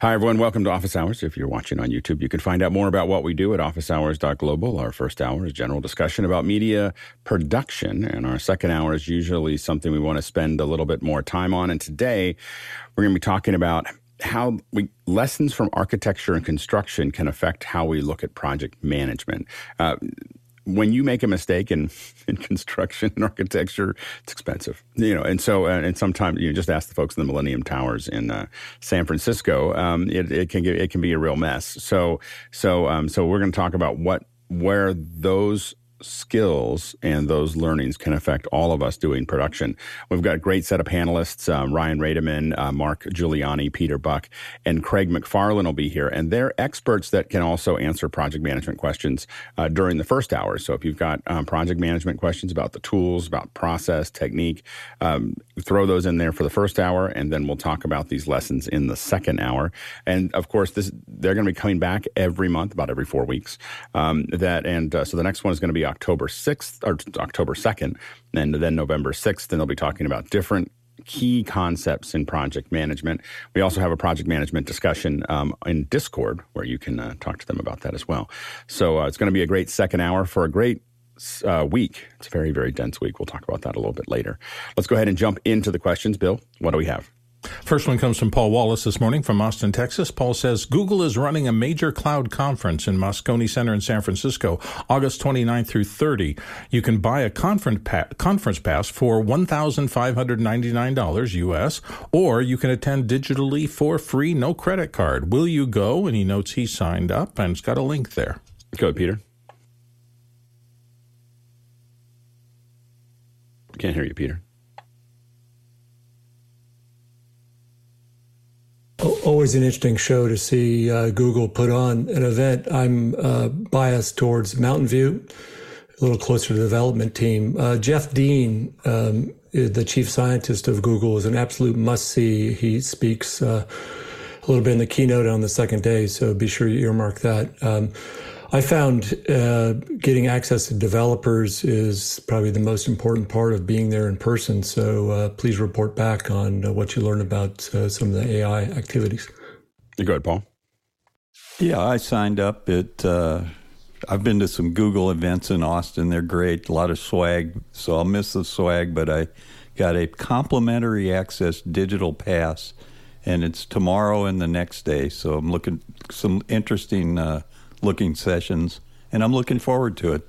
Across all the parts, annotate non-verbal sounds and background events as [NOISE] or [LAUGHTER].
Hi, everyone. Welcome to Office Hours. If you're watching on YouTube, you can find out more about what we do at officehours.global. Our first hour is general discussion about media production, and our second hour is usually something we want to spend a little bit more time on. And today, we're going to be talking about how we lessons from architecture and construction can affect how we look at project management. Uh, when you make a mistake in, [LAUGHS] in construction and architecture, it's expensive, you know. And so, uh, and sometimes you know, just ask the folks in the Millennium Towers in uh, San Francisco. Um, it, it, can get, it can be a real mess. So, so, um, so we're going to talk about what where those skills and those learnings can affect all of us doing production. We've got a great set of panelists um, Ryan Rademan, uh, Mark Giuliani, Peter Buck, and Craig McFarland will be here. And they're experts that can also answer project management questions uh, during the first hour. So if you've got um, project management questions about the tools, about process, technique, um, throw those in there for the first hour, and then we'll talk about these lessons in the second hour. And of course, this they're going to be coming back every month, about every four weeks. Um, that and uh, so the next one is going to be October 6th or October 2nd, and then November 6th, and they'll be talking about different key concepts in project management. We also have a project management discussion um, in Discord where you can uh, talk to them about that as well. So uh, it's going to be a great second hour for a great uh, week. It's a very, very dense week. We'll talk about that a little bit later. Let's go ahead and jump into the questions. Bill, what do we have? First one comes from Paul Wallace this morning from Austin, Texas. Paul says Google is running a major cloud conference in Moscone Center in San Francisco, August 29 through 30. You can buy a conference, pa- conference pass for $1,599 US, or you can attend digitally for free, no credit card. Will you go? And he notes he signed up, and it's got a link there. Go ahead, Peter. Can't hear you, Peter. Always an interesting show to see uh, Google put on an event. I'm uh, biased towards Mountain View, a little closer to the development team. Uh, Jeff Dean, um, the chief scientist of Google, is an absolute must see. He speaks uh, a little bit in the keynote on the second day, so be sure you earmark that. Um, I found uh, getting access to developers is probably the most important part of being there in person. So uh, please report back on uh, what you learn about uh, some of the AI activities. You go ahead, Paul. Yeah, I signed up. It. Uh, I've been to some Google events in Austin. They're great. A lot of swag. So I'll miss the swag, but I got a complimentary access digital pass, and it's tomorrow and the next day. So I'm looking some interesting uh, looking sessions, and I'm looking forward to it.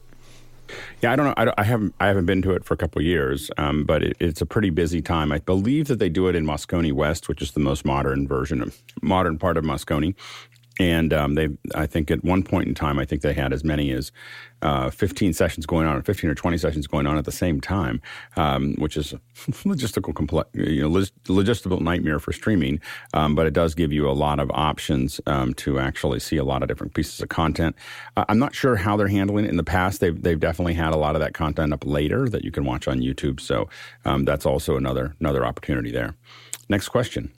Yeah, I don't know. I, don't, I haven't I haven't been to it for a couple years, um, but it, it's a pretty busy time. I believe that they do it in Moscone West, which is the most modern version of modern part of Moscone, and um, they, I think at one point in time, I think they had as many as uh, 15 sessions going on, or 15 or 20 sessions going on at the same time, um, which is [LAUGHS] logistical complex, you know, logistical nightmare for streaming. Um, but it does give you a lot of options um, to actually see a lot of different pieces of content. Uh, I'm not sure how they're handling it. In the past, they've they've definitely had a lot of that content up later that you can watch on YouTube. So um, that's also another another opportunity there. Next question.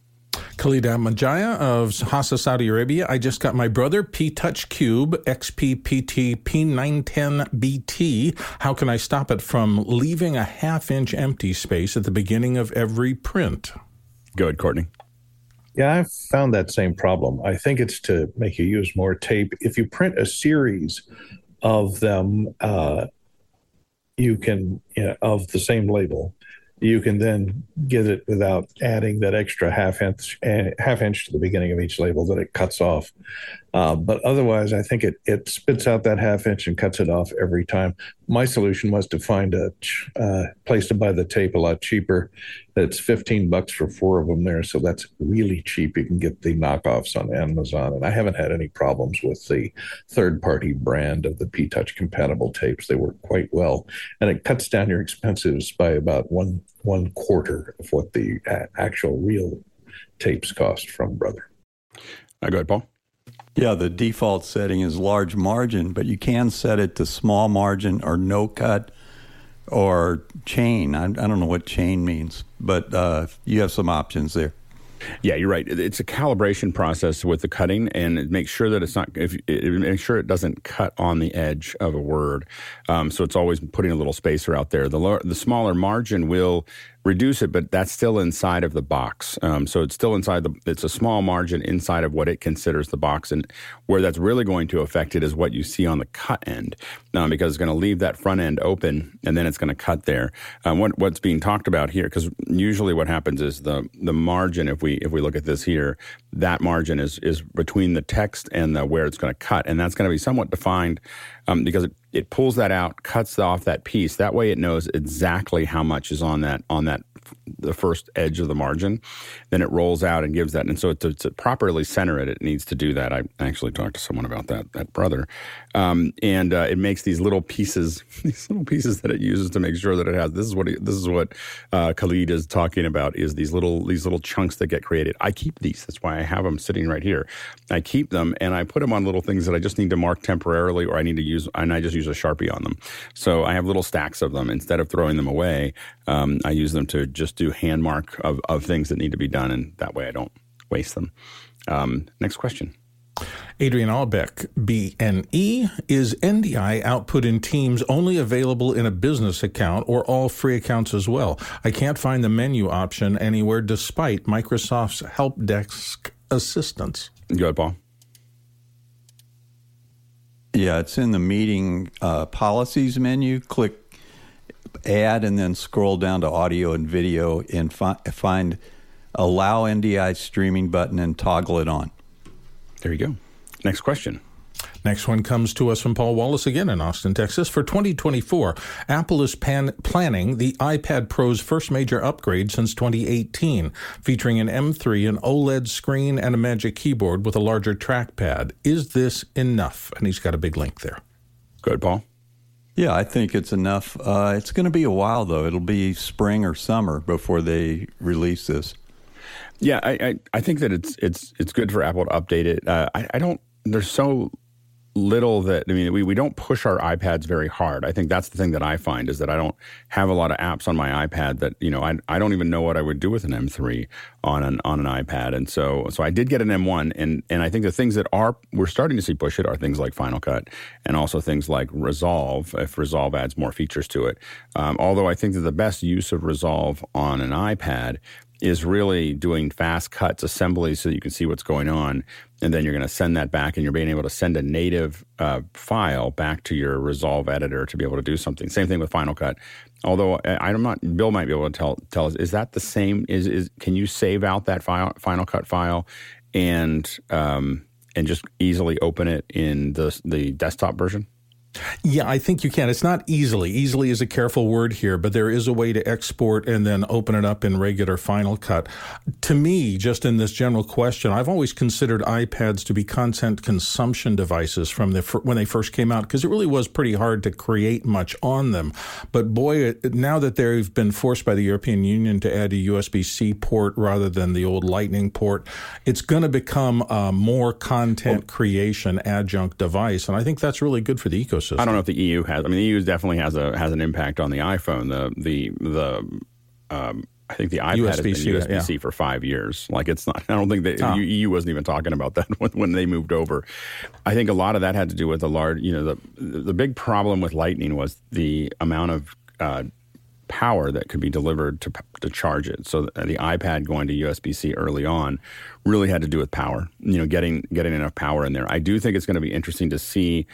Khalid Majaya of Hassa, Saudi Arabia. I just got my brother P Touch Cube XPPT P910BT. How can I stop it from leaving a half inch empty space at the beginning of every print? Go ahead, Courtney. Yeah, I've found that same problem. I think it's to make you use more tape. If you print a series of them, uh, you can, you know, of the same label, you can then get it without adding that extra half inch eh, half inch to the beginning of each label that it cuts off. Uh, but otherwise, I think it it spits out that half inch and cuts it off every time. My solution was to find a uh, place to buy the tape a lot cheaper. That's fifteen bucks for four of them there, so that's really cheap. You can get the knockoffs on Amazon, and I haven't had any problems with the third party brand of the P Touch compatible tapes. They work quite well, and it cuts down your expenses by about one one quarter of what the actual real tapes cost from Brother. I go ahead, Paul. Yeah, the default setting is large margin, but you can set it to small margin or no cut or chain. I, I don't know what chain means, but uh, you have some options there. Yeah, you're right. It's a calibration process with the cutting, and make sure that it's not. If make sure it doesn't cut on the edge of a word. Um, so it's always putting a little spacer out there. The the smaller margin will reduce it, but that's still inside of the box. Um, so it's still inside the. It's a small margin inside of what it considers the box, and where that's really going to affect it is what you see on the cut end, um, because it's going to leave that front end open, and then it's going to cut there. Um, what, what's being talked about here, because usually what happens is the the margin. If we if we look at this here, that margin is is between the text and the where it's going to cut, and that's going to be somewhat defined um, because it, it pulls that out, cuts off that piece. That way, it knows exactly how much is on that on that the first edge of the margin. Then it rolls out and gives that. And so to, to properly center it, it needs to do that. I actually talked to someone about that, that brother. Um, and uh, it makes these little pieces, [LAUGHS] these little pieces that it uses to make sure that it has. This is what he, this is what uh, Khalid is talking about. Is these little these little chunks that get created. I keep these. That's why I have them sitting right here. I keep them and I put them on little things that I just need to mark temporarily, or I need to use, and I just use a sharpie on them. So I have little stacks of them instead of throwing them away. Um, I use them to just do hand mark of, of things that need to be done, and that way I don't waste them. Um, next question. Adrian Albeck, BNE, is NDI output in Teams only available in a business account or all free accounts as well? I can't find the menu option anywhere despite Microsoft's help desk assistance. Go ahead, Paul. Yeah, it's in the meeting uh, policies menu. Click add and then scroll down to audio and video and fi- find allow NDI streaming button and toggle it on. There you go. Next question. Next one comes to us from Paul Wallace again in Austin, Texas. For 2024, Apple is pan- planning the iPad Pro's first major upgrade since 2018, featuring an M3, an OLED screen, and a Magic Keyboard with a larger trackpad. Is this enough? And he's got a big link there. Good, Paul. Yeah, I think it's enough. Uh, it's going to be a while though. It'll be spring or summer before they release this. Yeah, I, I, I think that it's it's it's good for Apple to update it. Uh, I, I don't. There's so little that I mean we, we don't push our iPads very hard. I think that's the thing that I find is that I don't have a lot of apps on my iPad that you know I, I don't even know what I would do with an M3 on an on an iPad. And so so I did get an M1 and and I think the things that are we're starting to see push it are things like Final Cut and also things like Resolve if Resolve adds more features to it. Um, although I think that the best use of Resolve on an iPad is really doing fast cuts assemblies so you can see what's going on. And then you're going to send that back and you're being able to send a native uh, file back to your resolve editor to be able to do something. Same thing with final cut. Although i'm not bill might be able to tell tell us is that the same is is can you save out that file final cut file and um, and just easily open it in the the desktop version yeah, I think you can. It's not easily. Easily is a careful word here, but there is a way to export and then open it up in regular Final Cut. To me, just in this general question, I've always considered iPads to be content consumption devices from the when they first came out because it really was pretty hard to create much on them. But boy, now that they've been forced by the European Union to add a USB-C port rather than the old Lightning port, it's going to become a more content creation adjunct device, and I think that's really good for the ecosystem ecosystem. I don't know if the EU has. I mean, the EU definitely has a has an impact on the iPhone. The the the um, I think the iPad USB-C, has been USB-C yeah. for five years. Like it's not. [LAUGHS] I don't think the oh. EU wasn't even talking about that [LAUGHS] when, when they moved over. I think a lot of that had to do with the large. You know, the the big problem with Lightning was the amount of uh, power that could be delivered to to charge it. So the iPad going to USB C early on really had to do with power. You know, getting getting enough power in there. I do think it's going to be interesting to see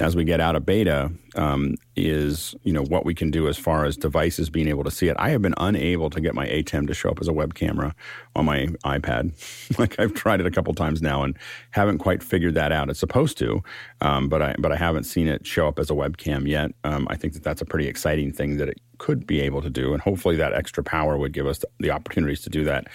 as we get out of beta um, is you know what we can do as far as devices being able to see it. I have been unable to get my ATEM to show up as a web camera on my iPad. [LAUGHS] like I've tried it a couple times now and haven't quite figured that out. It's supposed to, um, but I but I haven't seen it show up as a webcam yet. Um, I think that that's a pretty exciting thing that it could be able to do, and hopefully that extra power would give us the opportunities to do that.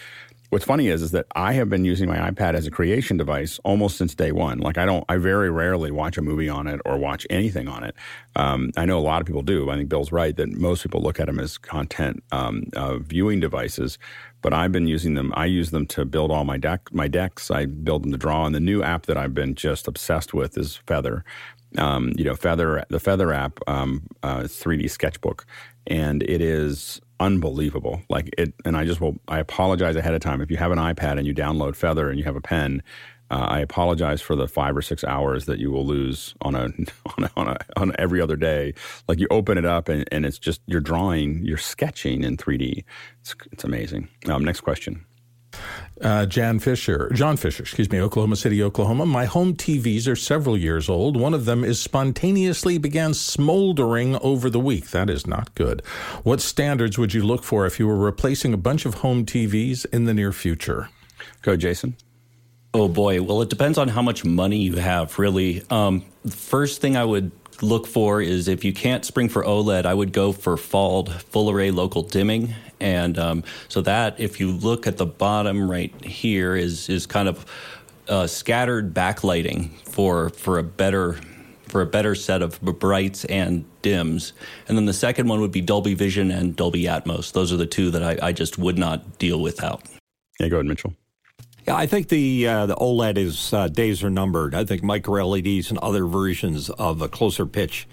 What's funny is is that I have been using my iPad as a creation device almost since day one. Like I don't, I very rarely watch a movie on it or watch anything on it. Um, I know a lot of people do. I think Bill's right that most people look at them as content um, uh, viewing devices. But I've been using them. I use them to build all my deck, my decks. I build them to draw. And the new app that I've been just obsessed with is Feather. Um, you know, Feather, the Feather app, um, uh, 3D sketchbook, and it is unbelievable. Like it, and I just will. I apologize ahead of time if you have an iPad and you download Feather and you have a pen. Uh, I apologize for the five or six hours that you will lose on a [LAUGHS] on a, on, a, on every other day. Like you open it up and, and it's just you're drawing, you're sketching in 3D. It's, it's amazing. Um, next question. Uh, Jan Fisher, John Fisher, excuse me, Oklahoma City, Oklahoma. My home TVs are several years old. One of them is spontaneously began smoldering over the week. That is not good. What standards would you look for if you were replacing a bunch of home TVs in the near future? Go, Jason. Oh boy. Well, it depends on how much money you have, really. Um, first thing I would look for is if you can't spring for OLED, I would go for FALD, full array local dimming. And um, so that, if you look at the bottom right here, is is kind of uh, scattered backlighting for for a better for a better set of brights and dims. And then the second one would be Dolby Vision and Dolby Atmos. Those are the two that I, I just would not deal without. Yeah, go ahead, Mitchell. Yeah, I think the uh, the OLED is uh, days are numbered. I think micro LEDs and other versions of a closer pitch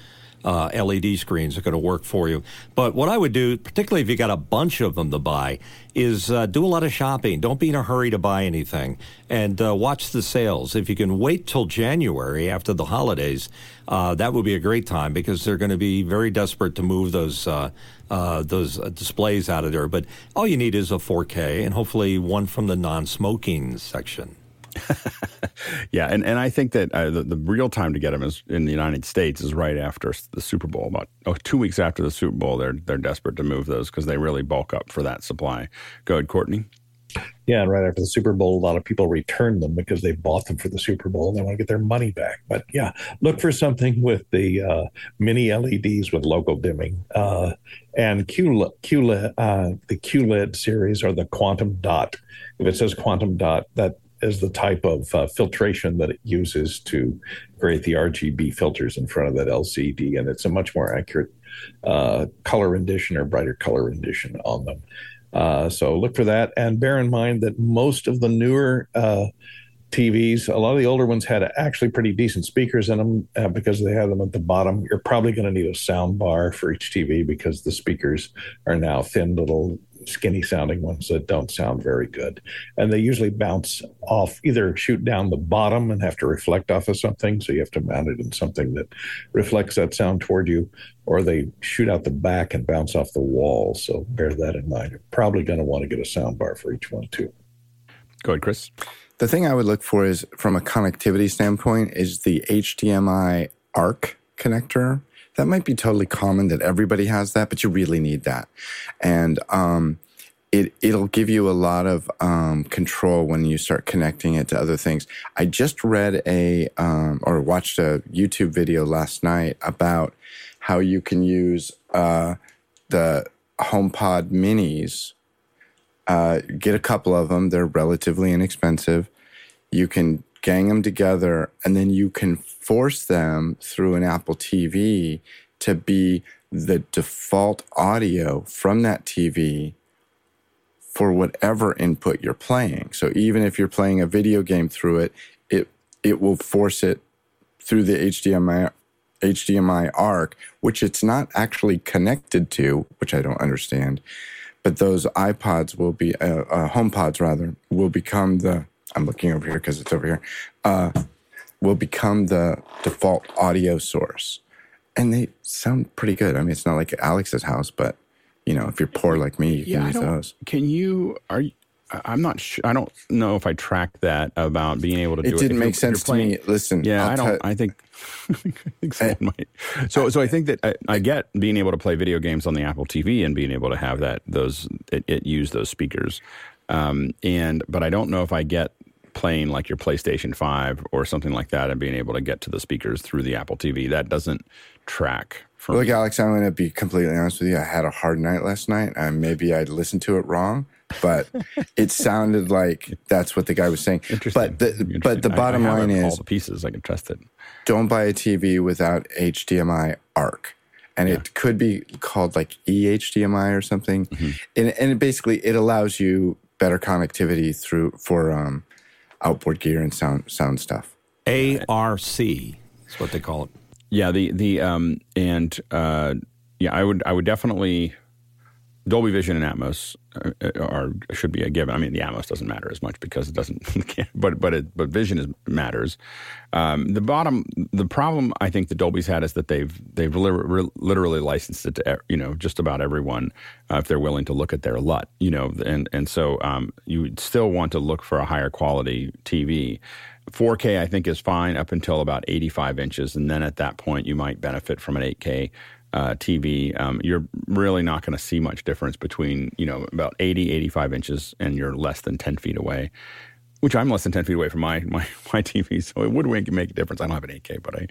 uh, LED screens are going to work for you. But what I would do, particularly if you got a bunch of them to buy, is uh, do a lot of shopping. Don't be in a hurry to buy anything, and uh, watch the sales. If you can wait till January after the holidays, uh, that would be a great time because they're going to be very desperate to move those. Uh, uh, those displays out of there, but all you need is a 4K and hopefully one from the non-smoking section. [LAUGHS] yeah, and, and I think that uh, the, the real time to get them is in the United States is right after the Super Bowl. About oh, two weeks after the Super Bowl, they're they're desperate to move those because they really bulk up for that supply. Go ahead, Courtney. Yeah, and right after the Super Bowl, a lot of people return them because they bought them for the Super Bowl and they want to get their money back. But yeah, look for something with the uh, mini LEDs with local dimming uh, and QLED, QLED uh, the QLED series or the Quantum Dot. If it says Quantum Dot, that is the type of uh, filtration that it uses to create the RGB filters in front of that LCD, and it's a much more accurate uh, color rendition or brighter color rendition on them. Uh, so look for that, and bear in mind that most of the newer uh, TVs, a lot of the older ones had actually pretty decent speakers in them uh, because they had them at the bottom. You're probably going to need a sound bar for each TV because the speakers are now thin little skinny sounding ones that don't sound very good. And they usually bounce off, either shoot down the bottom and have to reflect off of something. So you have to mount it in something that reflects that sound toward you, or they shoot out the back and bounce off the wall. So bear that in mind. You're probably going to want to get a sound bar for each one, too. Go ahead, Chris. The thing I would look for is from a connectivity standpoint is the HDMI ARC connector that might be totally common that everybody has that, but you really need that. And um, it it'll give you a lot of um, control when you start connecting it to other things. I just read a um, or watched a YouTube video last night about how you can use uh, the HomePod Minis. Uh, get a couple of them; they're relatively inexpensive. You can gang them together, and then you can force them through an Apple TV to be the default audio from that TV for whatever input you're playing. So even if you're playing a video game through it, it it will force it through the HDMI HDMI ARC, which it's not actually connected to, which I don't understand. But those iPods will be, uh, uh, HomePods rather, will become the I'm looking over here because it's over here, uh, will become the default audio source. And they sound pretty good. I mean, it's not like Alex's house, but you know, if you're poor like me, you yeah, can use those. Can you? Are you? I'm not sure. I don't know if I tracked that about being able to do it. It didn't make sense to me. Listen, yeah, I'll I do not I think. [LAUGHS] I think someone I, might. So, so I think that I, I, get being able to play video games on the Apple TV and being able to have that those it, it use those speakers, um, and but I don't know if I get playing like your PlayStation 5 or something like that and being able to get to the speakers through the Apple TV. That doesn't track. For Look, me. Alex, I'm going to be completely honest with you. I had a hard night last night. and maybe I listened to it wrong, but [LAUGHS] it sounded like that's what the guy was saying. Interesting. But the, Interesting. But the bottom I, I line is all the pieces. I can trust it. Don't buy a TV without HDMI ARC. And yeah. it could be called like eHDMI or something. Mm-hmm. And, and it basically, it allows you better connectivity through for um, outboard gear and sound sound stuff. ARC is what they call it. Yeah, the the um and uh, yeah, I would I would definitely Dolby Vision and Atmos are, are, should be a given. I mean, the Atmos doesn't matter as much because it doesn't, [LAUGHS] but but it, but Vision is, matters. Um, the bottom, the problem I think the Dolby's had is that they've they've li- literally licensed it to you know just about everyone uh, if they're willing to look at their LUT, you know, and and so um, you still want to look for a higher quality TV. 4K I think is fine up until about 85 inches, and then at that point you might benefit from an 8K uh, TV, um, you're really not going to see much difference between, you know, about 80, 85 inches and you're less than 10 feet away, which I'm less than 10 feet away from my, [LAUGHS] my, my TV. So it would make a difference. I don't have an 8K, but I,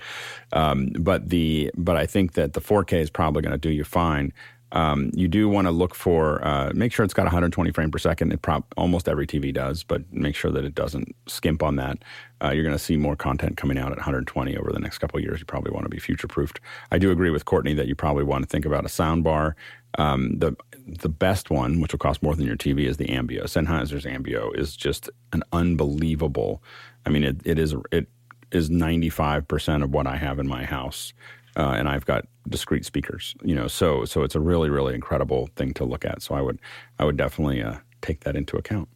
um, but the, but I think that the 4K is probably going to do you fine. Um, you do want to look for uh, make sure it's got 120 frame per second. It almost every TV does, but make sure that it doesn't skimp on that. Uh, you're going to see more content coming out at 120 over the next couple years. You probably want to be future proofed. I do agree with Courtney that you probably want to think about a sound bar. Um, the the best one, which will cost more than your TV, is the AMBEO. Sennheiser's AMBEO is just an unbelievable. I mean, it, it is it is 95 percent of what I have in my house uh, and I've got discrete speakers. You know, so so it's a really really incredible thing to look at. So I would I would definitely uh, take that into account.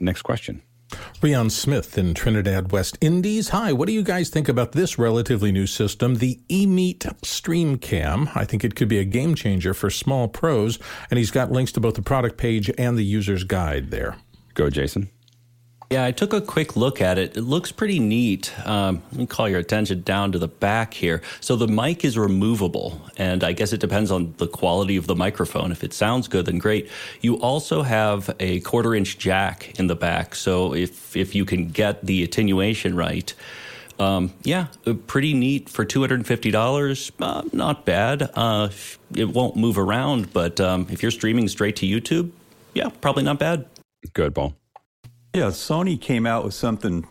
Next question. Rion Smith in Trinidad West Indies. Hi, what do you guys think about this relatively new system, the eMeet StreamCam? I think it could be a game changer for small pros, and he's got links to both the product page and the user's guide there. Go, Jason. Yeah, I took a quick look at it. It looks pretty neat. Um, let me call your attention down to the back here. So the mic is removable, and I guess it depends on the quality of the microphone. If it sounds good, then great. You also have a quarter inch jack in the back, so if if you can get the attenuation right. Um, yeah, uh, pretty neat for two hundred and fifty dollars. Uh, not bad. Uh, it won't move around, but um, if you're streaming straight to YouTube, yeah, probably not bad. Good, Paul. Yeah, Sony came out with something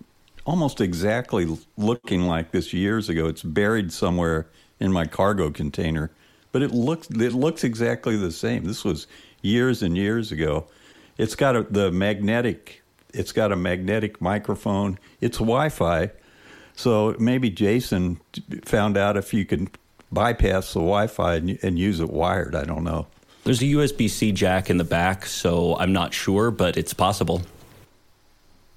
almost exactly looking like this years ago. It's buried somewhere in my cargo container, but it looks it looks exactly the same. This was years and years ago. It's got a, the magnetic. It's got a magnetic microphone. It's Wi-Fi, so maybe Jason found out if you can bypass the Wi-Fi and, and use it wired. I don't know. There's a USB C jack in the back, so I'm not sure, but it's possible.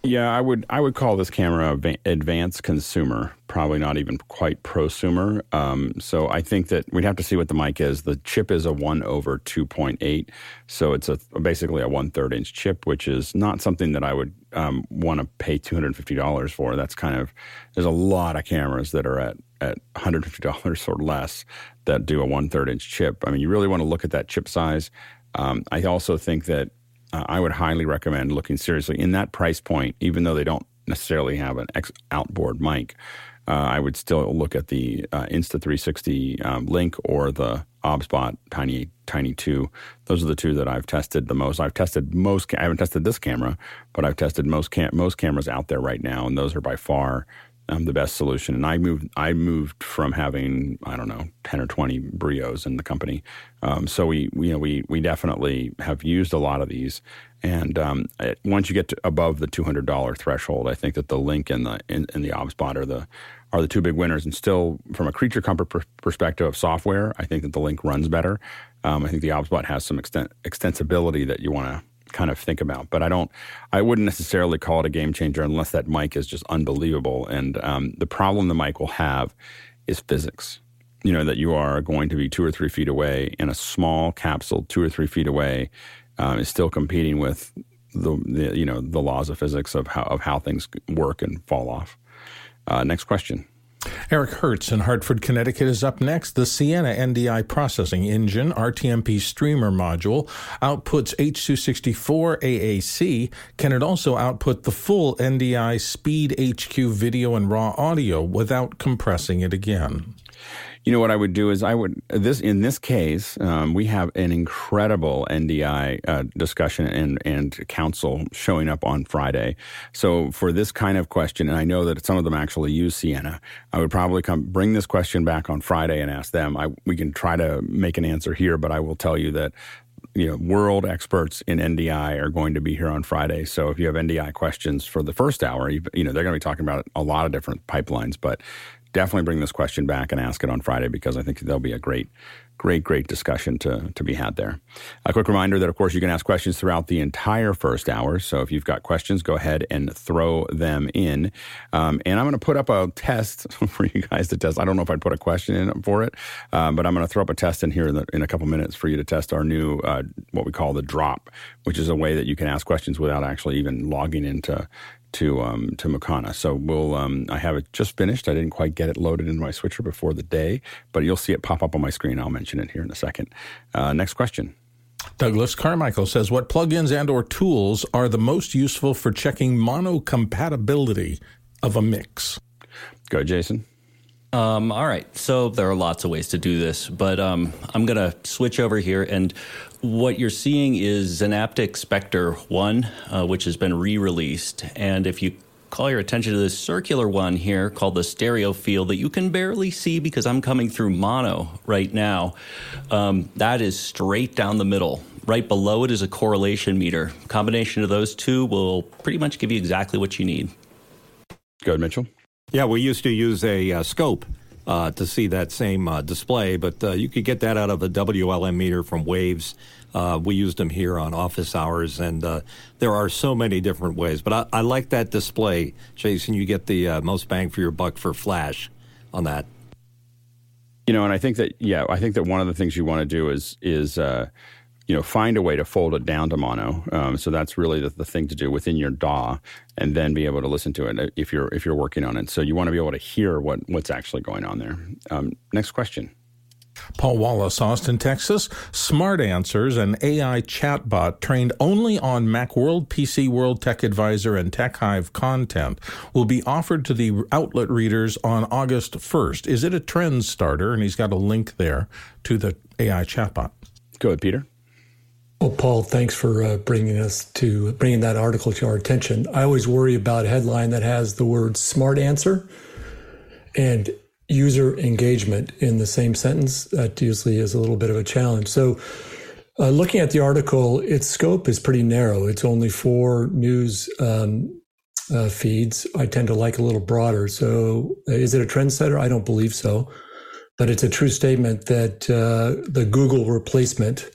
Yeah, I would I would call this camera advanced consumer, probably not even quite prosumer. Um, so I think that we'd have to see what the mic is. The chip is a one over two point eight, so it's a basically a one third inch chip, which is not something that I would um, want to pay two hundred fifty dollars for. That's kind of there's a lot of cameras that are at at one hundred fifty [LAUGHS] dollars or less that do a one third inch chip. I mean, you really want to look at that chip size. Um, I also think that uh, I would highly recommend looking seriously in that price point, even though they don't necessarily have an outboard mic. Uh, I would still look at the uh, Insta360 um, Link or the OBSBot Tiny Tiny 2. Those are the two that I've tested the most. I've tested most. I haven't tested this camera, but I've tested most cam- most cameras out there right now, and those are by far um, the best solution. And I moved I moved from having I don't know ten or twenty Brios in the company, um, so we, we, you know we we definitely have used a lot of these. And um, it, once you get above the two hundred dollar threshold, I think that the Link and the and, and the OBSBot are the are the two big winners. And still, from a creature comfort per- perspective of software, I think that the Link runs better. Um, I think the OBSBot has some extent, extensibility that you want to kind of think about. But I don't, I wouldn't necessarily call it a game changer unless that mic is just unbelievable. And um, the problem the mic will have is physics. You know, that you are going to be two or three feet away in a small capsule, two or three feet away, um, is still competing with the, the, you know the laws of physics of how of how things work and fall off. Uh, next question. Eric Hertz in Hartford, Connecticut is up next. The Sienna NDI processing engine, RTMP streamer module, outputs H264 AAC. Can it also output the full NDI Speed HQ video and raw audio without compressing it again? You know what I would do is I would this in this case um, we have an incredible NDI uh, discussion and and council showing up on Friday. So for this kind of question, and I know that some of them actually use Sienna, I would probably come bring this question back on Friday and ask them. I we can try to make an answer here, but I will tell you that you know, world experts in NDI are going to be here on Friday. So if you have NDI questions for the first hour, you, you know, they're going to be talking about a lot of different pipelines, but definitely bring this question back and ask it on Friday because I think there'll be a great great, great discussion to, to be had there. A quick reminder that, of course, you can ask questions throughout the entire first hour. So if you've got questions, go ahead and throw them in. Um, and I'm going to put up a test [LAUGHS] for you guys to test. I don't know if I'd put a question in for it, um, but I'm going to throw up a test in here in, the, in, a couple minutes for you to test our new, uh, what we call the drop, which is a way that you can ask questions without actually even logging into to um, to Mukana. So we'll um, I have it just finished. I didn't quite get it loaded into my switcher before the day, but you'll see it pop up on my screen. I'll mention it here in a second. Uh, next question. Douglas Carmichael says, "What plugins and/or tools are the most useful for checking mono compatibility of a mix?" Go, Jason. Um, all right. So there are lots of ways to do this, but um, I'm going to switch over here. And what you're seeing is Xenaptic Spectre 1, uh, which has been re released. And if you call your attention to this circular one here called the stereo field that you can barely see because I'm coming through mono right now, um, that is straight down the middle. Right below it is a correlation meter. Combination of those two will pretty much give you exactly what you need. Go ahead, Mitchell. Yeah, we used to use a uh, scope uh, to see that same uh, display, but uh, you could get that out of a WLM meter from Waves. Uh, we used them here on office hours, and uh, there are so many different ways. But I, I, like that display, Jason. You get the most bang for your buck for flash on that. You know, and I think that yeah, I think that one of the things you want to do is is you know, find a way to fold it down to mono. Um, so that's really the, the, thing to do within your DAW, and then be able to listen to it uh, if you're if you're working on it. So you want to be able to hear what what's actually going on there. Um, next question. Paul Wallace, Austin, Texas. Smart Answers, an AI chatbot trained only on Macworld, PC World, Tech Advisor, and TechHive content, will be offered to the outlet readers on August 1st. Is it a trend starter? And he's got a link there to the AI chatbot. Go ahead, Peter. Well, Paul, thanks for uh, bringing us to bringing that article to our attention. I always worry about a headline that has the word "smart answer" and user engagement in the same sentence. That usually is a little bit of a challenge. So, uh, looking at the article, its scope is pretty narrow. It's only four news um, uh, feeds. I tend to like a little broader. So, uh, is it a trendsetter? I don't believe so, but it's a true statement that uh, the Google replacement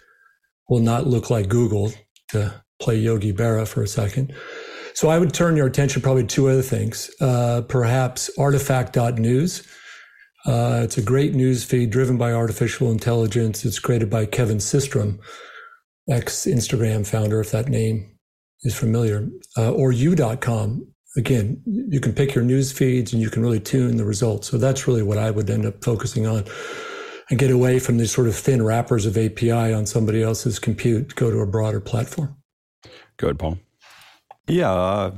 will not look like Google to play Yogi Berra for a second. So I would turn your attention probably to other things. Uh, perhaps artifact.news. Uh, it's a great news feed driven by artificial intelligence. It's created by Kevin Systrom, ex Instagram founder, if that name is familiar, uh, or you.com. Again, you can pick your news feeds and you can really tune the results. So that's really what I would end up focusing on and get away from these sort of thin wrappers of API on somebody else's compute, go to a broader platform. Go ahead, Paul. Yeah, uh,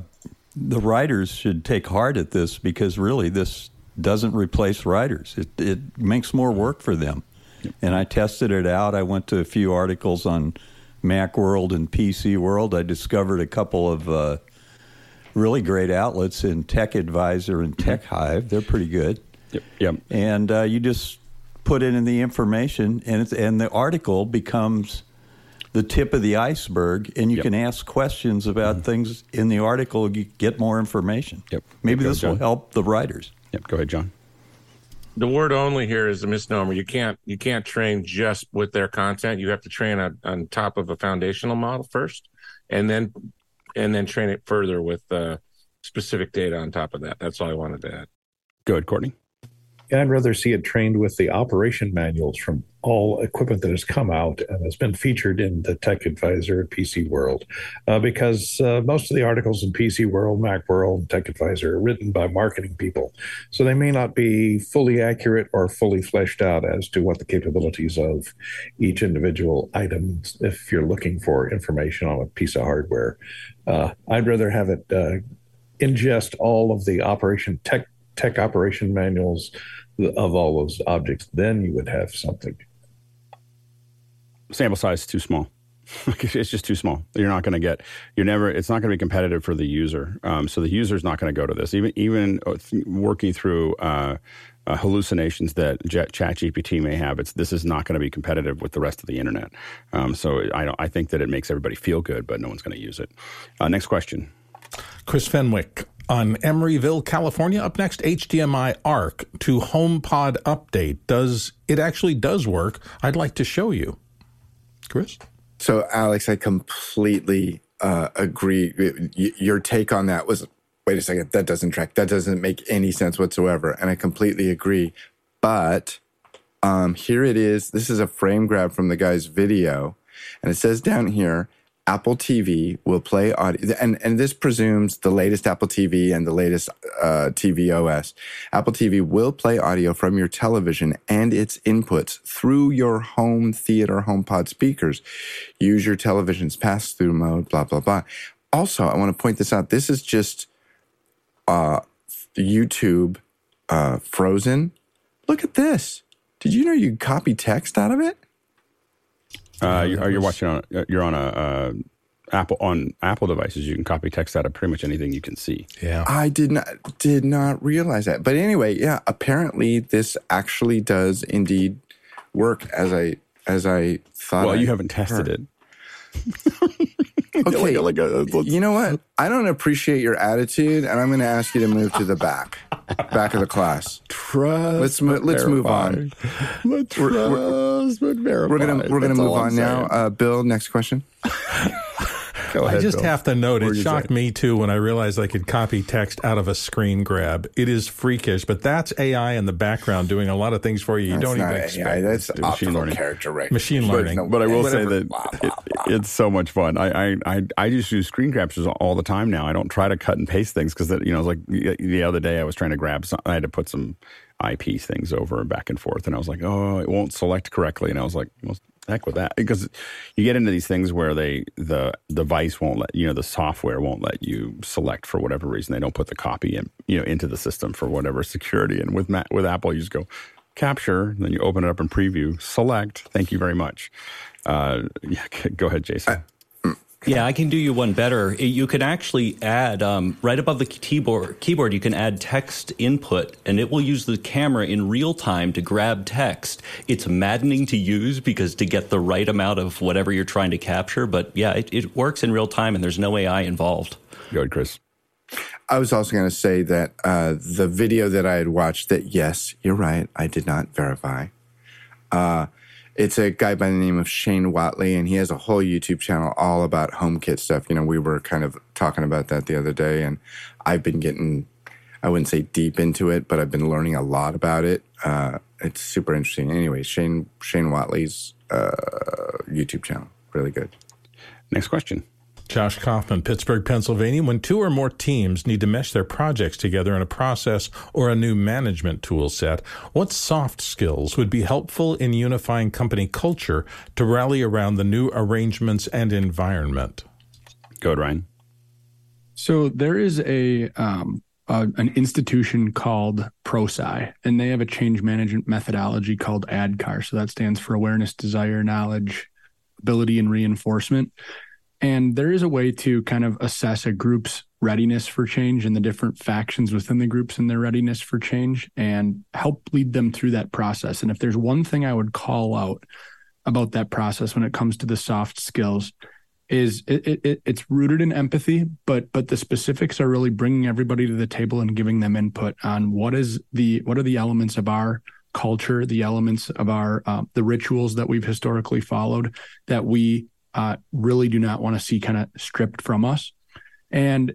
the writers should take heart at this because really this doesn't replace writers. It, it makes more work for them. And I tested it out. I went to a few articles on Macworld and PC World. I discovered a couple of uh, really great outlets in Tech Advisor and TechHive. They're pretty good. Yep. yep. And uh, you just put in the information, and and the article becomes the tip of the iceberg, and you yep. can ask questions about mm-hmm. things in the article. You get more information. Yep. Maybe yep, this will help the writers. Yep. Go ahead, John. The word "only" here is a misnomer. You can't you can't train just with their content. You have to train on, on top of a foundational model first, and then and then train it further with uh, specific data on top of that. That's all I wanted to add. Go ahead, Courtney. I'd rather see it trained with the operation manuals from all equipment that has come out and has been featured in the Tech Advisor and PC World, uh, because uh, most of the articles in PC World, Mac World, Tech Advisor are written by marketing people, so they may not be fully accurate or fully fleshed out as to what the capabilities of each individual item. If you're looking for information on a piece of hardware, uh, I'd rather have it uh, ingest all of the operation tech tech operation manuals of all those objects, then you would have something. Sample size is too small. [LAUGHS] it's just too small. You're not going to get. You're never. It's not going to be competitive for the user. Um, so the user is not going to go to this. Even even uh, working through uh, uh, hallucinations that ChatGPT may have, it's this is not going to be competitive with the rest of the internet. Um, so I don't. I think that it makes everybody feel good, but no one's going to use it. Uh, next question. Chris Fenwick on Emeryville, California. Up next, HDMI ARC to HomePod update. Does it actually does work? I'd like to show you. Chris? So, Alex, I completely uh, agree. Your take on that was wait a second, that doesn't track. That doesn't make any sense whatsoever. And I completely agree. But um, here it is. This is a frame grab from the guy's video. And it says down here Apple TV will play audio, and, and this presumes the latest Apple TV and the latest uh, TV OS. Apple TV will play audio from your television and its inputs through your home theater HomePod speakers. Use your television's pass through mode, blah, blah, blah. Also, I want to point this out. This is just uh, YouTube uh, frozen. Look at this. Did you know you copy text out of it? Uh, you, are you watching on? You're on a uh, Apple on Apple devices. You can copy text out of pretty much anything you can see. Yeah, I did not did not realize that. But anyway, yeah, apparently this actually does indeed work as I as I thought. Well, I you haven't tested heard. it. [LAUGHS] [LAUGHS] Okay, like a- let's- you know what? I don't appreciate your attitude, and I'm going to ask you to move to the back, back of the class. Trust. Let's mo- let's move on. Let's We're- trust but verify. We're gonna we're gonna move I'm on now. Uh, Bill, next question. [LAUGHS] Go I just Bill. have to note, What it shocked saying? me too when I realized I could copy text out of a screen grab. It is freakish, but that's AI in the background doing a lot of things for you you That's don't not even AI, expect. That's Machine optical learning. character recognition. Machine But learning. no, But I will say that blah, it, blah, blah. it's so much fun. I, I I I just use screen grabs all the time now. I don't try to cut and paste things because you know, it's like the, the other day I was trying to grab. Some, I had to put some IP things over and back and forth, and I was like, oh, it won't select correctly, and I was like, well, heck with that, because you get into these things where they the device won't let you know the software won't let you select for whatever reason. They don't put the copy in you know into the system for whatever security. And with with Apple, you just go capture, then you open it up in preview, select. Thank you very much. Uh, yeah, [LAUGHS] go ahead, Jason. Yeah, I can do you one better. You can actually add um, right above the keyboard. Keyboard, you can add text input, and it will use the camera in real time to grab text. It's maddening to use because to get the right amount of whatever you're trying to capture. But yeah, it, it works in real time, and there's no AI involved. go ahead, Chris. I was also going to say that uh, the video that I had watched, that yes, you're right, I did not verify. Uh, it's a guy by the name of Shane Whatley, and he has a whole YouTube channel all about HomeKit stuff. You know, we were kind of talking about that the other day, and I've been getting, I wouldn't say deep into it, but I've been learning a lot about it. Uh, it's super interesting. Anyway, Shane Shane Whatley's uh, YouTube channel, really good. Next question. Josh Kaufman, Pittsburgh, Pennsylvania. When two or more teams need to mesh their projects together in a process or a new management tool set, what soft skills would be helpful in unifying company culture to rally around the new arrangements and environment? Go ahead, Ryan. So there is a um, uh, an institution called ProSci, and they have a change management methodology called ADKAR. So that stands for awareness, desire, knowledge, ability, and reinforcement. And there is a way to kind of assess a group's readiness for change and the different factions within the groups and their readiness for change and help lead them through that process. And if there's one thing I would call out about that process when it comes to the soft skills, is it, it, it it's rooted in empathy, but but the specifics are really bringing everybody to the table and giving them input on what is the what are the elements of our culture, the elements of our uh, the rituals that we've historically followed that we uh, really do not want to see kind of stripped from us. And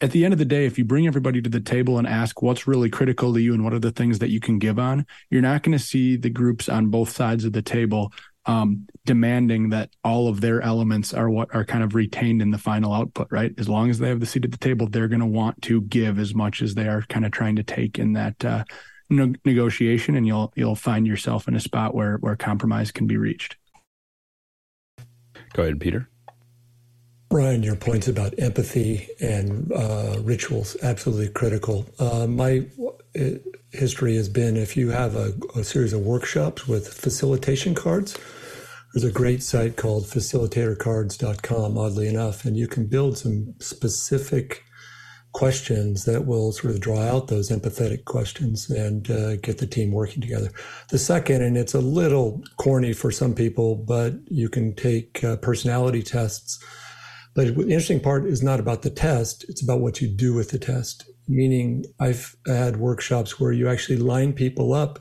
at the end of the day, if you bring everybody to the table and ask what's really critical to you and what are the things that you can give on, you're not going to see the groups on both sides of the table um, demanding that all of their elements are what are kind of retained in the final output, right? As long as they have the seat at the table, they're going to want to give as much as they are kind of trying to take in that uh, ne- negotiation, and you'll you'll find yourself in a spot where where compromise can be reached. Go ahead, Peter. Brian, your points about empathy and uh, rituals absolutely critical. Uh, my uh, history has been if you have a, a, series of workshops with facilitation cards, there's a great site called facilitatorcards.com, oddly enough, and you can build some specific questions that will sort of draw out those empathetic questions and uh, get the team working together. The second, and it's a little corny for some people, but you can take uh, personality tests But the interesting part is not about the test, it's about what you do with the test. Meaning, I've had workshops where you actually line people up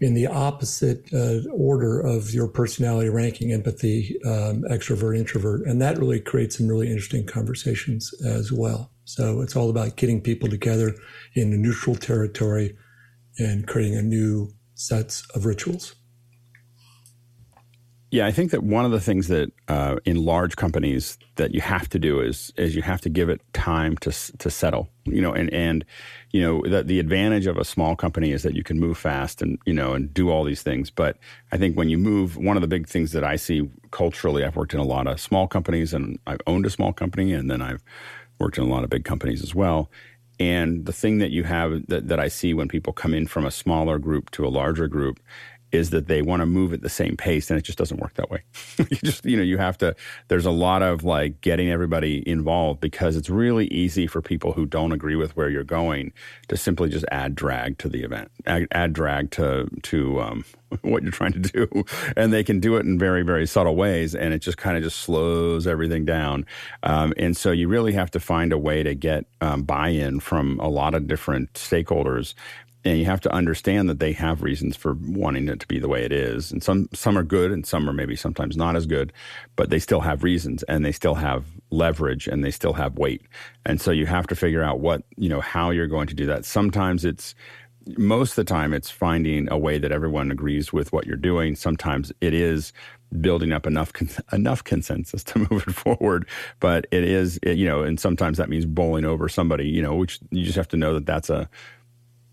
in the opposite uh, order of your personality ranking empathy, um, extrovert, introvert. And that really creates some really interesting conversations as well. So it's all about getting people together in a neutral territory and creating a new sets of rituals. Yeah, I think that one of the things that uh, in large companies that you have to do is is you have to give it time to to settle. You know, and and you know the the advantage of a small company is that you can move fast and you know and do all these things. But I think when you move, one of the big things that I see culturally, I've worked in a lot of small companies and I've owned a small company, and then I've worked in a lot of big companies as well. And the thing that you have that, that I see when people come in from a smaller group to a larger group is that they want to move at the same pace and it just doesn't work that way. [LAUGHS] you just, you know, you have to, there's a lot of like getting everybody involved because it's really easy for people who don't agree with where you're going to simply just add drag to the event, add, add drag to, to, um, [LAUGHS] what you're trying to do. And they can do it in very, very subtle ways. And it just kind of just slows everything down. Um, and so you really have to find a way to get um, buy in from a lot of different stakeholders and you have to understand that they have reasons for wanting it to be the way it is. And some some are good and some are maybe sometimes not as good but they still have reasons and they still have leverage and they still have weight. And so you have to figure out what you know how you're going to do that. Sometimes it's most of the time it's finding a way that everyone agrees with what you're doing. Sometimes it is building up enough enough consensus [LAUGHS] to move it forward but it is it, you know and sometimes that means bowling over somebody you know which you just have to know that that's a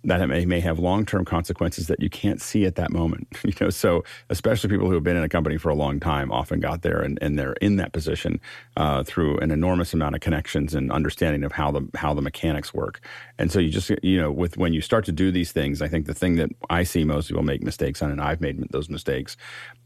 that may, may have long-term consequences that you can't see at that moment [LAUGHS] you know? So especially people who have been in a company for a long time often got there and, and they're in that position uh, through an enormous amount of connections and understanding of how the how the mechanics work. And so you just you know with when you start to do these things i think the thing that i see most people make mistakes on and i've made those mistakes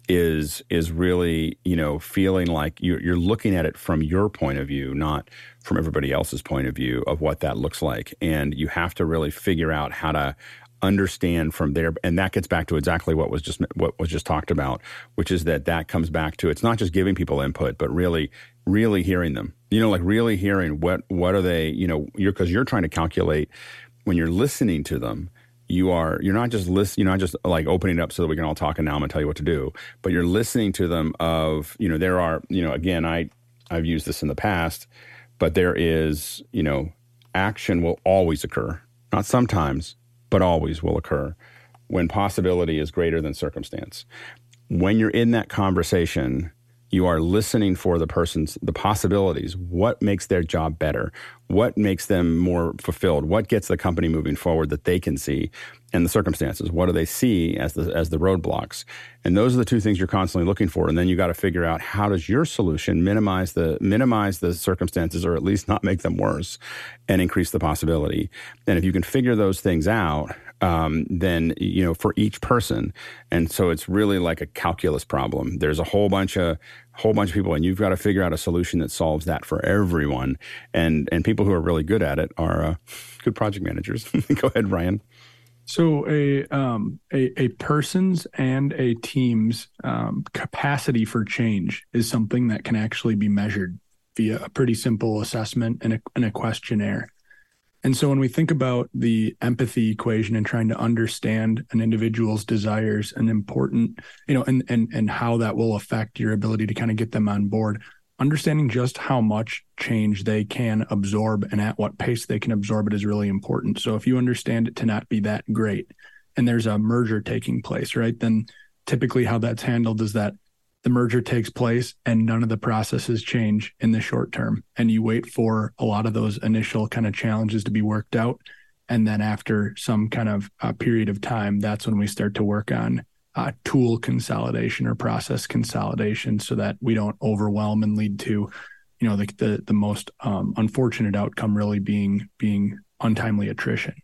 is is really you know feeling like you're, you're looking at it from your point of view not from everybody else's point of view of what that looks like. And you have to really figure out how to understand from there and that gets back to exactly what was just what was just talked about which is that that comes back to it's not just giving people input but really really hearing them you know like really hearing what what are they you know you're because you're trying to calculate when you're listening to them you are you're not just list you're not just like opening it up so that we can all talk and now I'm gonna tell you what to do but you're listening to them of you know there are you know again I I've used this in the past but there is, you know, action will always occur. Not sometimes, but always will occur when possibility is greater than circumstance. When you're in that conversation, you are listening for the person's the possibilities. What makes their job better? What makes them more fulfilled? What gets the company moving forward that they can see? And the circumstances what do they see as the as the roadblocks? And those are the two things you're constantly looking for. And then you got to figure out how does your solution minimize the minimize the circumstances or at least not make them worse and increase the possibility. And if you can figure those things out um, then you know for each person. And so it's really like a calculus problem. There's a whole bunch of whole bunch of people and you've got to figure out a solution that solves that for everyone. And and people who are really good at it are uh, good project managers. [LAUGHS] Go ahead ryan. So a um, a, a person's and a team's um, capacity for change is something that can actually be measured via a pretty simple assessment and a, and a questionnaire. And so when we think about the empathy equation and trying to understand an individual's desires and important, you know, and and and how that will affect your ability to kind of get them on board, understanding just how much change they can absorb and at what pace they can absorb it is really important. So if you understand it to not be that great and there's a merger taking place, right? Then typically how that's handled is that the merger takes place and none of the processes change in the short term. And you wait for a lot of those initial kind of challenges to be worked out. And then after some kind of uh, period of time, that's when we start to work on uh, tool consolidation or process consolidation so that we don't overwhelm and lead to, you know, the, the, the most um, unfortunate outcome really being, being untimely attrition.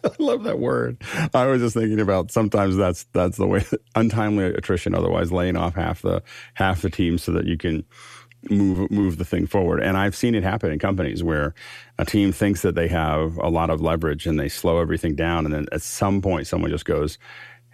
[LAUGHS] I love that word. I was just thinking about sometimes that's that's the way [LAUGHS] untimely attrition, otherwise laying off half the half the team so that you can move move the thing forward. And I've seen it happen in companies where a team thinks that they have a lot of leverage and they slow everything down, and then at some point someone just goes,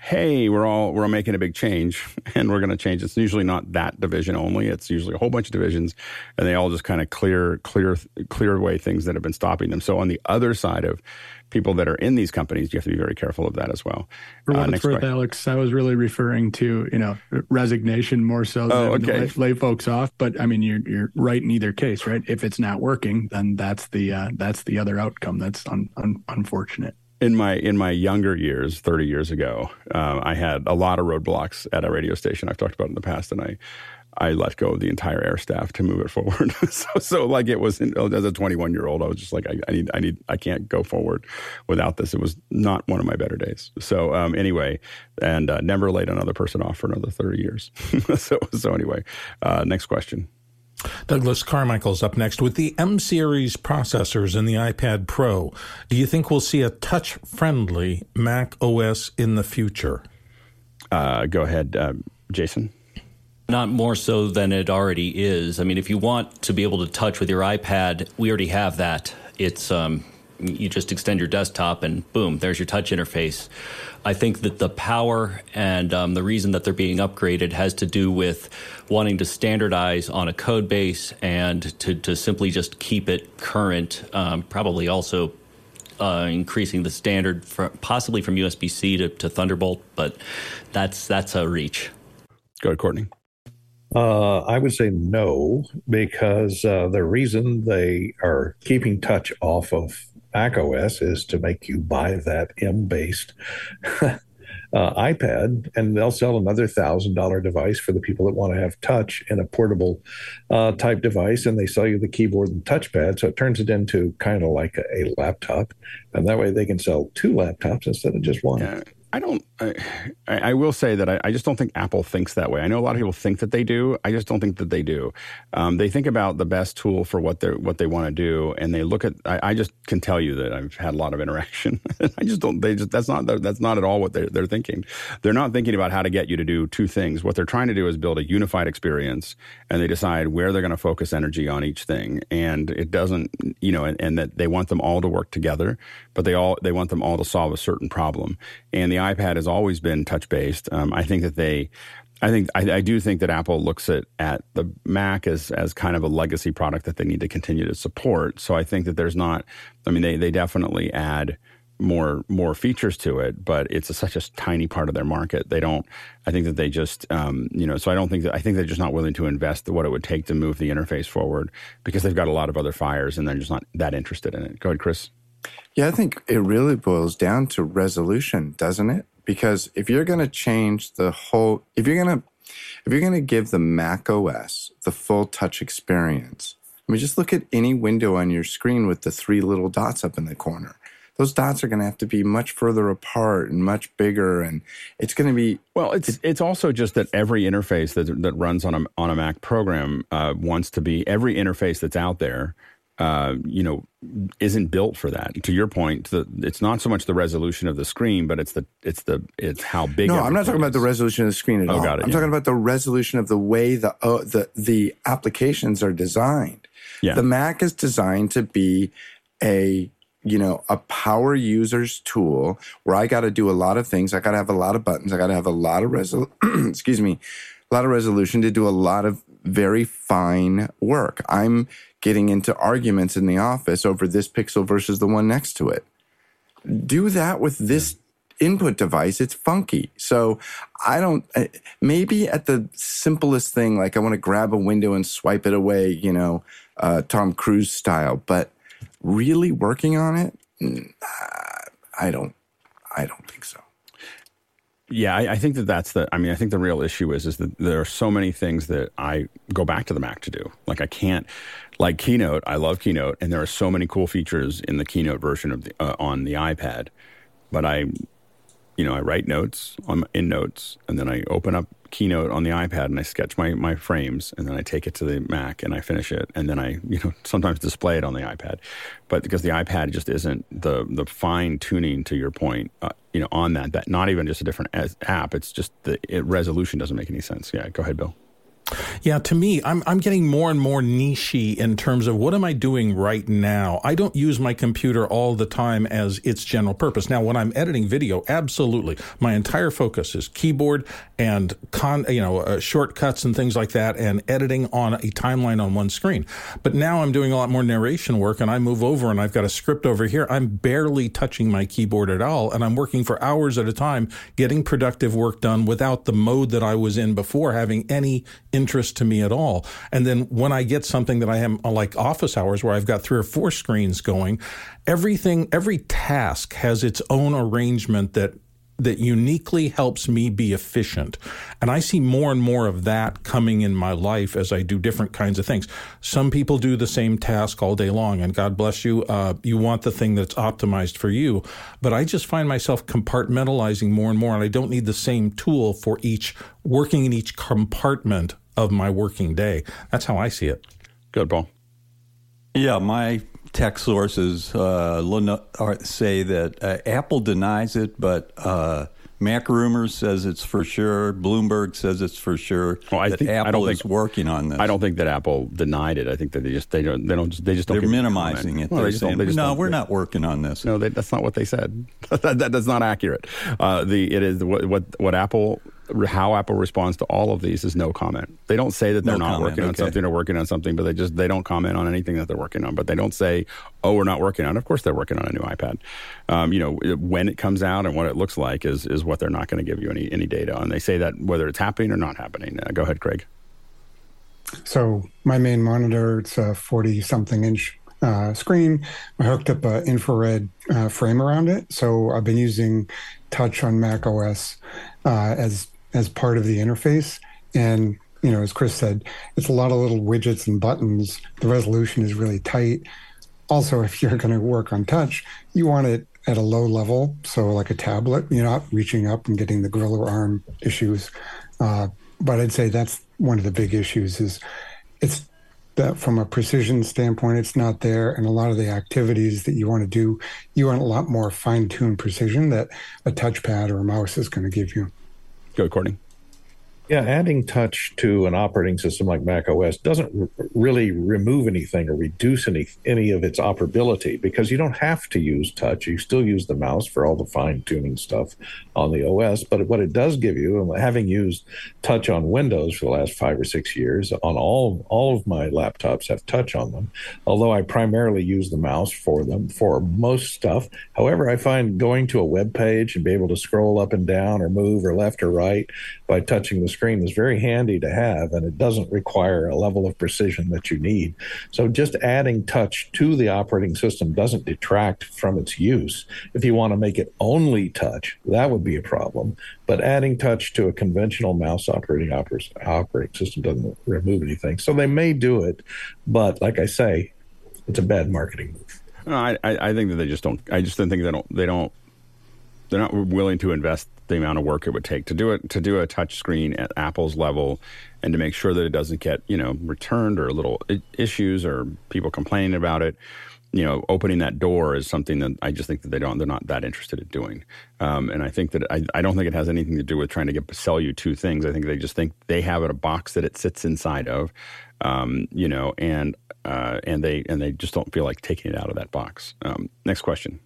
hey, we're all we're all making a big change, [LAUGHS] and we're going to change. It's usually not that division only. It's usually a whole bunch of divisions, and they all just kind of clear clear clear away things that have been stopping them. So on the other side of people that are in these companies, you have to be very careful of that as well. For uh, it's worth, question. Alex, I was really referring to you know resignation more so oh, than okay. lay, lay, folks off. But I mean, you're you're right in either case, right? If it's not working, then that's the uh, that's the other outcome. That's un, un, unfortunate in my in my younger years, thirty years ago, uh, I had a lot of roadblocks at a radio station. I've talked about in the past, and I I let go of the entire air staff to move it forward. [LAUGHS] so, so like it was in, as a 21 year old, I was just like, I, I, need, I need, I can't go forward without this. It was not one of my better days. So um, anyway, and uh, never laid another person off for another 30 years. [LAUGHS] so so anyway, uh, next question. Douglas Carmichael's up next with the M series processors in the iPad Pro. Do you think we'll see a touch friendly Mac OS in the future? Uh, go ahead, uh, Jason. Not more so than it already is. I mean, if you want to be able to touch with your iPad, we already have that. It's um, you just extend your desktop and boom, there's your touch interface. I think that the power and um, the reason that they're being upgraded has to do with wanting to standardize on a code base and to, to simply just keep it current. Um, probably also uh, increasing the standard, for, possibly from USB C to, to, Thunderbolt, but that's that's a reach. Go ahead, Courtney. Uh, I would say no, because uh, the reason they are keeping touch off of Mac OS is to make you buy that M based [LAUGHS] uh, iPad, and they'll sell another thousand dollar device for the people that want to have touch in a portable uh, type device, and they sell you the keyboard and touchpad, so it turns it into kind of like a, a laptop, and that way they can sell two laptops instead of just one. Yeah. I don't. I, I, will say that I, I, just don't think Apple thinks that way. I know a lot of people think that they do. I just don't think that they do. Um, they think about the best tool for what they what they want to do, and they look at. I, I, just can tell you that I've had a lot of interaction. [LAUGHS] I just don't. They just that's not that's not at all what they're they're thinking. They're not thinking about how to get you to do two things. What they're trying to do is build a unified experience, and they decide where they're going to focus energy on each thing. And it doesn't, you know, and, and that they want them all to work together, but they all they want them all to solve a certain problem. And the iPad has always been touch based. Um, I think that they, I think I, I, do think that Apple looks at at the Mac as as kind of a legacy product that they need to continue to support. So I think that there's not. I mean, they they definitely add more more features to it, but it's a, such a tiny part of their market. They don't. I think that they just, um, you know. So I don't think that I think they're just not willing to invest what it would take to move the interface forward because they've got a lot of other fires and they're just not that interested in it. Go ahead, Chris. Yeah, I think it really boils down to resolution, doesn't it? Because if you're going to change the whole, if you're going to, if you're going to give the Mac OS the full touch experience, I mean, just look at any window on your screen with the three little dots up in the corner. Those dots are going to have to be much further apart and much bigger, and it's going to be well. It's it's also just that every interface that that runs on a on a Mac program uh, wants to be every interface that's out there uh, you know, isn't built for that. To your point, the, it's not so much the resolution of the screen, but it's the it's the it's how big. No, I'm not talking is. about the resolution of the screen at oh, all. Got it, I'm yeah. talking about the resolution of the way the uh, the the applications are designed. Yeah. The Mac is designed to be a you know a power users tool where I got to do a lot of things. I got to have a lot of buttons. I got to have a lot of resol. [CLEARS THROAT] excuse me, a lot of resolution to do a lot of very fine work. I'm getting into arguments in the office over this pixel versus the one next to it. Do that with this input device, it's funky. So I don't, maybe at the simplest thing, like I want to grab a window and swipe it away, you know, uh, Tom Cruise style, but really working on it, I don't, I don't think so. Yeah, I, I, think that that's the. I mean, I think the real issue is is that there are so many things that I go back to the Mac to do. Like I can't, like Keynote. I love Keynote, and there are so many cool features in the Keynote version of the uh, on the iPad. But I, you know, I write notes on in Notes, and then I open up Keynote on the iPad and I sketch my my frames, and then I take it to the Mac and I finish it, and then I you know [LAUGHS] sometimes display it on the iPad, but because the iPad just isn't the the fine tuning to your point, uh, you know, on that that not even just a different app, it's just the it, resolution doesn't make any sense. Yeah, go ahead, Bill. Yeah, to me, I'm I'm getting more and more nichey in terms of what am I doing right now. I don't use my computer all the time as its general purpose. Now, when I'm editing video, absolutely, my entire focus is keyboard and con, you know, uh, shortcuts and things like that, and editing on a timeline on one screen. But now I'm doing a lot more narration work, and I move over and I've got a script over here. I'm barely touching my keyboard at all, and I'm working for hours at a time getting productive work done without the mode that I was in before having any interest to me at all. And then when I get something that I am uh, like office hours where I've got three or four screens going, everything, every task has its own arrangement that that uniquely helps me be efficient. And I see more and more of that coming in my life as I do different kinds of things. Some people do the same task all day long, and God bless you. Uh, you want the thing that's optimized for you. But I just find myself compartmentalizing more and more, and I don't need the same tool for each working in each compartment of my working day. That's how I see it. Good, Paul. Yeah, my tech sources uh, say that uh, Apple denies it, but uh, Mac Rumors says it's for sure. Bloomberg says it's for sure. Well, I think Apple I don't is working on this. I don't think that Apple denied it. I think that they just they don't they don't they just don't. They're minimizing it. Well, they're they saying, they no, we're not working on this. No, they, that's not what they said. [LAUGHS] that, that, that's not accurate. Uh, the it is what what what Apple how Apple responds to all of these is no comment. They don't say that they're no not comment, working on something or working on something, but they just they don't comment on anything that they're working on. But they don't say, "Oh, we're not working on." It. Of course, they're working on a new iPad. Um, you know, when it comes out and what it looks like is is what they're not going to give you any any data on. They say that whether it's happening or not happening. Uh, go ahead, Craig. So my main monitor, it's a forty something inch uh, screen. I hooked up an infrared uh, frame around it. So I've been using Touch on Mac OS uh, as as part of the interface. And, you know, as Chris said, it's a lot of little widgets and buttons. The resolution is really tight. Also, [LAUGHS] if you're going to work on touch, you want it at a low level. So, like a tablet, you're not reaching up and getting the gorilla arm issues. Uh, but I'd say that's one of the big issues is it's that from a precision standpoint, it's not there. And a lot of the activities that you want to do, you want a lot more fine tuned precision that a touchpad or a mouse is going to give you. Go, Courtney. Yeah, adding touch to an operating system like Mac OS doesn't r- really remove anything or reduce any any of its operability because you don't have to use touch. You still use the mouse for all the fine tuning stuff on the OS. But what it does give you, and having used touch on Windows for the last five or six years, on all all of my laptops have touch on them. Although I primarily use the mouse for them for most stuff. However, I find going to a web page and be able to scroll up and down or move or left or right by touching the screen is very handy to have, and it doesn't require a level of precision that you need. So just adding touch to the operating system doesn't detract from its use. If you want to make it only touch, that would be a problem. But adding touch to a conventional mouse operating oper- operating system doesn't remove anything. So they may do it, but like I say, it's a bad marketing move. No, I, I think that they just don't. I just don't think they don't. They don't. They're not willing to invest the amount of work it would take to do it to do a touch screen at Apple's level and to make sure that it doesn't get you know returned or little issues or people complaining about it. You know opening that door is something that I just think that they don't they're not that interested in doing. Um, and I think that I, I don't think it has anything to do with trying to get sell you two things. I think they just think they have it a box that it sits inside of um, you know and uh, and they and they just don't feel like taking it out of that box. Um, next question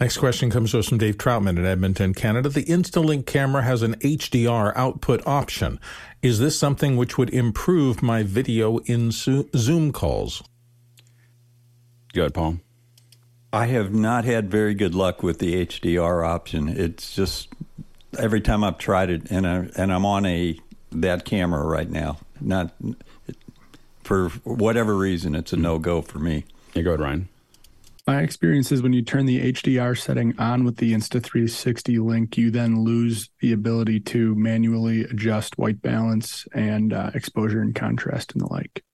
Next question comes to us from Dave Troutman in Edmonton, Canada. The Instalink camera has an HDR output option. Is this something which would improve my video in Zoom calls? Good, Paul. I have not had very good luck with the HDR option. It's just every time I've tried it, and I and I'm on a that camera right now. Not for whatever reason, it's a mm-hmm. no go for me. You go ahead, Ryan. My experience is when you turn the HDR setting on with the Insta360 link, you then lose the ability to manually adjust white balance and uh, exposure and contrast and the like.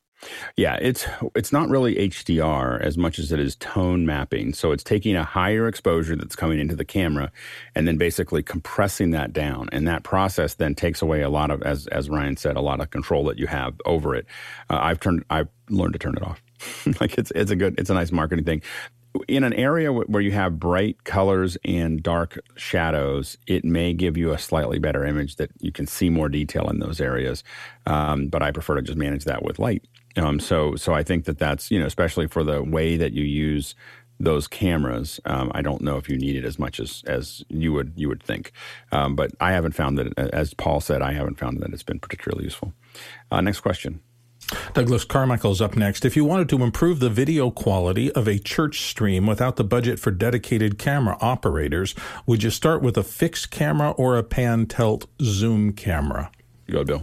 Yeah, it's it's not really HDR as much as it is tone mapping. So it's taking a higher exposure that's coming into the camera and then basically compressing that down. And that process then takes away a lot of as as Ryan said, a lot of control that you have over it. Uh, I've turned I've learned to turn it off. [LAUGHS] like it's it's a good it's a nice marketing thing in an area where you have bright colors and dark shadows, it may give you a slightly better image that you can see more detail in those areas. Um, but I prefer to just manage that with light. Um, so, so I think that that's you know, especially for the way that you use those cameras. Um, I don't know if you need it as much as as you would you would think, um, but I haven't found that. As Paul said, I haven't found that it's been particularly useful. Uh, next question. Douglas Carmichael's up next. If you wanted to improve the video quality of a church stream without the budget for dedicated camera operators, would you start with a fixed camera or a pan tilt zoom camera? You Go, Bill.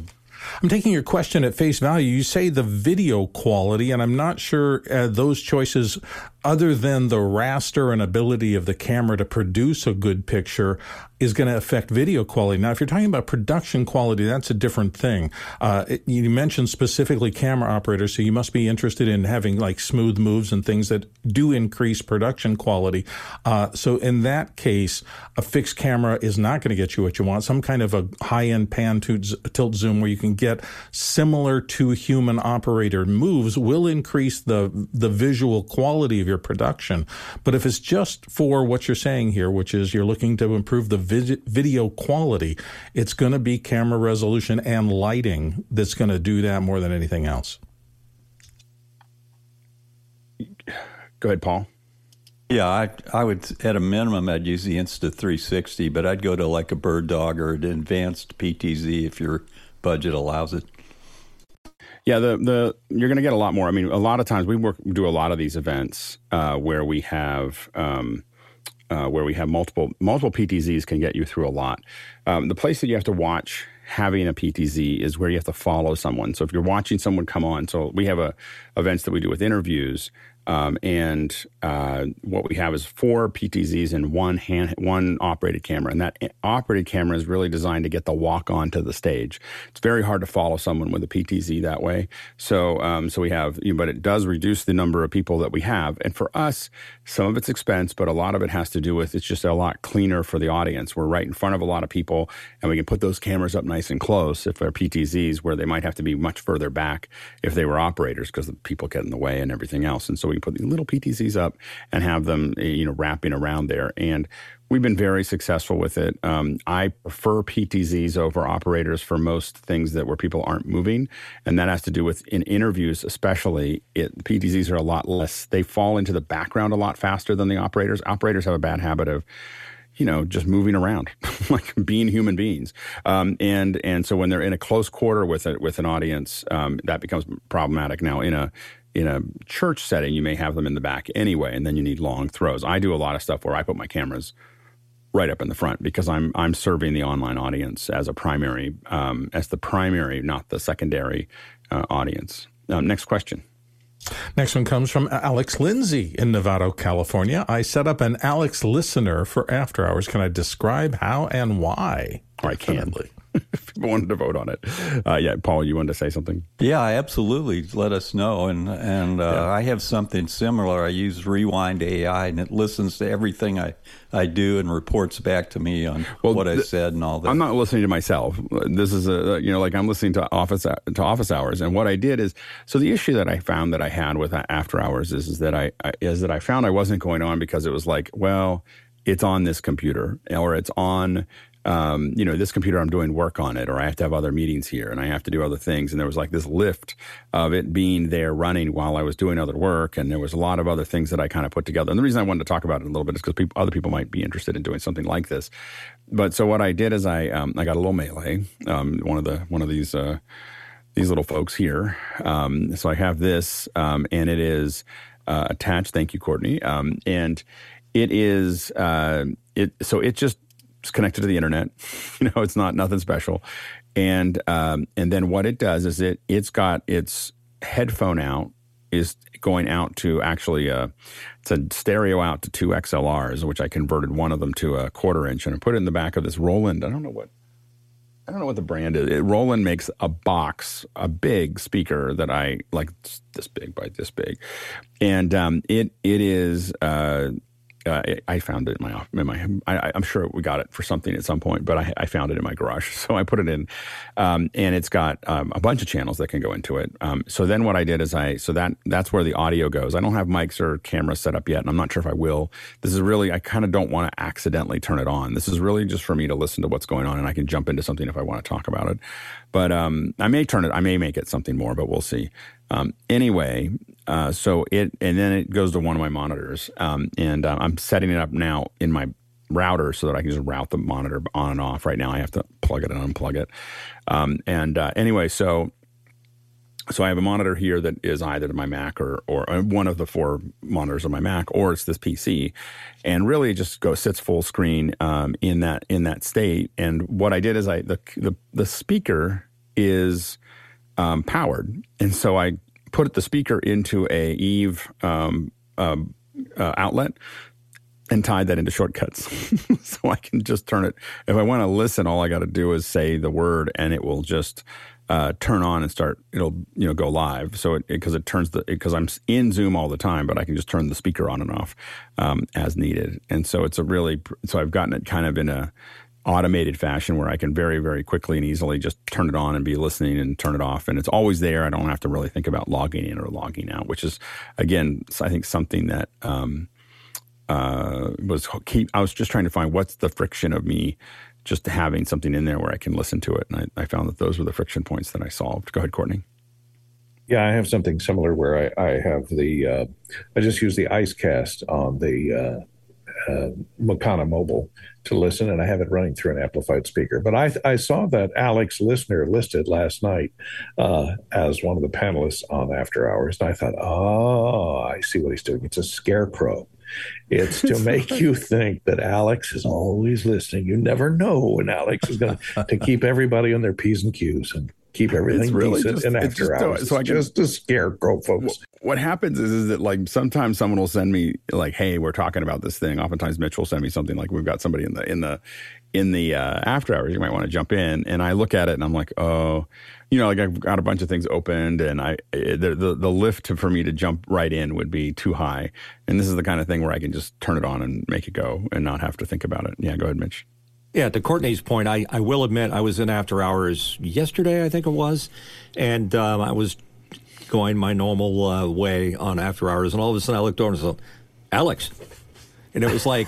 I'm taking your question at face value. You say the video quality, and I'm not sure uh, those choices, other than the raster and ability of the camera to produce a good picture, is going to affect video quality. Now, if you're talking about production quality, that's a different thing. Uh, it, you mentioned specifically camera operators, so you must be interested in having like smooth moves and things that do increase production quality. Uh, so in that case, a fixed camera is not going to get you what you want. Some kind of a high-end pan tilt zoom where you can get similar to human operator moves will increase the the visual quality of your production. But if it's just for what you're saying here, which is you're looking to improve the video quality, it's going to be camera resolution and lighting that's going to do that more than anything else. Go ahead, Paul. Yeah, I I would at a minimum I'd use the Insta360, but I'd go to like a Bird Dog or an advanced PTZ if your budget allows it. Yeah, the the you're going to get a lot more. I mean, a lot of times we work do a lot of these events uh, where we have um, uh, where we have multiple multiple PTZs can get you through a lot. Um, the place that you have to watch having a PTZ is where you have to follow someone. So if you're watching someone come on, so we have a events that we do with interviews um, and uh, what we have is four PTZs and one hand, one operated camera, and that operated camera is really designed to get the walk onto the stage. It's very hard to follow someone with a PTZ that way. So, um, so we have, you know, but it does reduce the number of people that we have. And for us, some of it's expense, but a lot of it has to do with it's just a lot cleaner for the audience. We're right in front of a lot of people, and we can put those cameras up nice and close if they're PTZs, where they might have to be much further back if they were operators because the people get in the way and everything else. And so we can put these little PTZs up and have them, eh, you know, wrapping around there. And we've been very successful with it. Um, I prefer PTZs over operators for most things that where people aren't moving, and that has to do with in interviews, especially. It, PTZs are a lot less; they fall into the background a lot faster than the operators. Operators have a bad habit of you know, just moving around, [LAUGHS] like being human beings. Um, and and so when they're in a close quarter with it with an audience, um, that becomes problematic. Now in a in a church setting, you may have them in the back anyway, and then you need long throws. I do a lot of stuff where I put my cameras right up in the front because I'm I'm serving the online audience as a primary um, as the primary, not the secondary uh, audience. Um, next question. Next one comes from Alex Lindsay in Novato, California. I set up an Alex listener for after hours. Can I describe how and why? I can [LAUGHS] if people wanted to vote on it. Uh, yeah, Paul, you wanted to say something? Yeah, absolutely. Let us know. And and uh, yeah. I have something similar. I use Rewind AI, and it listens to everything I, I do and reports back to me on well, what th- I said and all that. I'm not listening to myself. This is a you know like I'm listening to office to office hours. And what I did is so the issue that I found that I had with after hours is, is that I is that I found I wasn't going on because it was like well it's on this computer or it's on um, you know, this computer, I'm doing work on it, or I have to have other meetings here and I have to do other things. And there was like this lift of it being there running while I was doing other work. And there was a lot of other things that I kind of put together. And the reason I wanted to talk about it a little bit is because other people might be interested in doing something like this. But so what I did is I, um, I got a little Mele, um, one of the, one of these, uh, these little folks here. Um, so I have this, um, and it is uh, attached. Thank you, Courtney. Um, and it is, uh, it, so it just, it's connected to the internet. [LAUGHS] You know, it's not nothing special. And um, and then what it does is it it's got its headphone out is going out to actually a, uh, it's a stereo out to two XLRs, which I converted one of them to a quarter inch and I put it in the back of this Roland. I don't know what I don't know what the brand is. It, Roland makes a box, a big speaker that I like this big by this big, and um, it it is uh, uh, I found it in my in my. I, am sure we got it for something at some point, but I, I, found it in my garage, [LAUGHS] so I put it in, um, and it's got um, a bunch of channels that can go into it. Um, so then what I did is I so that that's where the audio goes. I don't have mics or cameras set up yet, and I'm not sure if I will. This is really I kind of don't want to accidentally turn it on. This is really just for me to listen to what's going on, and I can jump into something if I want to talk about it. But um, I may turn it. I may make it something more, but we'll see. Um, anyway, uh, so it and then it goes to one of my monitors, um, and uh, I'm setting it up now in my router so that I can just route the monitor on and off. Right now, I have to plug it and unplug it. Um, and uh, anyway, so so I have a monitor here that is either to my Mac or or uh, one of the four monitors on my Mac, or it's this PC, and really just goes sits full screen um, in that in that state. And what I did is I the the, the speaker is um, powered, and so I put the speaker into a Eve um, um, uh, outlet and tied that into shortcuts, [LAUGHS] so I can just turn it. If I want to listen, all I got to do is say the word, and it will just uh, turn on and start. It'll you know go live. So because it, it, turns the because I'm in Zoom all the time, but I can just turn the speaker on and off um, as needed. And so it's a really so I've gotten it kind of in a automated fashion where I can very, very quickly and easily just turn it on and be listening and turn it off. And it's always there. I don't have to really think about logging in or logging out, which is, again, I think something that um, uh, was keep. I was just trying to find what's the friction of me just having something in there where I can listen to it. And I, I found that those were the friction points that I solved. Go ahead, Courtney. Yeah, I have something similar where I, I have the, uh, I just use the IceCast on the uh, uh, Makana Mobile to listen, and I have it running through an amplified speaker. But I, I saw that Alex Listener listed last night uh, as one of the panelists on After Hours, and I thought, oh, I see what he's doing. It's a scarecrow. It's to [LAUGHS] make you think that Alex is always listening. You never know when Alex is going to keep everybody on their p's and q's and keep everything it's really decent just, and after just, hours. So I can, just to scarecrow folks. What happens is, is that like sometimes someone will send me like, "Hey, we're talking about this thing." Oftentimes, Mitch will send me something like, "We've got somebody in the in the in the uh, after hours. You might want to jump in." And I look at it and I'm like, "Oh." You know, like I've got a bunch of things opened, and I the, the the lift for me to jump right in would be too high. And this is the kind of thing where I can just turn it on and make it go, and not have to think about it. Yeah, go ahead, Mitch. Yeah, to Courtney's point, I, I will admit I was in after hours yesterday, I think it was, and um, I was going my normal uh, way on after hours, and all of a sudden I looked over and said, Alex. And it was like,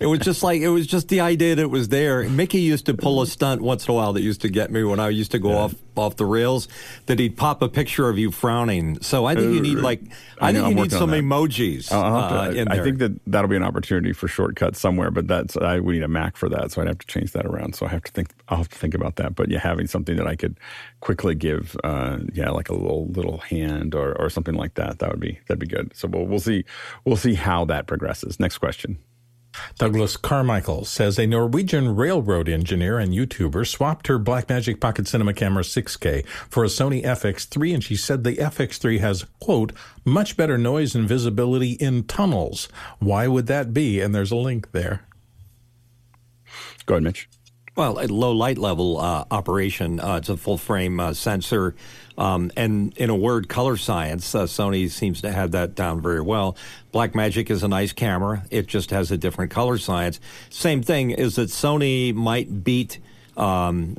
it was just like it was just the idea that it was there. Mickey used to pull a stunt once in a while that used to get me when I used to go yeah. off off the rails. That he'd pop a picture of you frowning. So I think you need like I, I think you need some emojis. To, uh, I think that that'll be an opportunity for shortcuts somewhere. But that's I we need a Mac for that, so I'd have to change that around. So I have to think. I'll have to think about that. But yeah, having something that I could quickly give, uh, yeah, like a little little hand or or something like that. That would be that'd be good. So we'll we'll see we'll see how that progresses. Next question. Douglas Carmichael says a Norwegian railroad engineer and YouTuber swapped her Blackmagic Pocket Cinema Camera 6K for a Sony FX3, and she said the FX3 has, quote, much better noise and visibility in tunnels. Why would that be? And there's a link there. Go ahead, Mitch. Well, at low light level uh, operation, uh, it's a full frame uh, sensor. Um, and in a word, color science, uh, Sony seems to have that down very well. Blackmagic is a nice camera. It just has a different color science. Same thing is that Sony might beat um,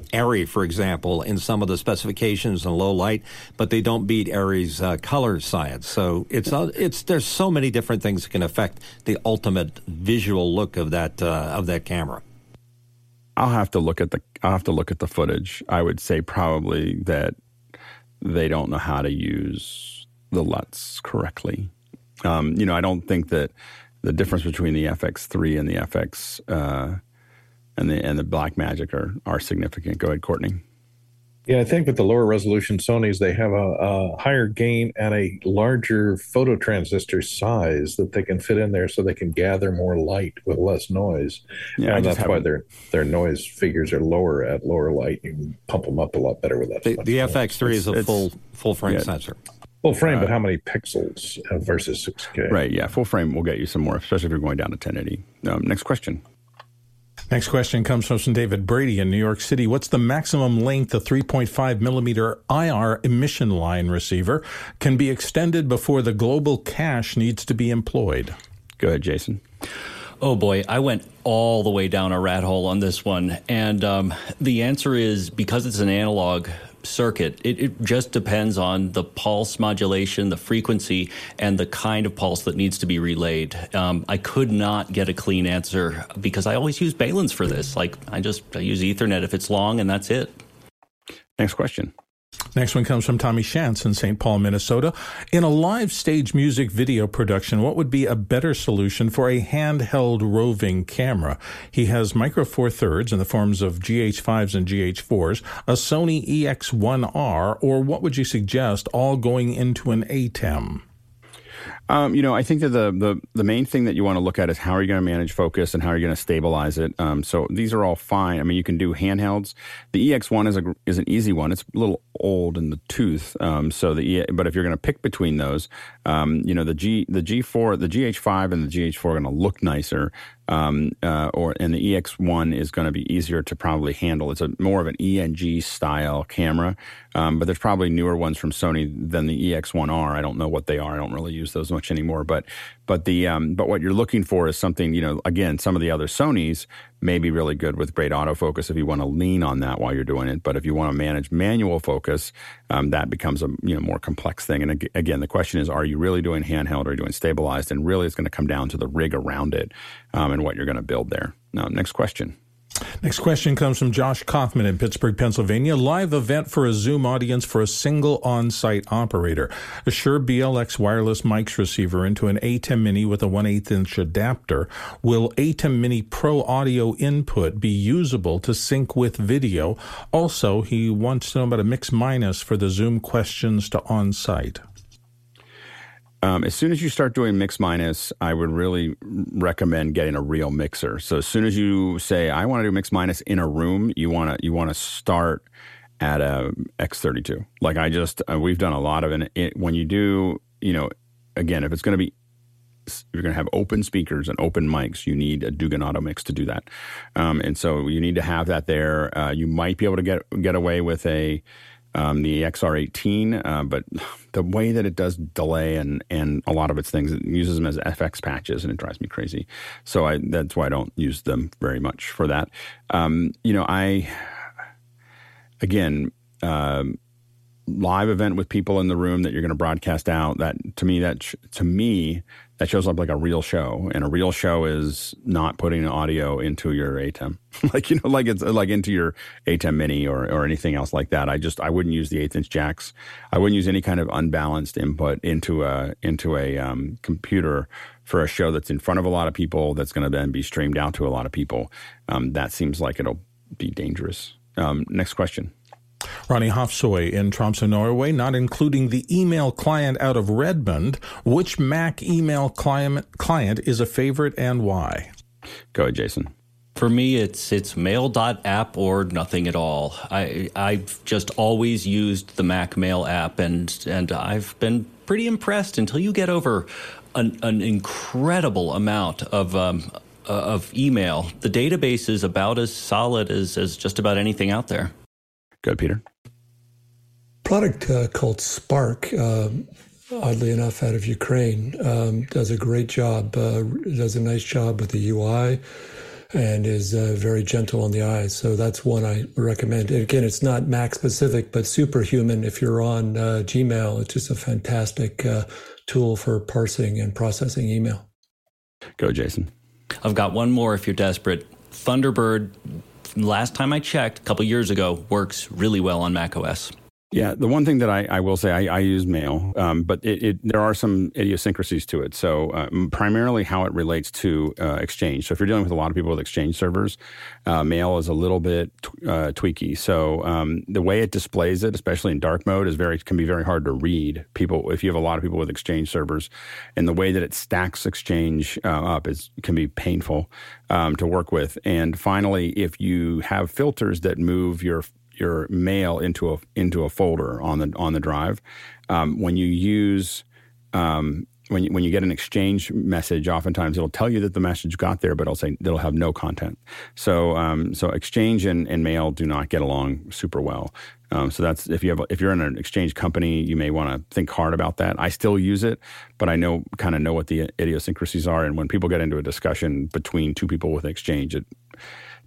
for example, in some of the specifications in low light, but they don't beat Arri's uh, color science. So it's uh, it's there's so many different things that can affect the ultimate visual look of that uh, of that camera. I'll have to look at the I'll have to look at the footage. I would say probably that they don't know how to use the LUTs correctly. Um, you know, I don't think that the difference between the FX3 and the FX uh, and the and the Blackmagic are are significant. Go ahead, Courtney. Yeah, I think with the lower resolution Sony's, they have a, a, higher gain and a larger photo transistor size that they can fit in there, so they can gather more light with less noise. Yeah, and that's why their their noise figures are lower at lower light. You can pump them up a lot better with that. The, the FX3 is a full full frame yeah. sensor. Full frame, uh, but how many pixels versus 6K? Right. Yeah, full frame will get you some more, especially if you're going down to 1080. Um, next question. Next question comes from David Brady in New York City. What's the maximum length a 3.5 millimeter IR emission line receiver can be extended before the Global Caché needs to be employed? Go ahead, Jason. Oh boy, I went all the way down a rat hole on this one. And um, the answer is because it's an analog circuit, it, it, just depends on the pulse modulation, the frequency, and the kind of pulse that needs to be relayed. Um, I could not get a clean answer because I always use baluns for this. Like I just I use Ethernet if it's long, and that's it. Next question. Next one comes from Tommy Shantz in St. Paul, Minnesota. In a live stage music video production, what would be a better solution for a handheld roving camera? He has micro four thirds in the forms of GH5s and GH4s, a Sony EX1R, or what would you suggest, all going into an ATEM? Um, you know, I think that the, the the main thing that you want to look at is how are you going to manage focus and how are you going to stabilize it. Um, so these are all fine. I mean, you can do handhelds. The EX1 is a is an easy one. It's a little old in the tooth. Um, so the but if you're going to pick between those, um, you know, the G the G4, the GH5 and the GH4 are going to look nicer um, uh, or and the EX1 is going to be easier to probably handle. It's a more of an ENG style camera, um, but there's probably newer ones from Sony than the EX1R. I don't know what they are. I don't really use those much anymore. But but the um, but what you're looking for is something you know. Again, some of the other Sonys may be really good with great autofocus if you want to lean on that while you're doing it. But if you want to manage manual focus, um, that becomes a you know more complex thing. And again, the question is, are you really doing handheld or are you doing stabilized? And really, it's going to come down to the rig around it um, and what you're going to build there. Now, next question. Next question comes from Josh Kaufman in Pittsburgh, Pennsylvania. Live event for a Zoom audience for a single on site operator. A Shure BLX wireless mics receiver into an ATEM Mini with a 1 8 inch adapter. Will ATEM Mini Pro audio input be usable to sync with video? Also, he wants to know about a mix minus for the Zoom questions to on site. Um, as soon as you start doing mix minus, I would really recommend getting a real mixer. So as soon as you say I want to do mix minus in a room, you want to you want to start at a X32. Like I just uh, we've done a lot of it. it. When you do, you know, again, if it's going to be you're going to have open speakers and open mics, you need a Dugan Auto Mix to do that. Um, and so you need to have that there. Uh, you might be able to get get away with a um, the XR18, uh, but the way that it does delay and, and a lot of its things, it uses them as FX patches and it drives me crazy. So I, that's why I don't use them very much for that. Um, you know, I, again, um, live event with people in the room that you're going to broadcast out that to me that to me that shows up like a real show and a real show is not putting audio into your ATEM [LAUGHS] like you know like it's like into your ATEM mini or or anything else like that. I just I wouldn't use the eighth inch jacks. I wouldn't use any kind of unbalanced input into a into a um, computer for a show that's in front of a lot of people that's going to then be streamed out to a lot of people. Um, that seems like it'll be dangerous. Um, next question Ronnie Hofsoy in Tromsø, Norway, not including the email client out of Redmond. Which Mac email client, client is a favorite and why? Go ahead, Jason. For me, it's it's mail.app or nothing at all. I I've just always used the Mac Mail app, and and I've been pretty impressed until you get over an, an incredible amount of um, of email. The database is about as solid as, as just about anything out there. Good, Peter. Product uh, called Spark, uh, oddly enough, out of Ukraine, um, does a great job. Uh, does a nice job with the UI, and is uh, very gentle on the eyes. So that's one I recommend. And again, it's not Mac specific, but superhuman. If you're on uh, Gmail, it's just a fantastic uh, tool for parsing and processing email. Go, Jason. I've got one more. If you're desperate, Thunderbird last time I checked, a couple years ago, works really well on Mac OS. Yeah, the one thing that I, I will say, I, I use Mail, um, but it, it, there are some idiosyncrasies to it. So, um, primarily how it relates to uh, Exchange. So, if you're dealing with a lot of people with Exchange servers, uh, Mail is a little bit uh, tweaky. So, um, the way it displays it, especially in dark mode, is very can be very hard to read. People, if you have a lot of people with Exchange servers, and the way that it stacks Exchange uh, up is can be painful um, to work with. And finally, if you have filters that move your your mail into a into a folder on the on the drive. Um, when you use um, when you, when you get an exchange message, oftentimes it'll tell you that the message got there, but it'll say it'll have no content. So um, so exchange and, and mail do not get along super well. Um, so that's if you have if you're in an exchange company, you may want to think hard about that. I still use it, but I know kind of know what the idiosyncrasies are. And when people get into a discussion between two people with an exchange, it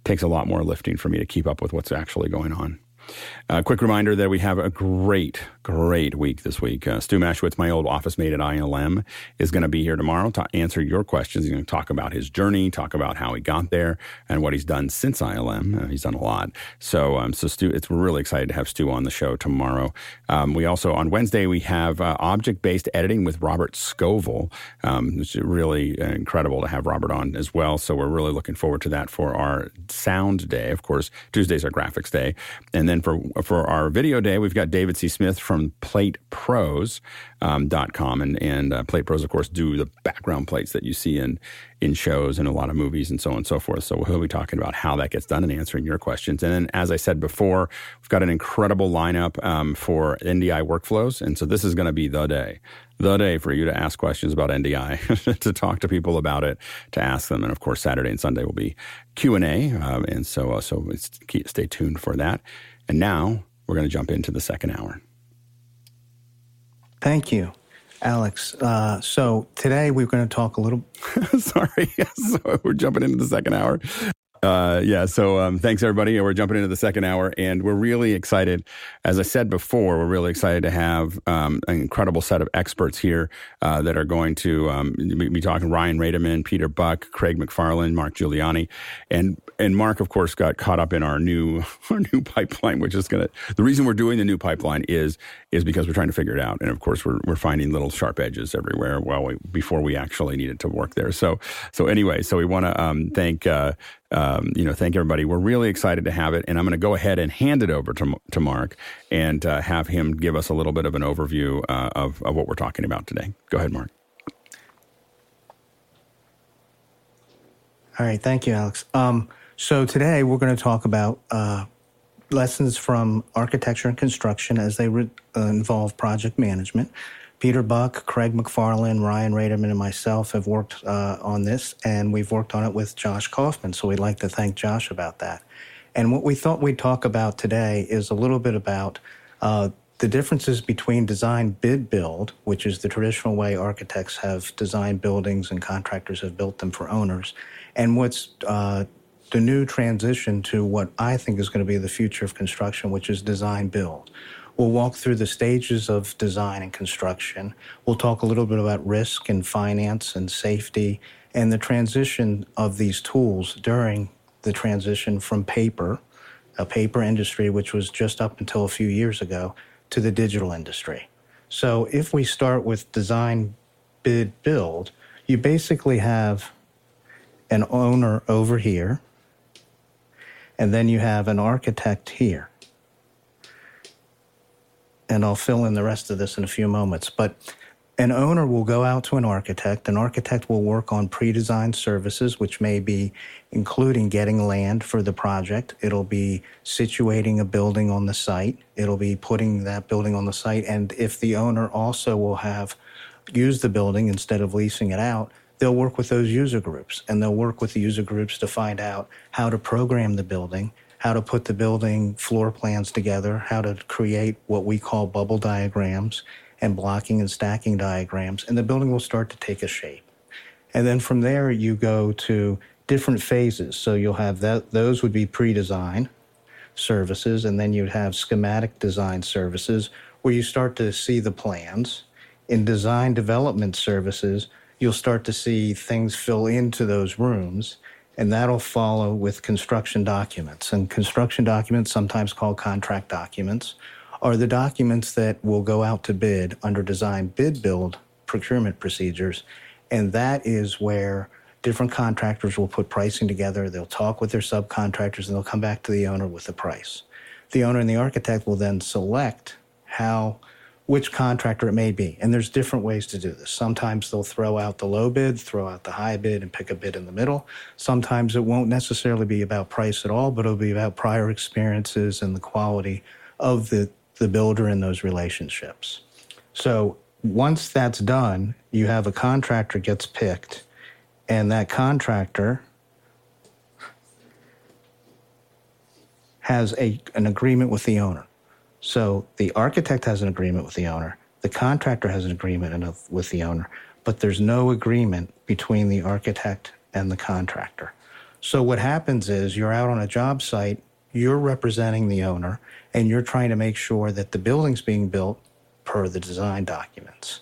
takes a lot more lifting for me to keep up with what's actually going on. A quick reminder that we have a great, great week this week. Uh, Stu Maschwitz, my old office mate at ILM, is going to be here tomorrow to answer your questions. He's going to talk about his journey, talk about how he got there, and what he's done since ILM. Uh, he's done a lot. So, um, so Stu, it's we're really excited to have Stu on the show tomorrow. Um, we also on Wednesday we have uh, object-based editing with Robert Scovill. Um, it's really incredible to have Robert on as well. So we're really looking forward to that for our sound day. Of course, Tuesdays are graphics day, and then then for for our video day, we've got David C. Smith from PlatePros.com, um, .com. and and uh, Plate Pros, of course, do the background plates that you see in in shows and a lot of movies and so on and so forth. So he'll be talking about how that gets done and answering your questions. And then, as I said before, we've got an incredible lineup um, for NDI workflows, and so this is going to be the day the day for you to ask questions about NDI, [LAUGHS] to talk to people about it, to ask them, and of course Saturday and Sunday will be Q and A, um, and so uh, so stay tuned for that. And now we're going to jump into the second hour. Thank you, Alex. Uh, so today we're going to talk a little. [LAUGHS] Sorry, [LAUGHS] so we're jumping into the second hour. Uh, yeah, so um, thanks everybody. We're jumping into the second hour, and we're really excited. As I said before, we're really excited to have um, an incredible set of experts here uh, that are going to um, be talking. Ryan Raderman, Peter Buck, Craig McFarland, Mark Giuliani, and and Mark, of course, got caught up in our new [LAUGHS] our new pipeline, which is gonna. The reason we're doing the new pipeline is is because we're trying to figure it out, and of course, we're we're finding little sharp edges everywhere. Well, we, before we actually needed to work there. So so anyway, so we want to um, thank. Uh, um, you know, thank everybody. We're really excited to have it, and I'm going to go ahead and hand it over to to Mark and uh, have him give us a little bit of an overview uh, of of what we're talking about today. Go ahead, Mark. All right, thank you, Alex. Um, so today we're going to talk about uh, lessons from architecture and construction as they re- uh, involve project management. Peter Buck, Craig McFarland, Ryan Raderman, and myself have worked uh, on this, and we've worked on it with Josh Kaufman. So we'd like to thank Josh about that. And what we thought we'd talk about today is a little bit about uh, the differences between design bid build, which is the traditional way architects have designed buildings and contractors have built them for owners, and what's uh, the new transition to what I think is going to be the future of construction, which is design build. We'll walk through the stages of design and construction. We'll talk a little bit about risk and finance and safety and the transition of these tools during the transition from paper, a paper industry which was just up until a few years ago, to the digital industry. So if we start with design, bid, build, you basically have an owner over here, and then you have an architect here and I'll fill in the rest of this in a few moments. But an owner will go out to an architect. An architect will work on pre designed services, which may be including getting land for the project. It'll be situating a building on the site. It'll be putting that building on the site. And if the owner also will have used the building instead of leasing it out, they'll work with those user groups and they'll work with the user groups to find out how to program the building how to put the building floor plans together, how to create what we call bubble diagrams and blocking and stacking diagrams, and the building will start to take a shape. And then from there, you go to different phases. So you'll have that, those would be pre design services, and then you'd have schematic design services where you start to see the plans. In design development services, you'll start to see things fill into those rooms and that'll follow with construction documents. And construction documents, sometimes called contract documents, are the documents that will go out to bid under design bid build procurement procedures. And that is where different contractors will put pricing together. They'll talk with their subcontractors and they'll come back to the owner with the price. The owner and the architect will then select how which contractor it may be. And there's different ways to do this. Sometimes they'll throw out the low bid, throw out the high bid, and pick a bid in the middle. Sometimes it won't necessarily be about price at all, but it'll be about prior experiences and the quality of the, the builder in those relationships. So once that's done, you have a contractor gets picked, and that contractor has a, an agreement with the owner. So the architect has an agreement with the owner, the contractor has an agreement with the owner, but there's no agreement between the architect and the contractor. So what happens is you're out on a job site, you're representing the owner, and you're trying to make sure that the building's being built per the design documents.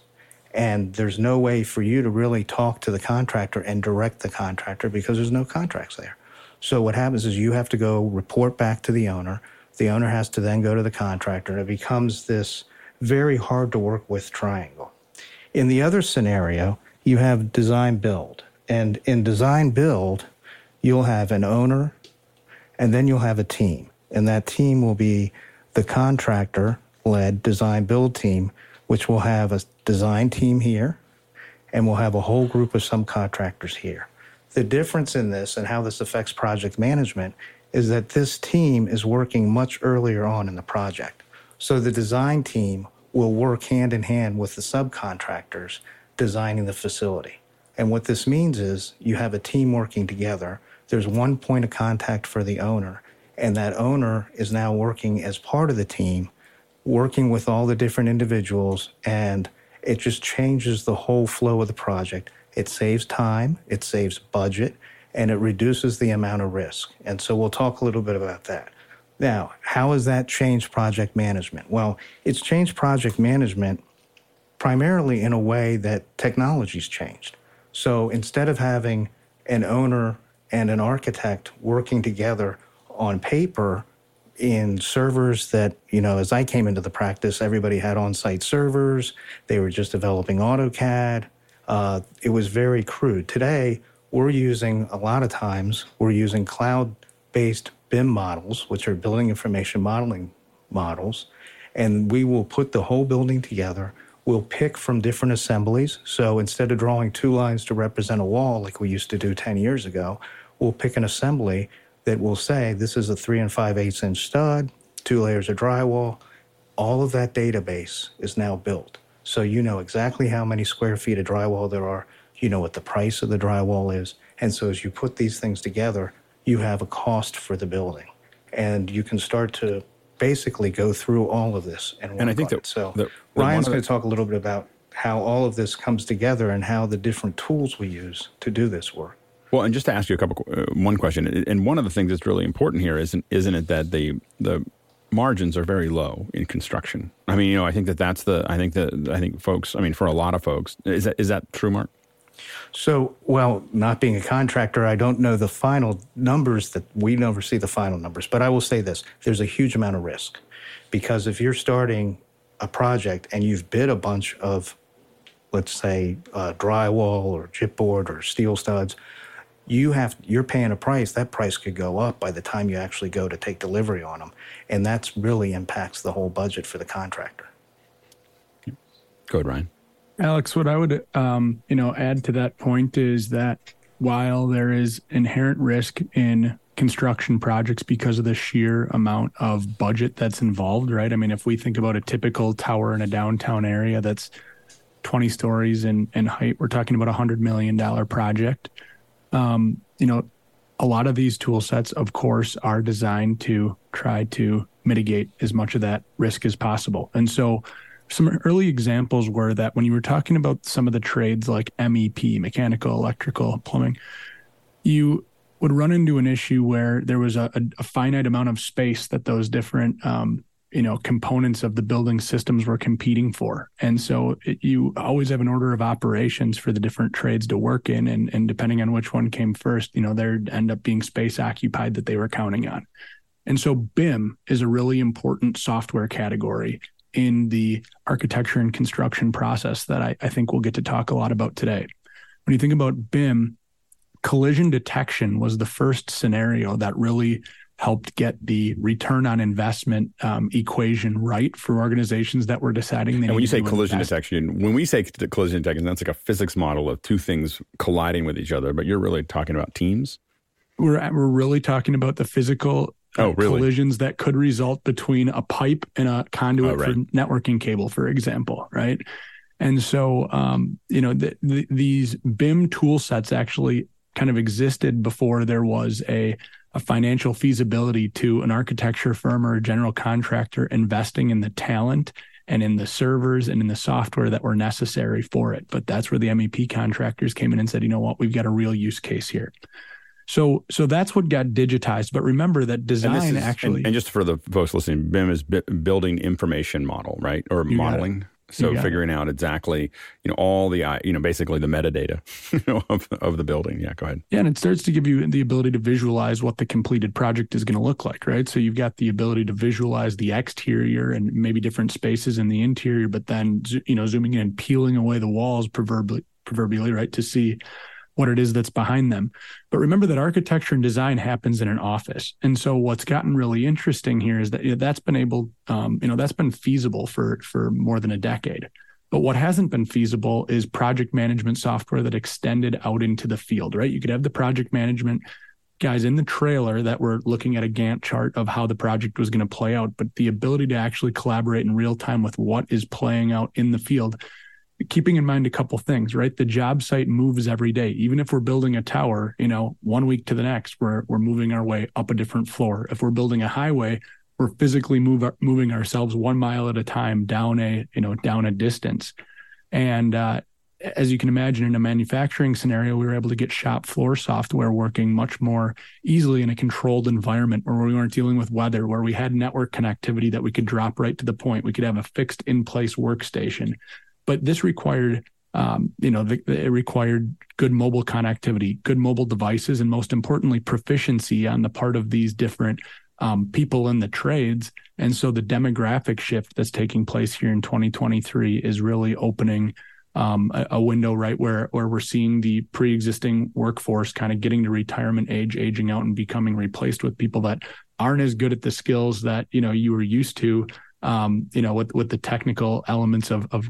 And there's no way for you to really talk to the contractor and direct the contractor because there's no contracts there. So what happens is you have to go report back to the owner. The owner has to then go to the contractor, and it becomes this very hard to work with triangle. In the other scenario, you have design build. And in design build, you'll have an owner and then you'll have a team. And that team will be the contractor led design build team, which will have a design team here and we'll have a whole group of subcontractors here. The difference in this and how this affects project management is that this team is working much earlier on in the project. So the design team will work hand in hand with the subcontractors designing the facility. And what this means is you have a team working together. There's one point of contact for the owner, and that owner is now working as part of the team, working with all the different individuals, and it just changes the whole flow of the project. It saves time, it saves budget, and it reduces the amount of risk. And so we'll talk a little bit about that. Now, how has that changed project management? Well, it's changed project management primarily in a way that technology's changed. So instead of having an owner and an architect working together on paper in servers that, you know, as I came into the practice, everybody had on site servers, they were just developing AutoCAD. Uh, it was very crude. Today, we're using a lot of times, we're using cloud based BIM models, which are building information modeling models, and we will put the whole building together. We'll pick from different assemblies. So instead of drawing two lines to represent a wall like we used to do 10 years ago, we'll pick an assembly that will say this is a three and five eighths inch stud, two layers of drywall. All of that database is now built. So you know exactly how many square feet of drywall there are. You know what the price of the drywall is. And so as you put these things together, you have a cost for the building. And you can start to basically go through all of this and, and I think that so the, the Ryan's going to talk a little bit about how all of this comes together and how the different tools we use to do this work. Well, and just to ask you a couple, uh, one question, and one of the things that's really important here isn't isn't it that the the margins are very low in construction? I mean, you know, I think that that's the I think that I think folks, I mean, for a lot of folks, is that is that true, Mark? So, well, not being a contractor, I don't know the final numbers that we never see the final numbers, but I will say this there's a huge amount of risk. Because if you're starting a project and you've bid a bunch of, let's say, uh, drywall or chipboard or steel studs, you have you're paying a price that price could go up by the time you actually go to take delivery on them and that's really impacts the whole budget for the contractor. Go ahead ryan Alex, what I would um, you know add to that point is that while there is inherent risk in construction projects because of the sheer amount of budget that's involved, right? I mean, if we think about a typical tower in a downtown area that's 20 stories in, in height, we're talking about a $100 million project. Um, you know, a lot of these tool sets, of course, are designed to try to mitigate as much of that risk as possible. And so, some early examples were that when you were talking about some of the trades like MEP, mechanical, electrical, plumbing, you would run into an issue where there was a, a finite amount of space that those different um, you know components of the building systems were competing for. And so it, you always have an order of operations for the different trades to work in. And, and depending on which one came first you know there'd end up being space occupied that they were counting on. And so bim is a really important software category in the architecture and construction process that I, I think we'll get to talk a lot about today. When you think about BIM, collision detection was the first scenario that really helped get the return on investment um, equation right for organizations that were deciding. and when you say collision invest. detection, when we say collision detection, that's like a physics model of two things colliding with each other. But you're really talking about teams. We're we're really talking about the physical oh, really? collisions that could result between a pipe and a conduit oh, right. for networking cable, for example, right? And so, um, you know, the, the, these BIM tool sets actually kind of existed before there was a a financial feasibility to an architecture firm or a general contractor investing in the talent and in the servers and in the software that were necessary for it. But that's where the MEP contractors came in and said, you know what, we've got a real use case here. So, so that's what got digitized. But remember that design is, actually, and, and, just for the folks listening, BIM is building information model, right, or modeling. So figuring it. out exactly, you know, all the, you know, basically the metadata [LAUGHS] you know, of, of the building. Yeah, go ahead. Yeah, and it starts to give you the ability to visualize what the completed project is going to look like, right? So you've got the ability to visualize the exterior and maybe different spaces in the interior, but then, you know, zooming in and peeling away the walls proverbially, proverbially, right, to see what it is that's behind them. But remember that architecture and design happens in an office. And so what's gotten really interesting here is that that's been able, um, you know, that's been feasible for for more than a decade. But what hasn't been feasible is project management software that extended out into the field, right? You could have the project management guys in the trailer that were looking at a Gantt chart of how the project was going to play out, but the ability to actually collaborate in real time with what is playing out in the field keeping in mind a couple things, right? The job site moves every day. Even if we're building a tower, you know, one week to the next, we're we're moving our way up a different floor. If we're building a highway, we're physically move, moving ourselves one mile at a time down a you know down a distance. And uh, as you can imagine, in a manufacturing scenario, we were able to get shop floor software working much more easily in a controlled environment where we weren't dealing with weather, where we had network connectivity that we could drop right to the point. We could have a fixed in place workstation but this required um, you know, the, it required good mobile connectivity, good mobile devices, and most importantly, proficiency on the part of these different um, people in the trades. And so the demographic shift that's taking place here in 2023 is really opening um, a, a, window, right, where where we're seeing the pre-existing workforce kind of getting to retirement age, aging out, and becoming replaced with people that aren't as good at the skills that you know you were used to. Um, you know, with with the technical elements of of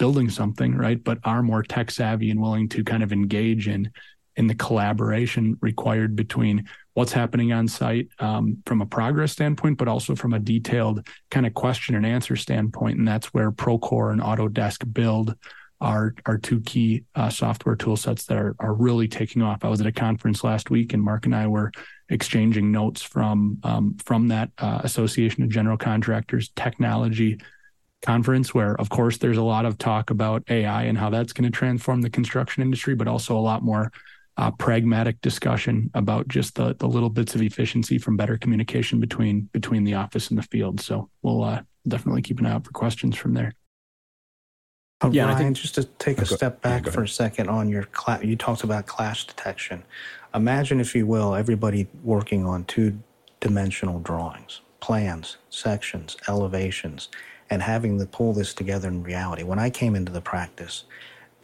building something, right? But are more tech savvy and willing to kind of engage in in the collaboration required between what's happening on site um, from a progress standpoint, but also from a detailed kind of question and answer standpoint. And that's where Procore and Autodesk Build are are two key uh, software tool sets that are are really taking off. I was at a conference last week, and Mark and I were exchanging notes from um, from that uh, Association of General Contractors technology conference where of course there's a lot of talk about AI and how that's going to transform the construction industry, but also a lot more uh, pragmatic discussion about just the the little bits of efficiency from better communication between between the office and the field. So we'll uh, definitely keep an eye out for questions from there. Uh, yeah, Ryan, think, just to take a go, step back yeah, for a second on your cl- you talked about clash detection. Imagine, if you will, everybody working on two dimensional drawings, plans, sections, elevations and having to pull this together in reality. When I came into the practice,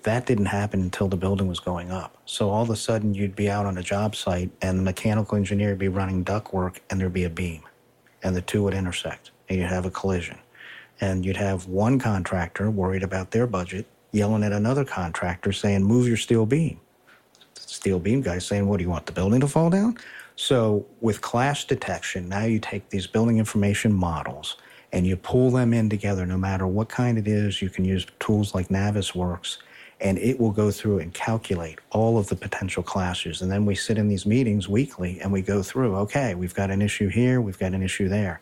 that didn't happen until the building was going up. So all of a sudden, you'd be out on a job site, and the mechanical engineer would be running duct work, and there'd be a beam, and the two would intersect, and you'd have a collision. And you'd have one contractor worried about their budget yelling at another contractor saying, Move your steel beam. The steel beam guy saying, What do you want, the building to fall down? So with clash detection, now you take these building information models and you pull them in together no matter what kind it is. You can use tools like Navisworks and it will go through and calculate all of the potential clashes. And then we sit in these meetings weekly and we go through, okay, we've got an issue here, we've got an issue there.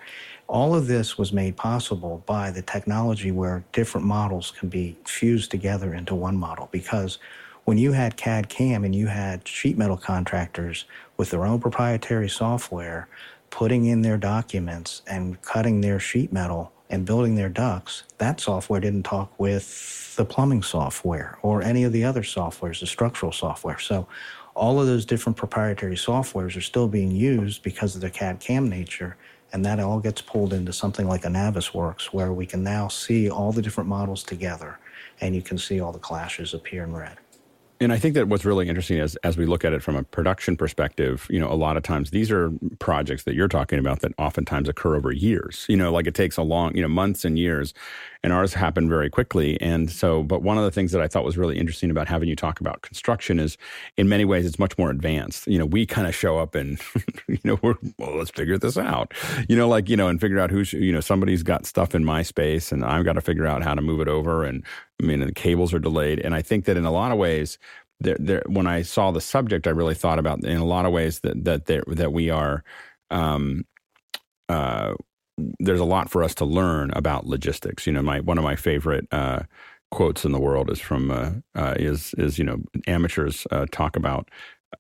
All of this was made possible by the technology where different models can be fused together into one model because when you had CAD CAM and you had sheet metal contractors with their own proprietary software, putting in their documents and cutting their sheet metal and building their ducts, that software didn't talk with the plumbing software or any of the other softwares, the structural software. So all of those different proprietary softwares are still being used because of their CAD CAM nature. And that all gets pulled into something like a Navisworks where we can now see all the different models together and you can see all the clashes appear in red. And I think that what's really interesting is as we look at it from a production perspective, you know, a lot of times these are projects that you're talking about that oftentimes occur over years. You know, like it takes a long, you know, months and years and ours happen very quickly. And so, but one of the things that I thought was really interesting about having you talk about construction is in many ways it's much more advanced. You know, we kind of show up and, [LAUGHS] you know, we're, well, let's figure this out, you know, like, you know, and figure out who's, you know, somebody's got stuff in my space and I've got to figure out how to move it over. And I mean, the cables are delayed. And I think that in a lot of ways, when I saw the subject, I really thought about in a lot of ways that that that we are. Um, uh, there's a lot for us to learn about logistics. You know, my one of my favorite uh, quotes in the world is from uh, uh, is is you know amateurs uh, talk about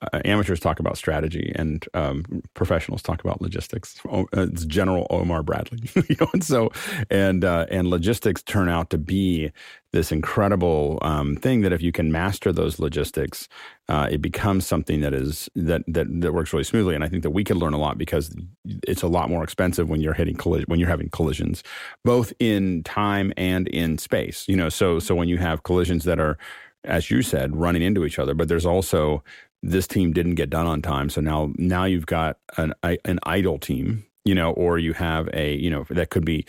uh, amateurs talk about strategy and um, professionals talk about logistics. Uh, it's General Omar Bradley, [LAUGHS] you know, and so and uh, and logistics turn out to be this incredible um, thing that if you can master those logistics, uh, it becomes something that is that, that that works really smoothly. And I think that we can learn a lot because it's a lot more expensive when you're hitting collision when you're having collisions, both in time and in space. You know, so so when you have collisions that are as you said, running into each other, but there's also this team didn't get done on time. So now now you've got an an idle team, you know, or you have a you know that could be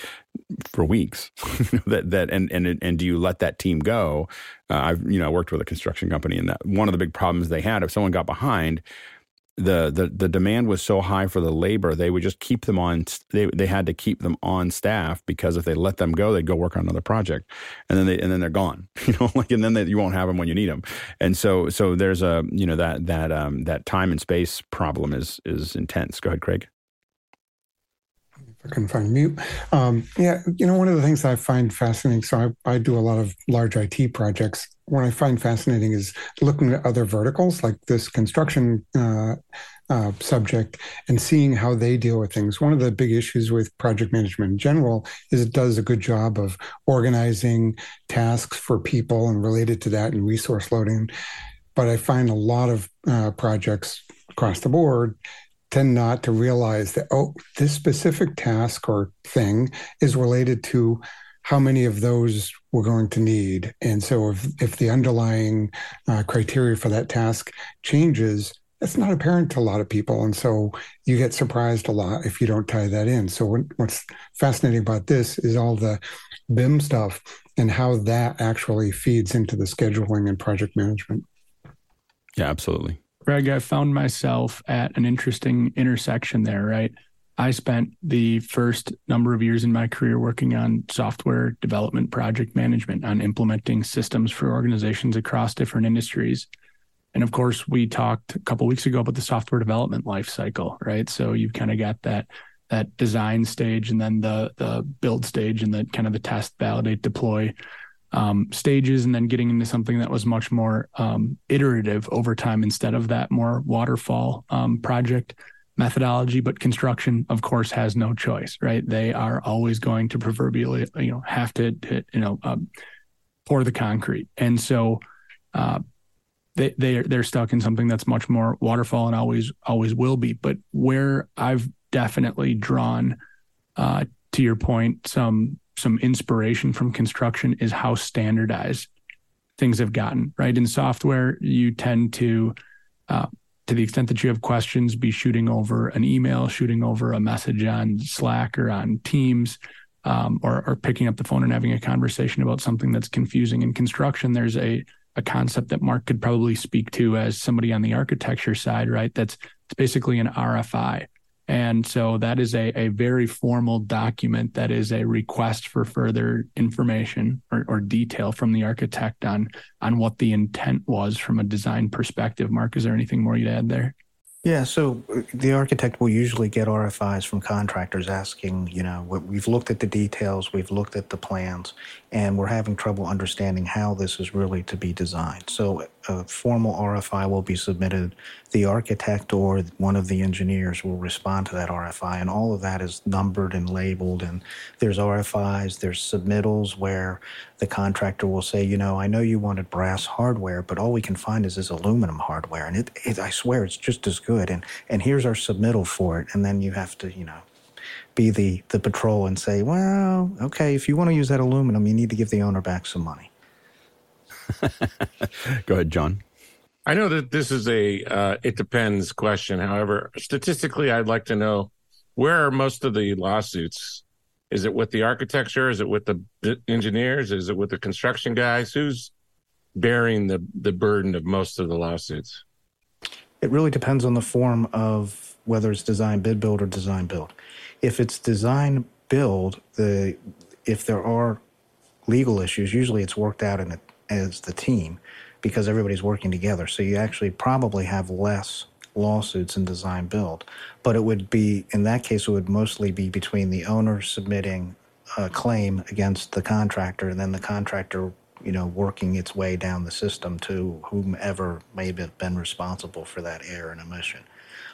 for weeks [LAUGHS] that that and and and do you let that team go? Uh, I've you know worked with a construction company and that one of the big problems they had if someone got behind the, the the demand was so high for the labor they would just keep them on they they had to keep them on staff because if they let them go they'd go work on another project. And then they and then they're gone [LAUGHS] you know like and then they, you won't have them when you need them and so so there's a you know that that um that time and space problem is is intense. Go ahead Craig I couldn't find mute. Um, yeah, you know, one of the things I find fascinating. So I, I do a lot of large IT projects. What I find fascinating is looking at other verticals like this construction uh, uh, subject and seeing how they deal with things. One of the big issues with project management in general is it does a good job of organizing tasks for people and related to that and resource loading. But I find a lot of uh, projects across the board tend not to realize that, oh, this specific task or thing is related to how many of those we're going to need. And so if, if the underlying uh, criteria for that task changes, that's not apparent to a lot of people. And so you get surprised a lot if you don't tie that in. So what, what's fascinating about this is all the BIM stuff and how that actually feeds into the scheduling and project management. Yeah, absolutely. Greg, I found myself at an interesting intersection there, right? I spent the first number of years in my career working on software development, project management, on implementing systems for organizations across different industries. And of course, we talked a couple weeks ago about the software development life cycle, right? So you've kind of got that that design stage and then the the build stage and the kind of the test, validate, deploy um, stages and then getting into something that was much more um, iterative over time instead of that more waterfall um, project methodology. But construction of course has no choice right? They are always going to proverbially you know have to, to you know um, pour the concrete. And so uh, they they they're stuck in something that's much more waterfall and always always will be. But where i've definitely drawn uh, to your point some some inspiration from construction is how standardized things have gotten. Right in software, you tend to, uh, to the extent that you have questions, be shooting over an email, shooting over a message on Slack or on Teams. Um, or, or picking up the phone and having a conversation about something that's confusing in construction, there's a a concept that Mark could probably speak to as somebody on the architecture side, right? That's it's basically an RFI, and so that is a, a very formal document that is a request for further information or, or detail from the architect on on what the intent was from a design perspective. Mark, is there anything more you'd add there? Yeah, so uh, the architect will usually get RFIs from contractors asking, you know, we've looked at the details, we've looked at the plans, and we're having trouble understanding how this is really to be designed. So a formal RFI will be submitted. The architect or one of the engineers will respond to that RFI, and all of that is numbered and labeled. And there's RFIs, there's submittals where the contractor will say, you know, I know you wanted brass hardware, but all we can find is this aluminum hardware, and it, it I swear it's just as good. And and here's our submittal for it, and then you have to, you know, be the the patrol and say, well, okay, if you want to use that aluminum, you need to give the owner back some money. Go ahead, John. I know that this is a uh, it depends question. However, statistically, I'd like to know where are most of the lawsuits is it with the architecture? Is it with the engineers? Is it with the construction guys? Who's bearing the, the burden of most of the lawsuits? It really depends on the form of whether it's design bid build or design build. If it's design build, the if there are legal issues, usually it's worked out in it as the team because everybody's working together. So you actually probably have less lawsuits in design build. But it would be, in that case, it would mostly be between the owner submitting a claim against the contractor and then the contractor, you know, working its way down the system to whomever may have been responsible for that error and omission.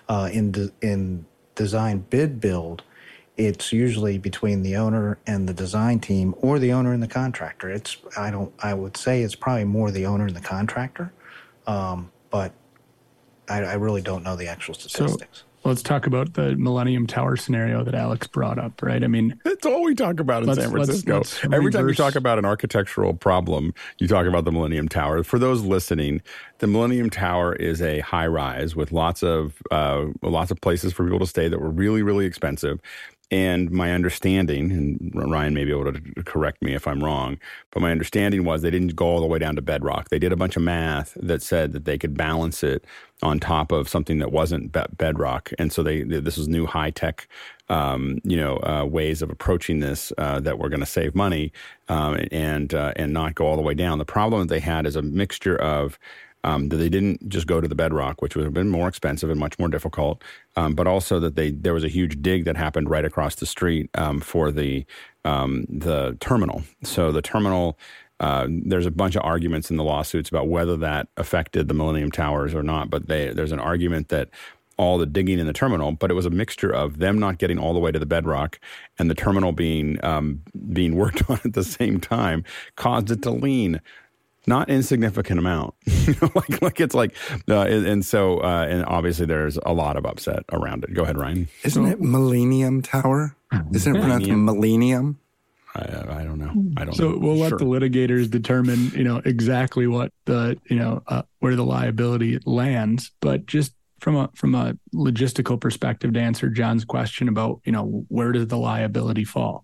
Uh, in, de- in design bid build, it's usually between the owner and the design team or the owner and the contractor. It's I don't I would say it's probably more the owner and the contractor, um, but I, I, really don't know the actual statistics. So, let's talk about the Millennium Tower scenario that Alex brought up, right? I mean, that's all we talk about in let's, San Francisco. Let's, let's Every reverse. time you talk about an architectural problem, you talk about the Millennium Tower. For those listening, the Millennium Tower is a high rise with lots of uh, lots of places for people to stay that were really, really expensive. And my understanding, and Ryan may be able to correct me if I'm wrong, but my understanding was they didn't go all the way down to bedrock. They did a bunch of math that said that they could balance it on top of something that wasn't bedrock. And so they, this was new high tech, um, you know, uh, ways of approaching this uh, that were going to save money um, and uh, and not go all the way down. The problem that they had is a mixture of um, that they didn't just go to the bedrock, which would have been more expensive and much more difficult, um, but also that they there was a huge dig that happened right across the street um, for the um, the terminal. So the terminal. Uh, there's a bunch of arguments in the lawsuits about whether that affected the Millennium Towers or not, but they, there's an argument that all the digging in the terminal, but it was a mixture of them not getting all the way to the bedrock and the terminal being um, being worked [LAUGHS] on at the same time caused it to lean not insignificant amount. [LAUGHS] like like it's like, uh, and so uh, and obviously there's a lot of upset around it. Go ahead, Ryan. Isn't it Millennium Tower? Isn't it pronounced Millennium? I, I don't know. I don't. So know. we'll let the litigators determine, you know, exactly what the, you know, uh, where the liability lands. But just from a from a logistical perspective, to answer John's question about, you know, where does the liability fall?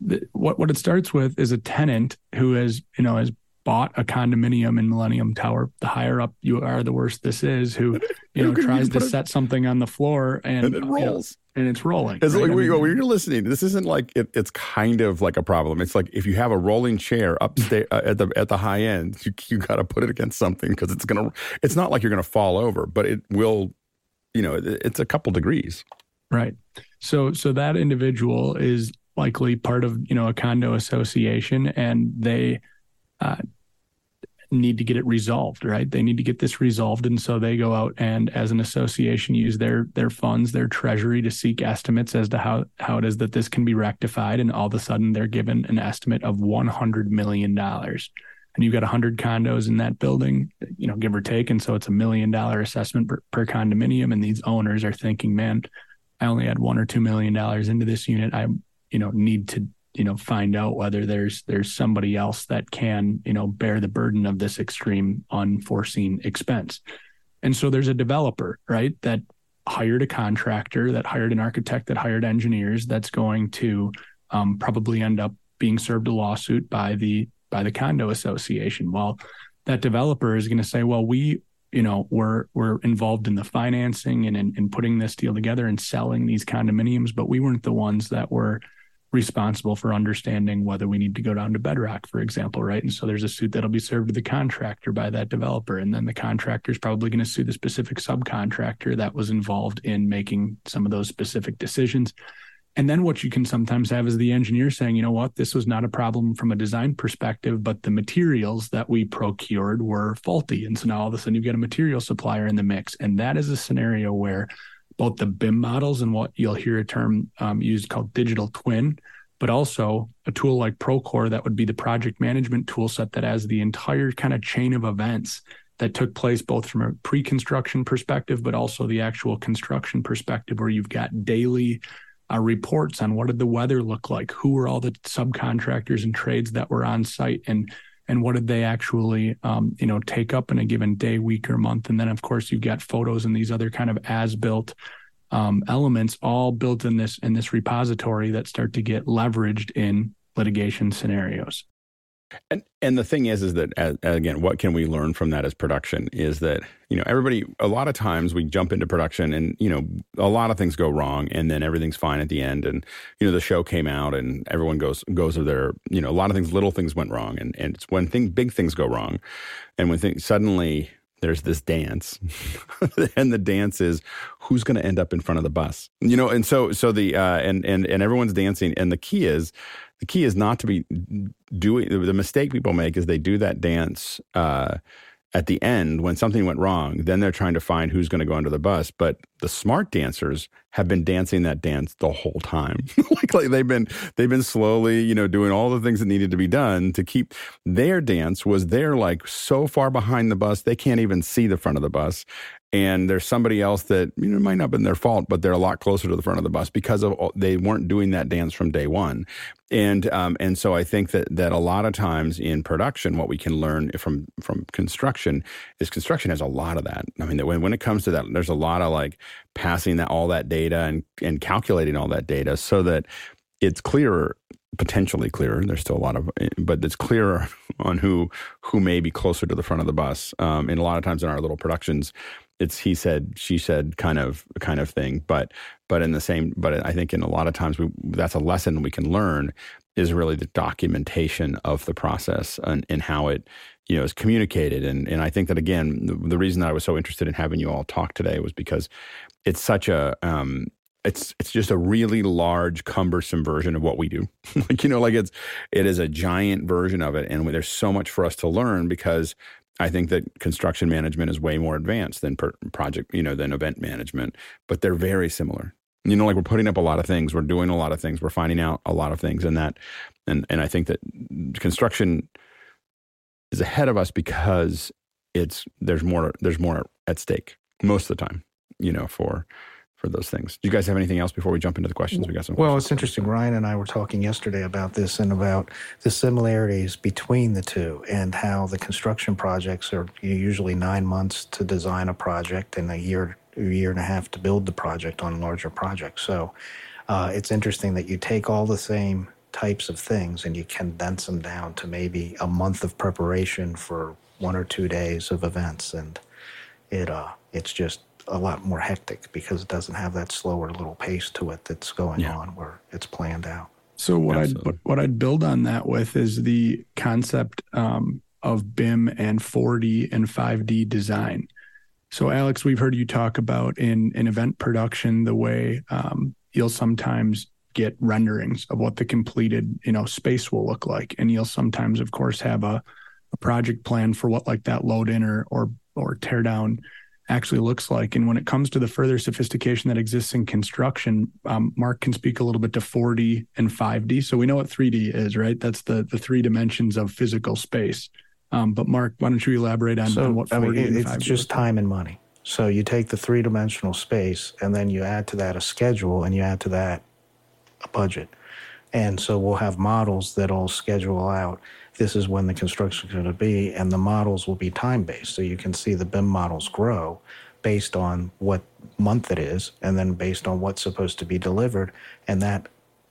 The, what what it starts with is a tenant who has, you know, has bought a condominium in Millennium Tower, the higher up you are, the worse this is. Who [LAUGHS] you know tries to set something on the floor and, and it rolls. You know, and it's rolling. It's right? like I mean, when you're listening, this isn't like it, it's kind of like a problem. It's like if you have a rolling chair upstairs [LAUGHS] uh, at the at the high end, you you got to put it against something because it's gonna. It's not like you're gonna fall over, but it will. You know, it, it's a couple degrees. Right. So so that individual is likely part of you know a condo association, and they. Uh, need to get it resolved, right? They need to get this resolved, and so they go out and, as an association, use their their funds, their treasury, to seek estimates as to how how it is that this can be rectified. And all of a sudden, they're given an estimate of one hundred million dollars, and you've got hundred condos in that building, you know, give or take, and so it's a million dollar assessment per, per condominium. And these owners are thinking, man, I only had one or two million dollars into this unit. I you know need to you know find out whether there's there's somebody else that can you know bear the burden of this extreme unforeseen expense. And so there's a developer right that hired a contractor that hired an architect that hired engineers that's going to um, probably end up being served a lawsuit by the by the condo association. Well that developer is going to say well we you know we're we're involved in the financing and in, in putting this deal together and selling these condominiums but we weren't the ones that were responsible for understanding whether we need to go down to bedrock for example right? And so there's a suit that'll be served to the contractor by that developer and then the contractor is probably going to sue the specific subcontractor that was involved in making some of those specific decisions. And then what you can sometimes have is the engineer saying you know what? This was not a problem from a design perspective but the materials that we procured were faulty. And so now all of a sudden you've got a material supplier in the mix and that is a scenario where both the BIM models and what you'll hear a term um, used called digital twin, but also a tool like Procore that would be the project management tool set that has the entire kind of chain of events that took place both from a pre-construction perspective, but also the actual construction perspective, where you've got daily uh, reports on what did the weather look like, who were all the subcontractors and trades that were on site, and and what did they actually um, you know take up in a given day week or month? And then of course you've got photos and these other kind of as built um, elements all built in this in this repository that start to get leveraged in litigation scenarios And and the thing is, is that as, again, what can we learn from that as production? Is that you know everybody a lot of times we jump into production and you know a lot of things go wrong and then everything's fine at the end and you know the show came out and everyone goes goes to their you know a lot of things little things went wrong and and it's when things big things go wrong and when things suddenly there's this dance [LAUGHS] and the dance is who's going to end up in front of the bus you know and so so the uh and and and everyone's dancing and the key is the key is not to be doing the mistake people make is they do that dance uh at the end when something went wrong then they're trying to find who's going to go under the bus. But the smart dancers have been dancing that dance the whole time. [LAUGHS] Like, like they've been they've been slowly you know doing all the things that needed to be done to keep their dance was they're like so far behind the bus they can't even see the front of the bus and there's somebody else that you know it might not have been their fault, but they're a lot closer to the front of the bus because of they weren't doing that dance from day one, and um, and so I think that that a lot of times in production, what we can learn from from construction is construction has a lot of that. I mean, when when it comes to that, there's a lot of like passing that all that data and and calculating all that data so that it's clearer potentially clearer. There's still a lot of, but it's clearer [LAUGHS] on who who may be closer to the front of the bus. Um, and a lot of times in our little productions, it's he said she said kind of kind of thing. But but in the same but i think in a lot of times we that's a lesson we can learn is really the documentation of the process and, and how it you know is communicated. And and i think that again the, the, reason that i was so interested in having you all talk today was because it's such a um it's it's just a really large cumbersome version of what we do. [LAUGHS] Like you know like it's it is a giant version of it. And there's so much for us to learn because I think that construction management is way more advanced than per project, you know, than event management, but they're very similar. You know, like we're putting up a lot of things, we're doing a lot of things, we're finding out a lot of things, and that, and and I think that construction is ahead of us because it's there's more there's more at stake most of the time, you know, for for those things. Do you guys have anything else before we jump into the questions? We got some. Well, it's interesting. Ryan and I were talking yesterday about this and about the similarities between the two and how the construction projects are usually nine months to design a project and a year, a year and a half to build the project on larger projects. So uh, it's interesting that you take all the same types of things and you condense them down to maybe a month of preparation for one or two days of events and it uh it's just a lot more hectic because it doesn't have that slower little pace to it that's going yeah. on where it's planned out. So what I what I'd build on that with is the concept um, of BIM and 4D and 5D design. So Alex, we've heard you talk about in in event production the way um, you'll sometimes get renderings of what the completed you know space will look like, and you'll sometimes, of course, have a, a project plan for what like that load in or or or tear down actually looks like. And when it comes to the further sophistication that exists in construction, um, Mark can speak a little bit to 4D and 5D. So we know what 3D is, right? That's the the three dimensions of physical space. Um, but Mark, why don't you elaborate on, so, on what 4D I mean, and it's 5D just time and money. So you take the three dimensional space and then you add to that a schedule and you add to that a budget. And so we'll have models that'll schedule out this is when the construction is going to be, and the models will be time based. So you can see the BIM models grow based on what month it is, and then based on what's supposed to be delivered. And that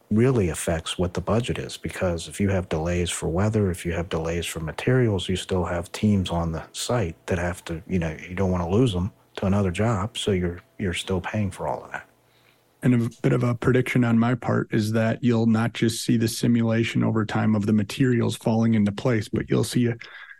really affects what the budget is because if you have delays for weather, if you have delays for materials, you still have teams on the site that have to, you know, you don't want to lose them to another job. So you're you're still paying for all of that. And a bit of a prediction on my part is that you'll not just see the simulation over time of the materials falling into place, but you'll see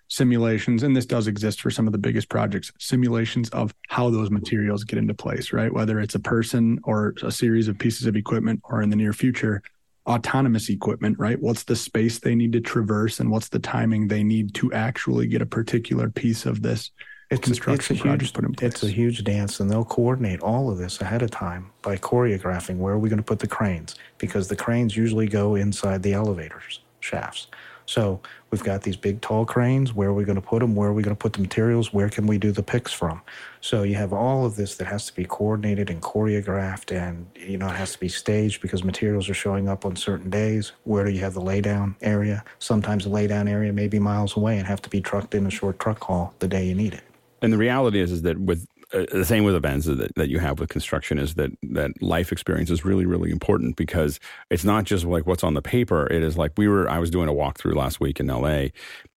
simulations, and this does exist for some of the biggest projects, simulations of how those materials get into place, right? Whether it's a person or a series of pieces of equipment, or in the near future, autonomous equipment, right? What's the space they need to traverse and what's the timing they need to actually get a particular piece of this it's, construction it's a huge, put in place. It's a huge dance, and they'll coordinate all of this ahead of time by choreographing where are we going to put the cranes because the cranes usually go inside the elevators shafts. So we've got these big tall cranes. Where are we going to put them? Where are we going to put the materials? Where can we do the picks from? So you have all of this that has to be coordinated and choreographed, and you know it has to be staged because materials are showing up on certain days. Where do you have the laydown area? Sometimes the laydown area may be miles away and have to be trucked in a short truck haul the day you need it and the reality is is that with uh, the same with events that, that you have with construction is that that life experience is really really important because it's not just like what's on the paper. It is like we were. I was doing a walkthrough last week in L.A.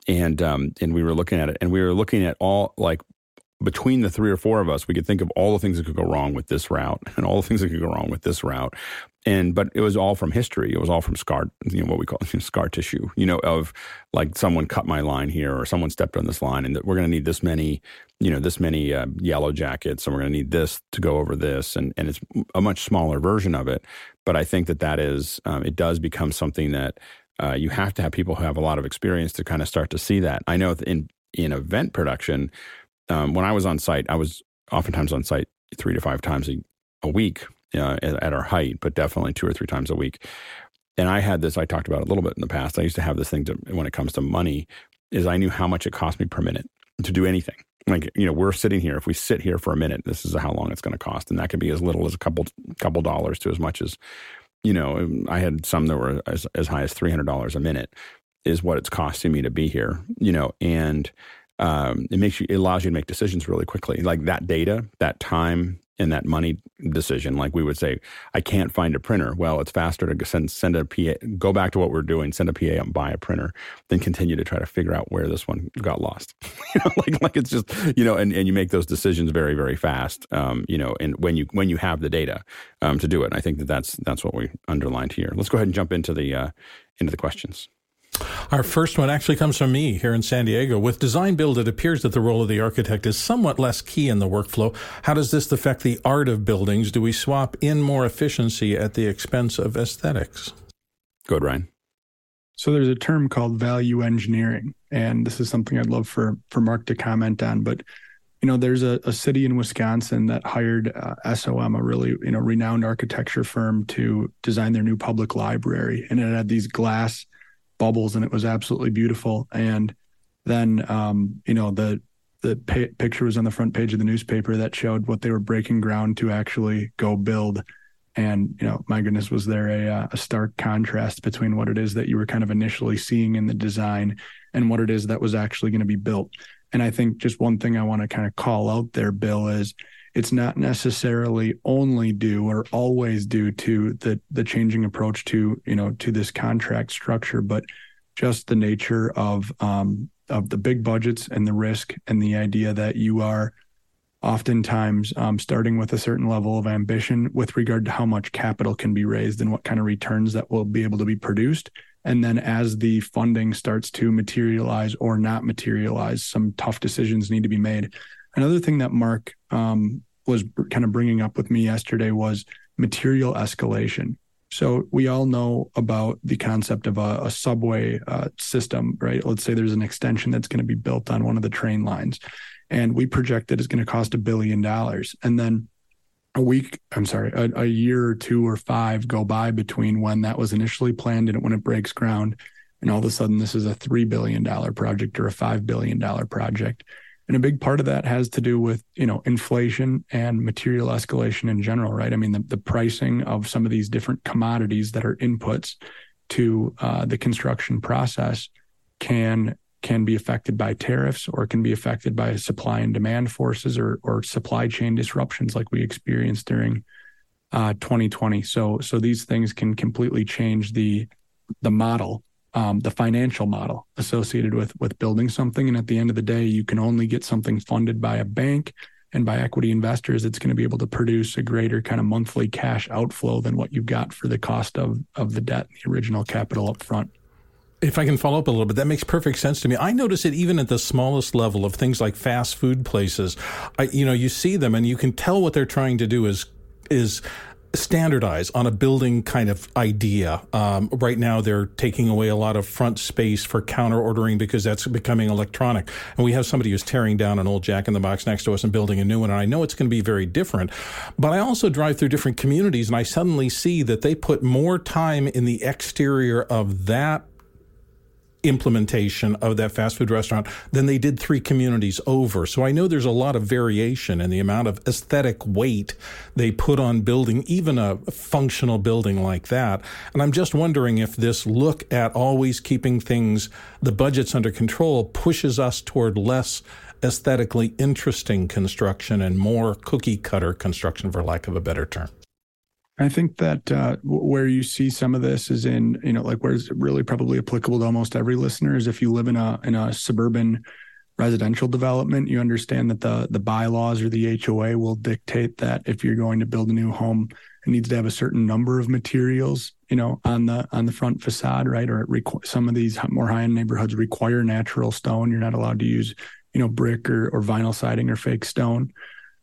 and um, and we were looking at it and we were looking at all like between the three or four of us, we could think of all the things that could go wrong with this route and all the things that could go wrong with this route. And but it was all from history. It was all from scar, you know, what we call [LAUGHS] scar tissue. You know, of like someone cut my line here or someone stepped on this line, and that we're going to need this many, you know, this many uh, yellow jackets, and we're going to need this to go over this, and and it's a much smaller version of it. But I think that that is um, it does become something that uh, you have to have people who have a lot of experience to kind of start to see that. I know in in event production, um, when I was on site, I was oftentimes on site three to five times a, a week uh, at, at, our height, but definitely two or three times a week. And I had this, I talked about a little bit in the past. I used to have this thing to, when it comes to money, is I knew how much it cost me per minute to do anything. Like, you know, we're sitting here. If we sit here for a minute, this is how long it's going to cost. And that could be as little as a couple, couple dollars to as much as, you know, I had some that were as, as high as $300 a minute is what it's costing me to be here, you know, and, um, it makes you it allows you to make decisions really quickly. Like that data, that time, and that money decision. Like we would say, I can't find a printer. Well, it's faster to send send a PA, go back to what we're doing, send a PA and buy a printer, than continue to try to figure out where this one got lost. [LAUGHS] you know, like like it's just you know, and, and you make those decisions very very fast. Um, you know, and when you when you have the data um, to do it, I think that that's that's what we underlined here. Let's go ahead and jump into the uh, into the questions. Our first one actually comes from me here in San Diego. With design build, it appears that the role of the architect is somewhat less key in the workflow. How does this affect the art of buildings? Do we swap in more efficiency at the expense of aesthetics? Go ahead, Ryan. So there's a term called value engineering, and this is something I'd love for for Mark to comment on. But you know, there's a, a city in Wisconsin that hired uh, SOM, a really you know renowned architecture firm, to design their new public library, and it had these glass bubbles and it was absolutely beautiful. And then, um, you know, the the pa- picture was on the front page of the newspaper that showed what they were breaking ground to actually go build. And you know, my goodness, was there a, uh, a stark contrast between what it is that you were kind of initially seeing in the design and what it is that was actually going to be built. And I think just one thing I want to kind of call out there, Bill, is it's not necessarily only due or always due to the the changing approach to you know to this contract structure, but just the nature of um, of the big budgets and the risk and the idea that you are oftentimes um, starting with a certain level of ambition with regard to how much capital can be raised and what kind of returns that will be able to be produced. And then as the funding starts to materialize or not materialize, some tough decisions need to be made. Another thing that Mark um, was kind of bringing up with me yesterday was material escalation. So we all know about the concept of a, a subway uh, system, right? Let's say there's an extension that's going to be built on one of the train lines, and we project that it's going to cost a billion dollars, and then a week i'm sorry a, a, year or two or five go by between when that was initially planned and when it breaks ground and all of a sudden this is a $3 billion project or a $5 billion project and a big part of that has to do with you know inflation and material escalation in general right? I mean the, the pricing of some of these different commodities that are inputs to uh, the construction process can can be affected by tariffs or can be affected by supply and demand forces or or supply chain disruptions like we experienced during uh, 2020 so so these things can completely change the the model um, the financial model associated with with building something. And at the end of the day, you can only get something funded by a bank and by equity investors. It's going to be able to produce a greater kind of monthly cash outflow than what you've got for the cost of of the debt, and the original capital up front. If I can follow up a little bit, that makes perfect sense to me. I notice it even at the smallest level of things like fast food places. I, you know, you see them and you can tell what they're trying to do is is standardize on a building kind of idea. Um, right now, they're taking away a lot of front space for counter ordering because that's becoming electronic. And we have somebody who's tearing down an old Jack in the Box next to us and building a new one. And I know it's going to be very different. But I also drive through different communities and I suddenly see that they put more time in the exterior of that implementation of that fast food restaurant than they did three communities over. So I know there's a lot of variation in the amount of aesthetic weight they put on building even a functional building like that. And I'm just wondering if this look at always keeping things, the budgets under control, pushes us toward less aesthetically interesting construction and more cookie cutter construction, for lack of a better term. I think that uh, where you see some of this is in, you know, like where it's really probably applicable to almost every listener is if you live in a in a suburban residential development, you understand that the the bylaws or the HOA will dictate that if you're going to build a new home, it needs to have a certain number of materials, you know, on the on the front facade, right? Or requ- some of these more high end neighborhoods require natural stone. You're not allowed to use, you know, brick or, or vinyl siding or fake stone.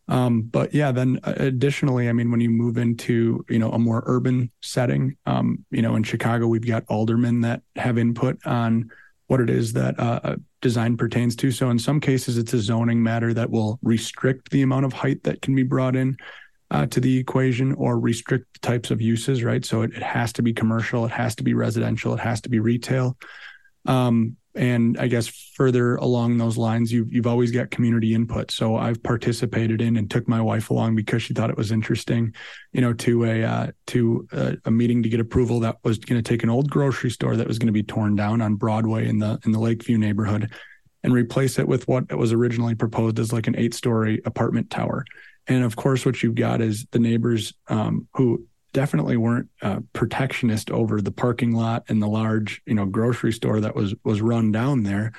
Um, but yeah, then uh, additionally, I mean, when you move into you know a more urban setting, um, you know, in Chicago, we've got aldermen that have input on what it is that uh, design pertains to. So in some cases, it's a zoning matter that will restrict the amount of height that can be brought in uh, to the equation or restrict types of uses. Right, so it, it has to be commercial, it has to be residential, it has to be retail. Um, and I guess further along those lines, you've you've always got community input. So I've participated in and took my wife along because she thought it was interesting, you know, to a uh, to a, a, meeting to get approval that was going to take an old grocery store that was going to be torn down on Broadway in the in the Lakeview neighborhood, and replace it with what was originally proposed as like an eight story apartment tower. And of course, what you've got is the neighbors um, who definitely weren't uh, protectionist over the parking lot and the large, you know, grocery store that was was run down there.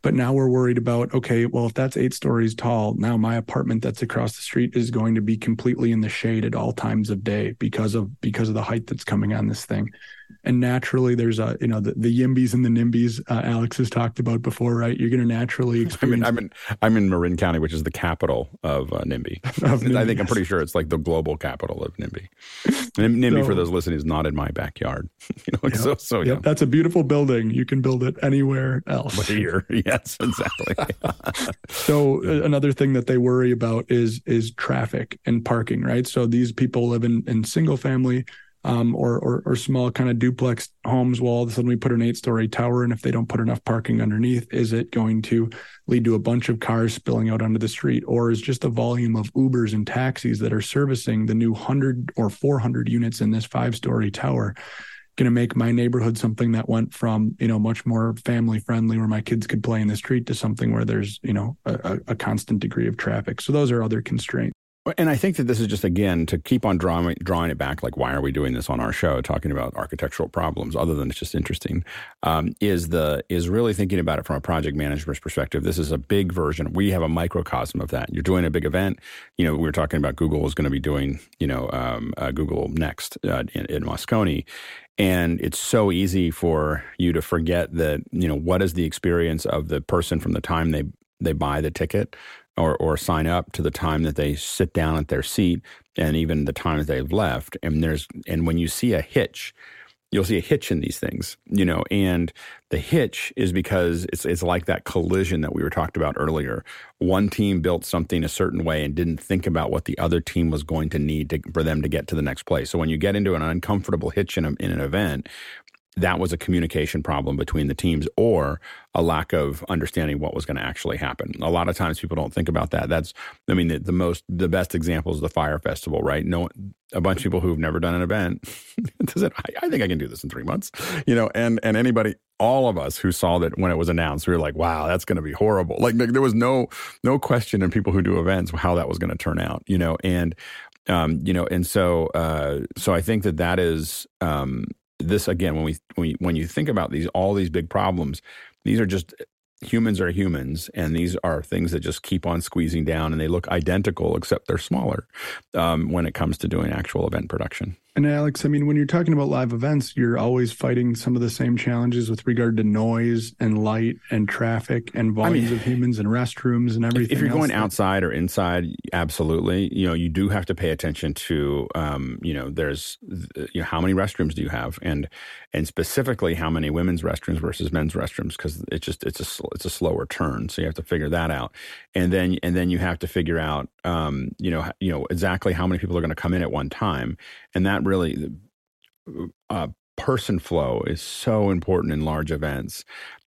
But now we're worried about okay, well, if that's eight stories tall, now my apartment that's across the street is going to be completely in the shade at all times of day because of because of the height that's coming on this thing and naturally there's a you know the, the yimbys and the nimbies uh, alex has talked about before right? You're going to naturally experience [LAUGHS] I'm, in, I'm in i'm in marin county which is the capital of uh, nimby. [LAUGHS] Of NIMBY, i think yes. i'm pretty sure it's like the global capital of nimby. Nimby so, for those listening is not in my backyard. [LAUGHS] You know so so yep, that's a beautiful building. You can build it anywhere else. But here yes exactly. So yeah. another thing that they worry about is is traffic and parking right? So these people live in in single family um, or, or, or small kind of duplex homes. Well, all of a sudden we put an eight story tower, and if they don't put enough parking underneath, is it going to lead to a bunch of cars spilling out onto the street, or is just the volume of Ubers and taxis that are servicing the new hundred or four hundred units in this five story tower? going to make my neighborhood something that went from you know much more family friendly where my kids could play in the street to something where there's you know a, a constant degree of traffic so those are other constraints and I think that this is just again to keep on drawing drawing it back. Like, why are we doing this on our show, talking about architectural problems, other than it's just interesting? Um, is the is really thinking about it from a project manager's perspective. This is a big version. We have a microcosm of that. You're doing a big event. You know, we were talking about Google is going to be doing you know um, uh, Google Next uh, in, in Moscone, and it's so easy for you to forget that you know what is the experience of the person from the time they they buy the ticket or, or sign up to the time that they sit down at their seat and even the time that they've left. And there's and when you see a hitch, you'll see a hitch in these things, you know, and the hitch is because it's it's like that collision that we were talked about earlier. One team built something a certain way and didn't think about what the other team was going to need to, for them to get to the next place. So when you get into an uncomfortable hitch in, a, in an event, that was a communication problem between the teams or a lack of understanding what was going to actually happen. A lot of times people don't think about that. That's, I mean, the, the most, the best example is the fire festival, right? No, a bunch of people who've never done an event [LAUGHS] said, I, I think I can do this in three months, you know, and, and anybody, all of us who saw that when it was announced, we were like, wow, that's going to be horrible. Like, like there was no, no question in people who do events how that was going to turn out, you know, and, um, you know, and so, uh, so I think that that is, um, this again when we when, we, when you think about these all these big problems these are just humans are humans and these are things that just keep on squeezing down and they look identical except they're smaller um, when it comes to doing actual event production and Alex, I mean, when you're talking about live events, you're always fighting some of the same challenges with regard to noise and light and traffic and volumes I mean, of humans and restrooms and everything. If you're going outside or inside, absolutely. You know, you do have to pay attention to, um, you know, there's, you know, how many restrooms do you have, and and specifically how many women's restrooms versus men's restrooms, because it's just it's a it's a slower turn, so you have to figure that out, and then and then you have to figure out, um, you know, you know exactly how many people are going to come in at one time, and that really uh, person flow is so important in large events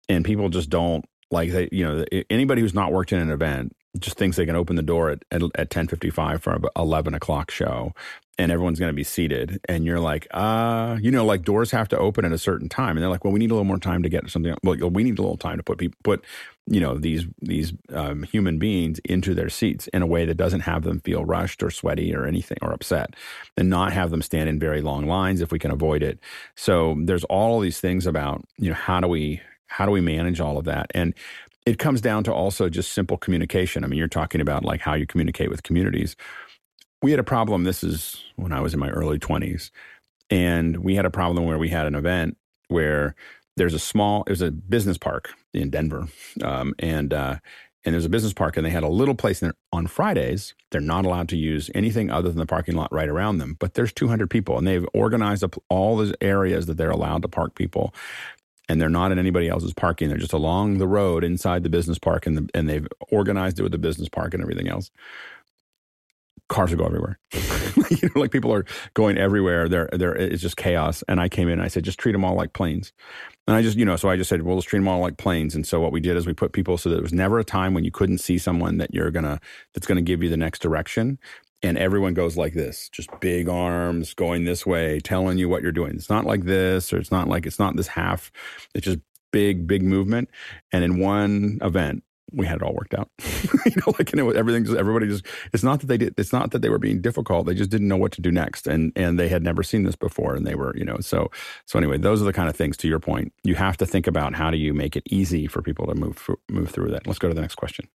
and people just don't like they you know anybody who's not worked in an event just thinks they can open the door at, at, at 10.55 for a 11 o'clock show and everyone's going to be seated and you're like uh you know like doors have to open at a certain time and they're like well we need a little more time to get something well we need a little time to put people put you know these these um, human beings into their seats in a way that doesn't have them feel rushed or sweaty or anything or upset and not have them stand in very long lines if we can avoid it. So there's all these things about you know how do we how do we manage all of that? And it comes down to also just simple communication. I mean you're talking about like how you communicate with communities we had a problem. This is when I was in my early 20s. And we had a problem where we had an event where there's a small, it was a business park in Denver. Um, and, uh, and there's a business park and they had a little place there on Fridays. They're not allowed to use anything other than the parking lot right around them. But there's 200 people and they've organized up all those areas that they're allowed to park people. And they're not in anybody else's parking. They're just along the road inside the business park and, the, and they've organized it with the business park and everything else cars will go everywhere. [LAUGHS] you know, like people are going everywhere. There, there it's just chaos. And I came in and I said, just treat them all like planes. And I just, you know, so I just said, well, let's treat them all like planes. And so what we did is we put people so that there was never a time when you couldn't see someone that you're gonna that's gonna give you the next direction. And everyone goes like this, just big arms going this way, telling you what you're doing. It's not like this, or it's not like it's not this half. It's just big, big movement. And in one event, we had it all worked out. [LAUGHS] you know, like you know, everything just everybody just it's not that they did it's not that they were being difficult. They just didn't know what to do next. And and they had never seen this before and they were, you know, so so anyway, those are the kind of things to your point. You have to think about how do you make it easy for people to move move through that. Let's go to the next question.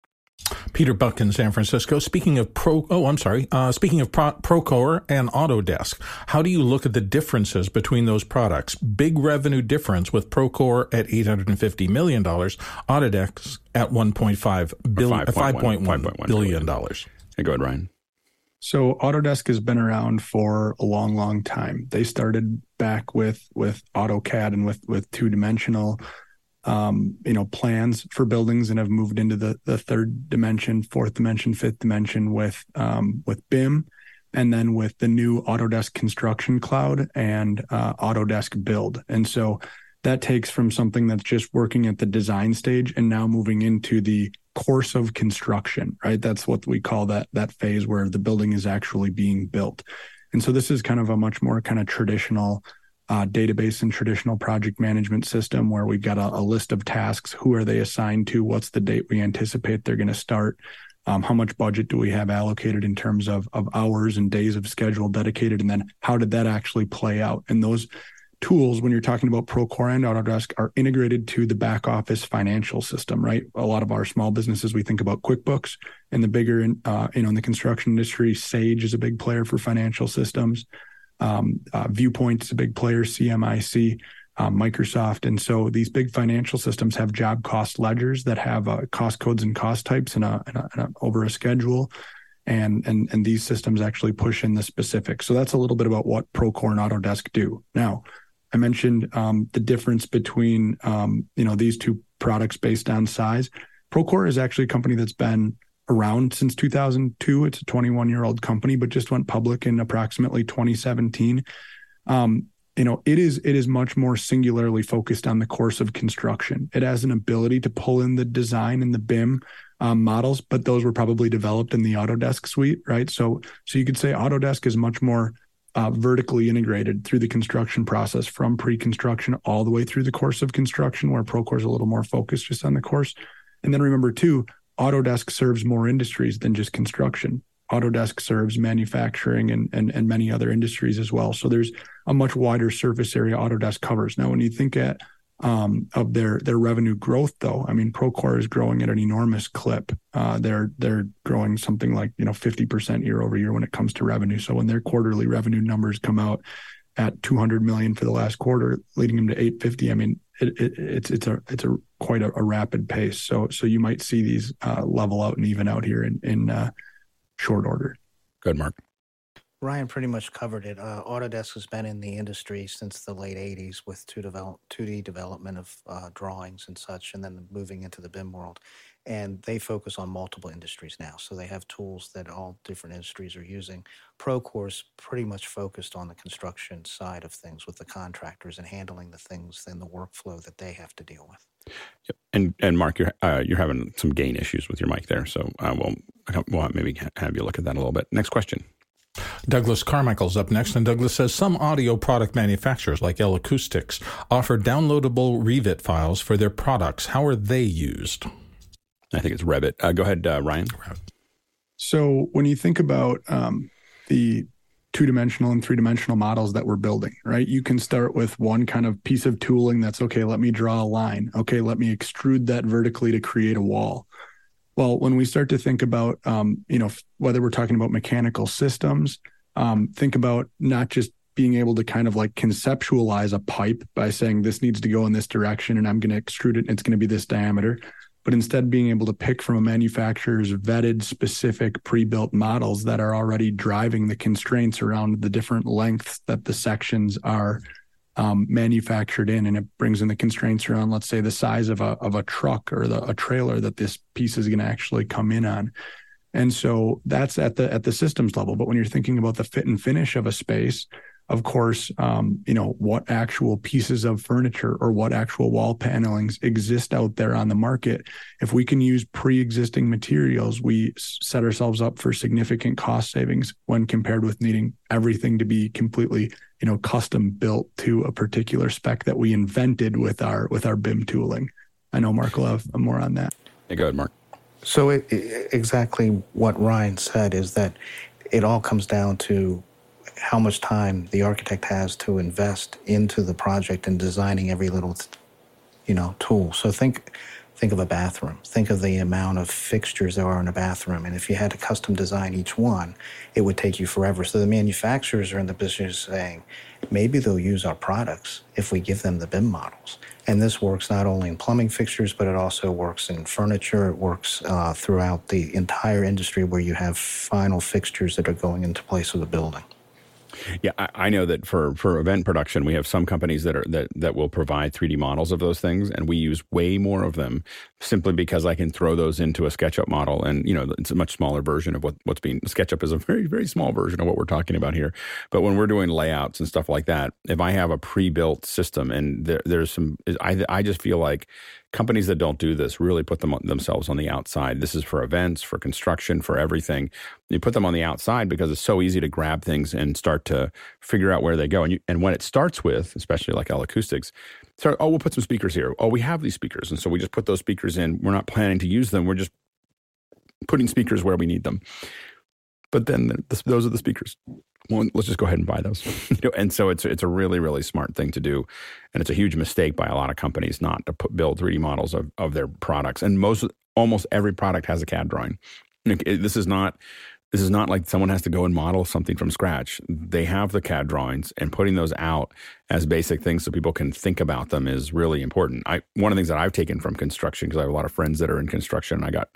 Peter Buck in San Francisco. Speaking of Pro, oh, I'm sorry. Uh, speaking of Pro, Procore and Autodesk, how do you look at the differences between those products? Big revenue difference with Procore at 850 million dollars, Autodesk at 1.5 billion, 5.1 billion dollars. Hey, go ahead, Ryan. So Autodesk has been around for a long, long time. They started back with with AutoCAD and with with two dimensional um, you know, plans for buildings and have moved into the the third dimension, fourth dimension, fifth dimension with um, with BIM, and then with the new Autodesk Construction Cloud and uh, Autodesk Build. And so that takes from something that's just working at the design stage and now moving into the course of construction, right? That's what we call that that phase where the building is actually being built. And so this is kind of a much more kind of traditional uh, database and traditional project management system where we've got a, a, list of tasks. Who are they assigned to? What's the date we anticipate they're going to start? Um, how much budget do we have allocated in terms of, of hours and days of schedule dedicated? And then how did that actually play out? And those tools, when you're talking about Procore and Autodesk, are integrated to the back office financial system, right? A lot of our small businesses, we think about QuickBooks, and the bigger, in, uh, you know, in the construction industry, Sage is a big player for financial systems um, uh, Viewpoint is a big player, CMIC, um, Microsoft. And so these big financial systems have job cost ledgers that have uh, cost codes and cost types and, over a schedule. And, and, and these systems actually push in the specifics. So that's a little bit about what Procore and Autodesk do. Now, I mentioned um, the difference between um, you know these two products based on size. Procore is actually a company that's been around since 2002. It's a 21 year old company, but just went public in approximately 2017. Um, you know, it is it is much more singularly focused on the course of construction. It has an ability to pull in the design and the BIM um, models, but those were probably developed in the Autodesk suite, right? So, so you could say Autodesk is much more uh, vertically integrated through the construction process from pre-construction all the way through the course of construction, where Procore is a little more focused just on the course. And then remember too, Autodesk serves more industries than just construction. Autodesk serves manufacturing and, and, and many other industries as well. So there's a much wider surface area Autodesk covers. Now, when you think at um, of their their revenue growth, though, I mean, Procore is growing at an enormous clip. Uh, they're they're growing something like you know 50% year over year when it comes to revenue. So when their quarterly revenue numbers come out at 200 million for the last quarter, leading them to 850, I mean, it, it, it's it's a it's a quite a, a, rapid pace. So so you might see these uh, level out and even out here in in uh, short order. Good, Mark. Ryan pretty much covered it. Uh, Autodesk has been in the industry since the late '80s with two develop 2D development of uh, drawings and such, and then moving into the BIM world and they focus on multiple industries now. So they have tools that all different industries are using. Procore's pretty much focused on the construction side of things with the contractors and handling the things and the workflow that they have to deal with. Yep. And and Mark, you're uh, you're having some gain issues with your mic there, so uh, we'll we'll maybe have you look at that a little bit. Next question. Douglas Carmichael's up next, and Douglas says some audio product manufacturers, like L Acoustics, offer downloadable Revit files for their products. How are they used? I think it's Revit. Uh, go ahead, uh, Ryan. So when you think about um, the two dimensional and three dimensional models that we're building, right? You can start with one kind of piece of tooling that's okay, let me draw a line. Okay, let me extrude that vertically to create a wall. Well, when we start to think about, um, you know, whether we're talking about mechanical systems, um, think about not just being able to kind of like conceptualize a pipe by saying this needs to go in this direction and I'm going to extrude it and it's going to be this diameter but instead being able to pick from a manufacturer's vetted specific pre-built models that are already driving the constraints around the different lengths that the sections are um, manufactured in and it brings in the constraints around let's say the size of a of a truck or the, a trailer that this piece is going to actually come in on. And so that's at the at the systems level. But when you're thinking about the fit and finish of a space of course, um, you know, what actual pieces of furniture or what actual wall panelings exist out there on the market. If we can use pre existing materials, we set ourselves up for significant cost savings when compared with needing everything to be completely, you know, custom built to a particular spec that we invented with our with our BIM tooling. I know Mark will have more on that. Hey, go ahead, Mark. So it, it, exactly what Ryan said is that it all comes down to how much time the architect has to invest into the project and designing every little, you know, tool. So think, think of a bathroom. Think of the amount of fixtures there are in a bathroom, and if you had to custom design each one, it would take you forever. So the manufacturers are in the business saying, maybe they'll use our products if we give them the BIM models. And this works not only in plumbing fixtures, but it also works in furniture. It works uh, throughout the entire industry where you have final fixtures that are going into place of the building. Yeah, I, I, know that for, for event production, we have some companies that are that, that will provide 3D models of those things, and we use way more of them simply because I can throw those into a SketchUp model, and you know it's a much smaller version of what what's being SketchUp is a very very small version of what we're talking about here. But when we're doing layouts and stuff like that, if I have a pre-built system and there, there's some, I I just feel like companies that don't do this really put them themselves on the outside. This is for events, for construction, for everything. You put them on the outside because it's so easy to grab things and start to figure out where they go. And you, and when it starts with, especially like L Acoustics, start, oh, we'll put some speakers here. Oh, we have these speakers, and so we just put those speakers in. We're not planning to use them. We're just putting speakers where we need them. But then the, those are the speakers well, let's just go ahead and buy those. [LAUGHS] you know, and so it's it's a really really smart thing to do, and it's a huge mistake by a lot of companies not to put, build 3D models of, of their products. And most almost every product has a CAD drawing. This is not this is not like someone has to go and model something from scratch. They have the CAD drawings, and putting those out as basic things so people can think about them is really important. I one of the things that I've taken from construction because I have a lot of friends that are in construction. I got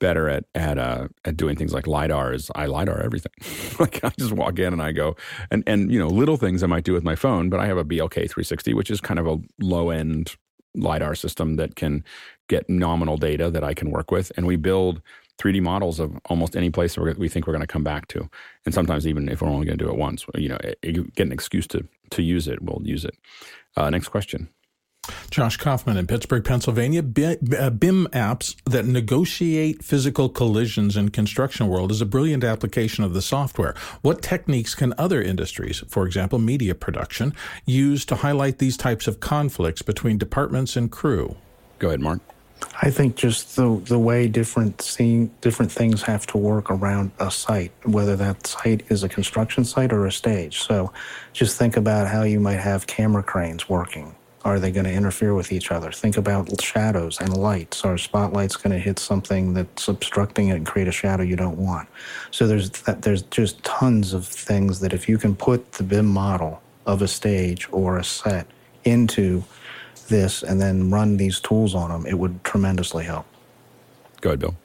better at at uh, at doing things like lidar is I lidar everything. [LAUGHS] like I just walk in and I go and and you know little things I might do with my phone, but I have a BLK 360, which is kind of a low end lidar system that can get nominal data that I can work with, and we build 3D models of almost any place we think we're going to come back to, and sometimes even if we're only going to do it once, you know, get an excuse to to use it, we'll use it. Uh, next question. Josh Kaufman in Pittsburgh, Pennsylvania. Uh, BIM apps that negotiate physical collisions in construction world is a brilliant application of the software. What techniques can other industries, for example, media production, use to highlight these types of conflicts between departments and crew? Go ahead, Mark. I think just the the way different scene, different things have to work around a site, whether that site is a construction site or a stage. So, just think about how you might have camera cranes working are they going to interfere with each other? Think about shadows and lights. Are spotlights going to hit something that's obstructing it and create a shadow you don't want? So there's there's just tons of things that if you can put the BIM model of a stage or a set into this and then run these tools on them, it would tremendously help. Go ahead, Bill.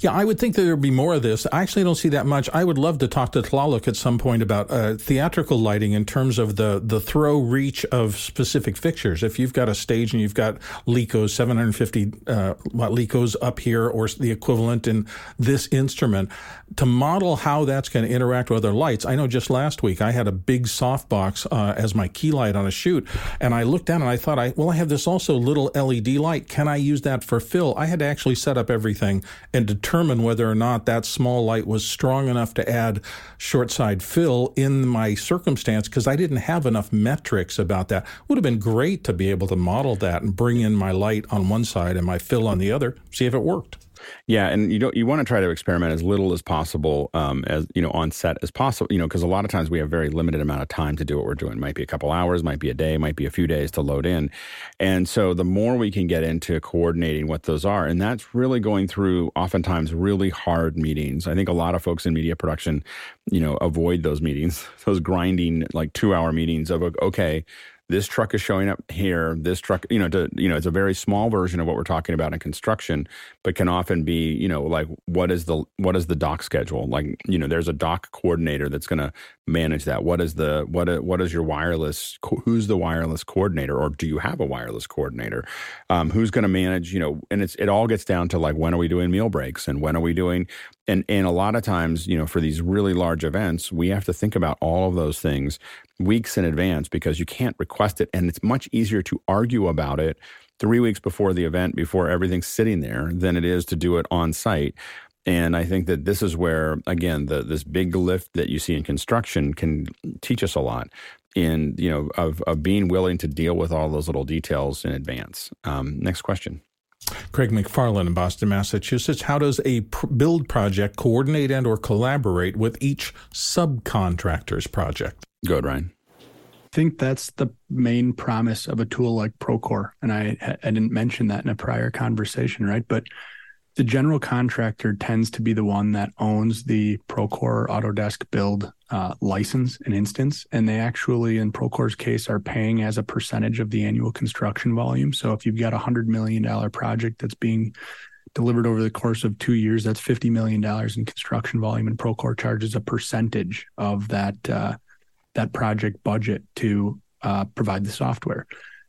Yeah, I would think there would be more of this. I actually don't see that much. I would love to talk to Tlaloc at some point about uh, theatrical lighting in terms of the, the throw reach of specific fixtures. If you've got a stage and you've got Lekos, 750 uh, Lekos up here or the equivalent in this instrument, to model how that's going to interact with other lights. I know just last week I had a big softbox uh, as my key light on a shoot, and I looked down and I thought, I well, I have this also little LED light. Can I use that for fill? I had to actually set up everything and and determine whether or not that small light was strong enough to add short side fill in my circumstance because I didn't have enough metrics about that. Would have been great to be able to model that and bring in my light on one side and my fill on the other, see if it worked. Yeah, and you don't you want to try to experiment as little as possible, um, as you know, on set as possible. You know, because a lot of times we have very limited amount of time to do what we're doing. It might be a couple hours, might be a day, might be a few days to load in, and so the more we can get into coordinating what those are, and that's really going through oftentimes really hard meetings. I think a lot of folks in media production, you know, avoid those meetings, [LAUGHS] those grinding like two hour meetings of okay this truck is showing up here this truck you know to you know it's a very small version of what we're talking about in construction but can often be you know like what is the what is the dock schedule? Like you know there's a dock coordinator that's going to manage that. What is the what what is your wireless who's the wireless coordinator or do you have a wireless coordinator? Um, who's going to manage you know and it's it all gets down to like when are we doing meal breaks and when are we doing and and a lot of times you know for these really large events we have to think about all of those things weeks in advance because you can't request it. And it's much easier to argue about it three weeks before the event, before everything's sitting there, than it is to do it on site. And I think that this is where, again, the, this big lift that you see in construction can teach us a lot in, you know, of, of being willing to deal with all those little details in advance. Um, next question. Craig McFarland in Boston, Massachusetts. How does a pr- build project coordinate and or collaborate with each subcontractor's project? Good, Ryan. I think that's the main promise of a tool like Procore. And I, I didn't mention that in a prior conversation, right? But the general contractor tends to be the one that owns the Procore Autodesk build uh, license and instance. And they actually, in Procore's case, are paying as a percentage of the annual construction volume. So if you've got a $100 million project that's being delivered over the course of two years, that's $50 million in construction volume. And Procore charges a percentage of that. Uh, that project budget to uh, provide the software.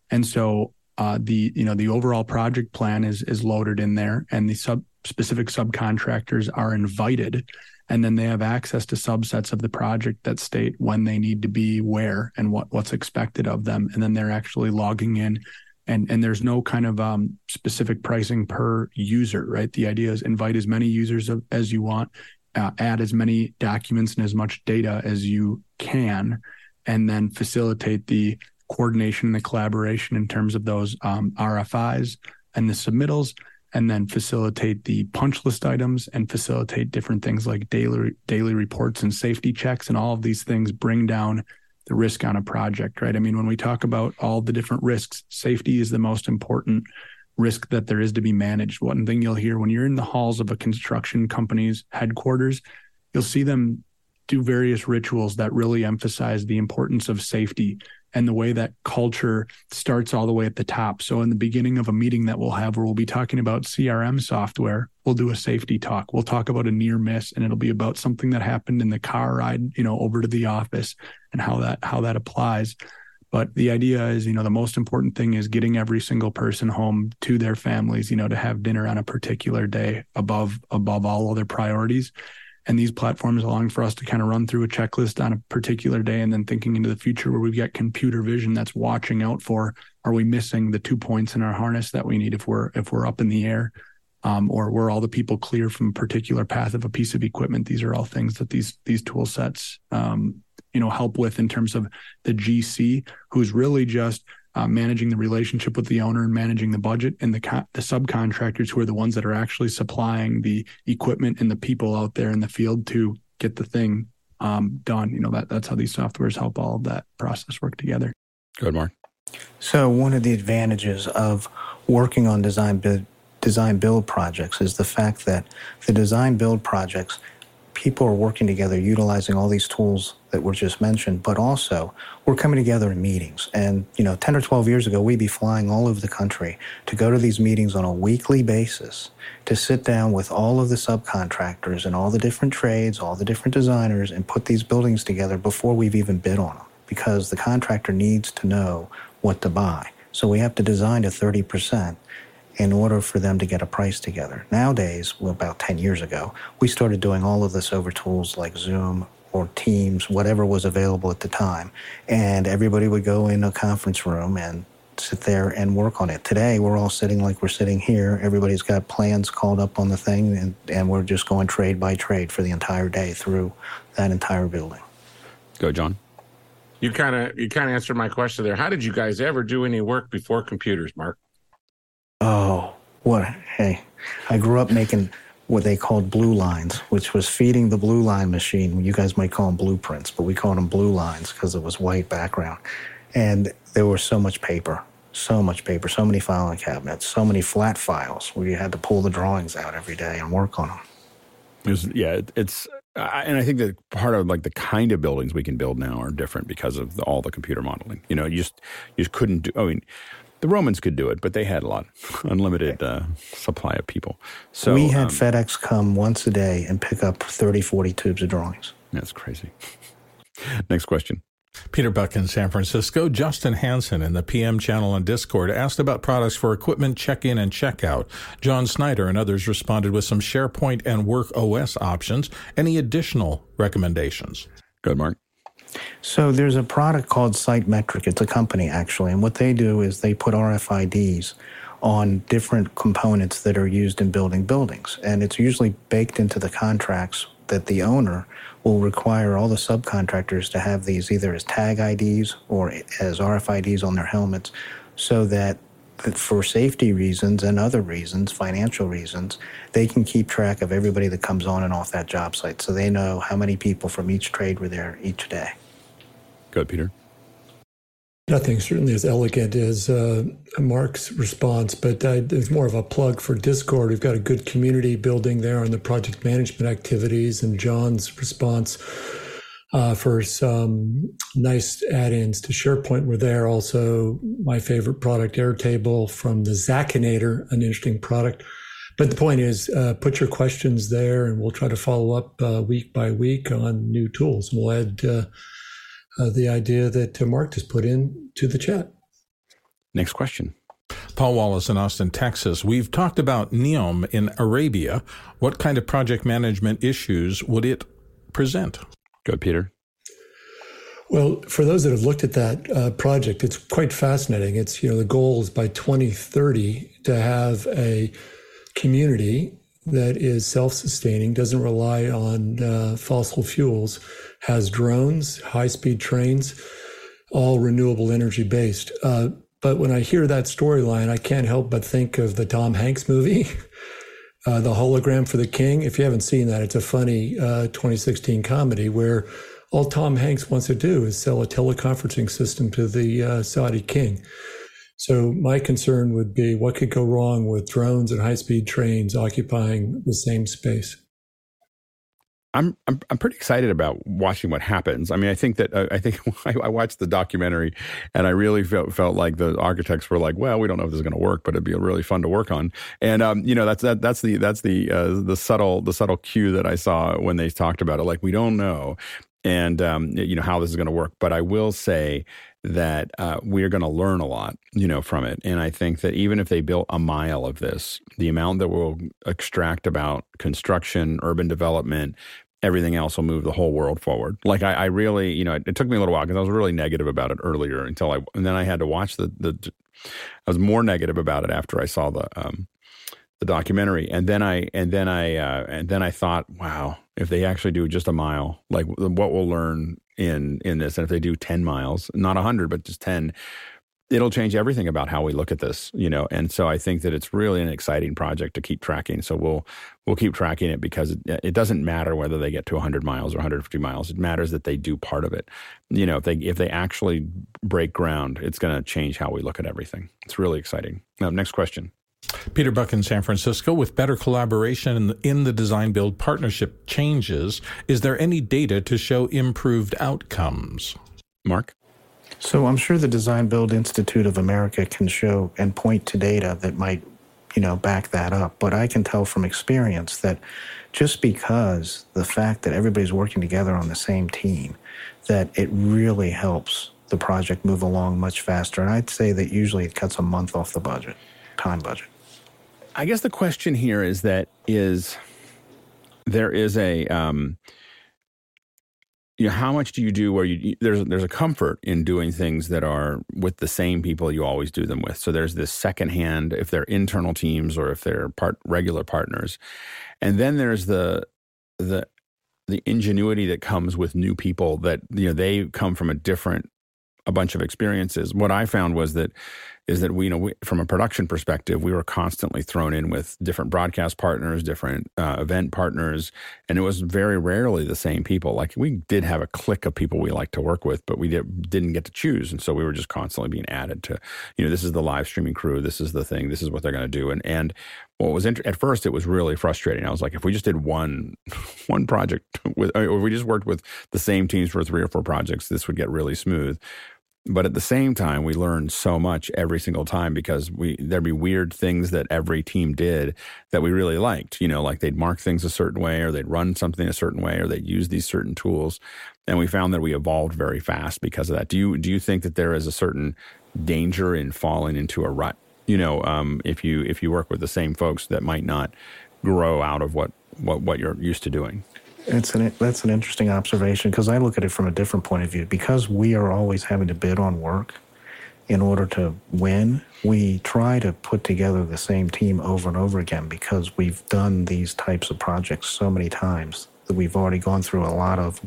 And so uh, the you know the overall project plan is is loaded in there, and the sub specific subcontractors are invited, and then they have access to subsets of the project that state when they need to be where and what what's expected of them, and then they're actually logging in. And, and there's no kind of um, specific pricing per user, right? The idea is invite as many users as you want, uh, add as many documents and as much data as you can, and then facilitate the coordination and the collaboration in terms of those um, RFIs and the submittals, and then facilitate the punch list items and facilitate different things like daily daily reports and safety checks, and all of these things bring down the risk on a project, right? I mean, when we talk about all the different risks, safety is the most important risk that there is to be managed. One thing you'll hear when you're in the halls of a construction company's headquarters, you'll see them do various rituals that really emphasize the importance of safety and the way that culture starts all the way at the top. So, in the beginning of a meeting that we'll have where we'll be talking about CRM software, we'll do a safety talk. We'll talk about a near miss, and it'll be about something that happened in the car ride, you know, over to the office and how that how that applies. But the idea is, you know, the most important thing is getting every single person home to their families, you know, to have dinner on a particular day above above all other priorities. And these platforms allowing for us to kind of run through a checklist on a particular day and then thinking into the future where we've got computer vision that's watching out for are we missing the two points in our harness that we need if we're if we're up in the air um, or were all the people clear from a particular path of a piece of equipment these are all things that these these tool sets um, you know help with in terms of the GC, who's really just uh, managing the relationship with the owner and managing the budget, and the co- the subcontractors who are the ones that are actually supplying the equipment and the people out there in the field to get the thing um, done. You know that that's how these softwares help all of that process work together. Good, Mark. So one of the advantages of working on design build design build projects is the fact that the design build projects people are working together utilizing all these tools that were just mentioned, but also we're coming together in meetings. And, you know, 10 or 12 years ago, we'd be flying all over the country to go to these meetings on a weekly basis to sit down with all of the subcontractors and all the different trades, all the different designers, and put these buildings together before we've even bid on them because the contractor needs to know what to buy. So we have to design to 30% in order for them to get a price together. Nowadays, well, about 10 years ago, we started doing all of this over tools like Zoom or Teams, whatever was available at the time. And everybody would go in a conference room and sit there and work on it. Today, we're all sitting like we're sitting here. Everybody's got plans called up on the thing, and, and we're just going trade by trade for the entire day through that entire building. Go, John. You kind of you kind of answered my question there. How did you guys ever do any work before computers, Mark? Oh, what? Hey, I grew up making what they called blue lines, which was feeding the blue line machine. You guys might call them blueprints, but we called them blue lines because it was white background. And there was so much paper, so much paper, so many filing cabinets, so many flat files where you had to pull the drawings out every day and work on them. It was, yeah, it's, and I think that part of like the kind of buildings we can build now are different because of the, all the computer modeling. You know, you just you just couldn't do. I mean, the Romans could do it, but they had a lot, [LAUGHS] unlimited uh, supply of people. So we had um, FedEx come once a day and pick up 30, 40 tubes of drawings. That's crazy. [LAUGHS] Next question. Peter Buck in San Francisco. Justin Hanson in the PM channel on Discord asked about products for equipment check in and check out. John Snyder and others responded with some SharePoint and Work OS options. Any additional recommendations? Good, Mark. So there's a product called Sitemetric. It's a company actually, and what they do is they put RFIDs on different components that are used in building buildings, and it's usually baked into the contracts that the owner will require all the subcontractors to have these either as tag IDs or as RFIDs on their helmets, so that for safety reasons and other reasons, financial reasons, they can keep track of everybody that comes on and off that job site. So they know how many people from each trade were there each day. Good, Peter. Nothing certainly as elegant as uh, Mark's response, but uh, there's more of a plug for Discord. We've got a good community building there on the project management activities, and John's response uh, for some nice add-ins to SharePoint were there. Also, my favorite product, Airtable from the Zacinator, an interesting product. But the point is, uh, put your questions there, and we'll try to follow up uh, week by week on new tools. We'll add uh, uh, the idea that Mark just put in to the chat. Next question. Paul Wallace in Austin, Texas. We've talked about Neom in Arabia. What kind of project management issues would it present? Good, Peter. Well, for those that have looked at that uh, project, it's quite fascinating. It's, you know, the goal is by 2030 to have a community that is self sustaining, doesn't rely on uh, fossil fuels, has drones, high speed trains, all renewable energy based. Uh, but when I hear that storyline, I can't help but think of the Tom Hanks movie. [LAUGHS] Uh, the hologram for the king. If you haven't seen that, it's a funny uh, 2016 comedy where all Tom Hanks wants to do is sell a teleconferencing system to the uh, Saudi king. So my concern would be what could go wrong with drones and high-speed trains occupying the same space. I'm, I'm I'm pretty excited about watching what happens. I mean, I think that uh, I think [LAUGHS] I, watched the documentary, and I really felt felt like the architects were like, "Well, we don't know if this is going to work, but it'd be really fun to work on." And um, you know, that's that that's the that's the uh, the subtle the subtle cue that I saw when they talked about it. Like, we don't know, and um, you know how this is going to work. But I will say that uh, we're going to learn a lot, you know, from it. And I think that even if they built a mile of this, the amount that we'll extract about construction, urban development, everything else will move the whole world forward. Like I, I really, you know, it, it, took me a little while because I was really negative about it earlier until I, and then I had to watch the, the, I was more negative about it after I saw the, um, the documentary. And then I, and then I, uh, and then I thought, wow, if they actually do just a mile, like what we'll learn in, in this, and if they do 10 miles, not a hundred, but just 10, it'll change everything about how we look at this, you know. And so I think that it's really an exciting project to keep tracking. So we'll we'll keep tracking it because it, it doesn't matter whether they get to 100 miles or 150 miles. It matters that they do part of it. You know, if they if they actually break ground, it's going to change how we look at everything. It's really exciting. Now, next question. Peter Buck in San Francisco, with better collaboration in the, design build partnership changes, is there any data to show improved outcomes? Mark? So I'm sure the Design Build Institute of America can show and point to data that might, you know, back that up. But I can tell from experience that just because the fact that everybody's working together on the same team, that it really helps the project move along much faster. And I'd say that usually it cuts a month off the budget, time budget. I guess the question here is that is there is a um, you know, how much do you do where you there's there's a comfort in doing things that are with the same people you always do them with. So there's this secondhand if they're internal teams or if they're part regular partners, and then there's the the the ingenuity that comes with new people that you know they come from a different a bunch of experiences. What I found was that is that we, you know, we, from a production perspective, we were constantly thrown in with different broadcast partners, different uh, event partners, and it was very rarely the same people. Like we did have a clique of people we liked to work with, but we did, didn't get to choose, and so we were just constantly being added to, you know, this is the live streaming crew, this is the thing, this is what they're going to do, and and what was inter- at first it was really frustrating. I was like, if we just did one [LAUGHS] one project with, or we just worked with the same teams for three or four projects, this would get really smooth but at the same time, we learned so much every single time because we there'd be weird things that every team did that we really liked. You know, like they'd mark things a certain way, or they'd run something a certain way, or they'd use these certain tools. And we found that we evolved very fast because of that. Do you do you think that there is a certain danger in falling into a rut? You know, um, if you if you work with the same folks that might not grow out of what what what you're used to doing. It's an, that's an interesting observation because I look at it from a different point of view. Because we are always having to bid on work in order to win, we try to put together the same team over and over again because we've done these types of projects so many times that we've already gone through a lot of,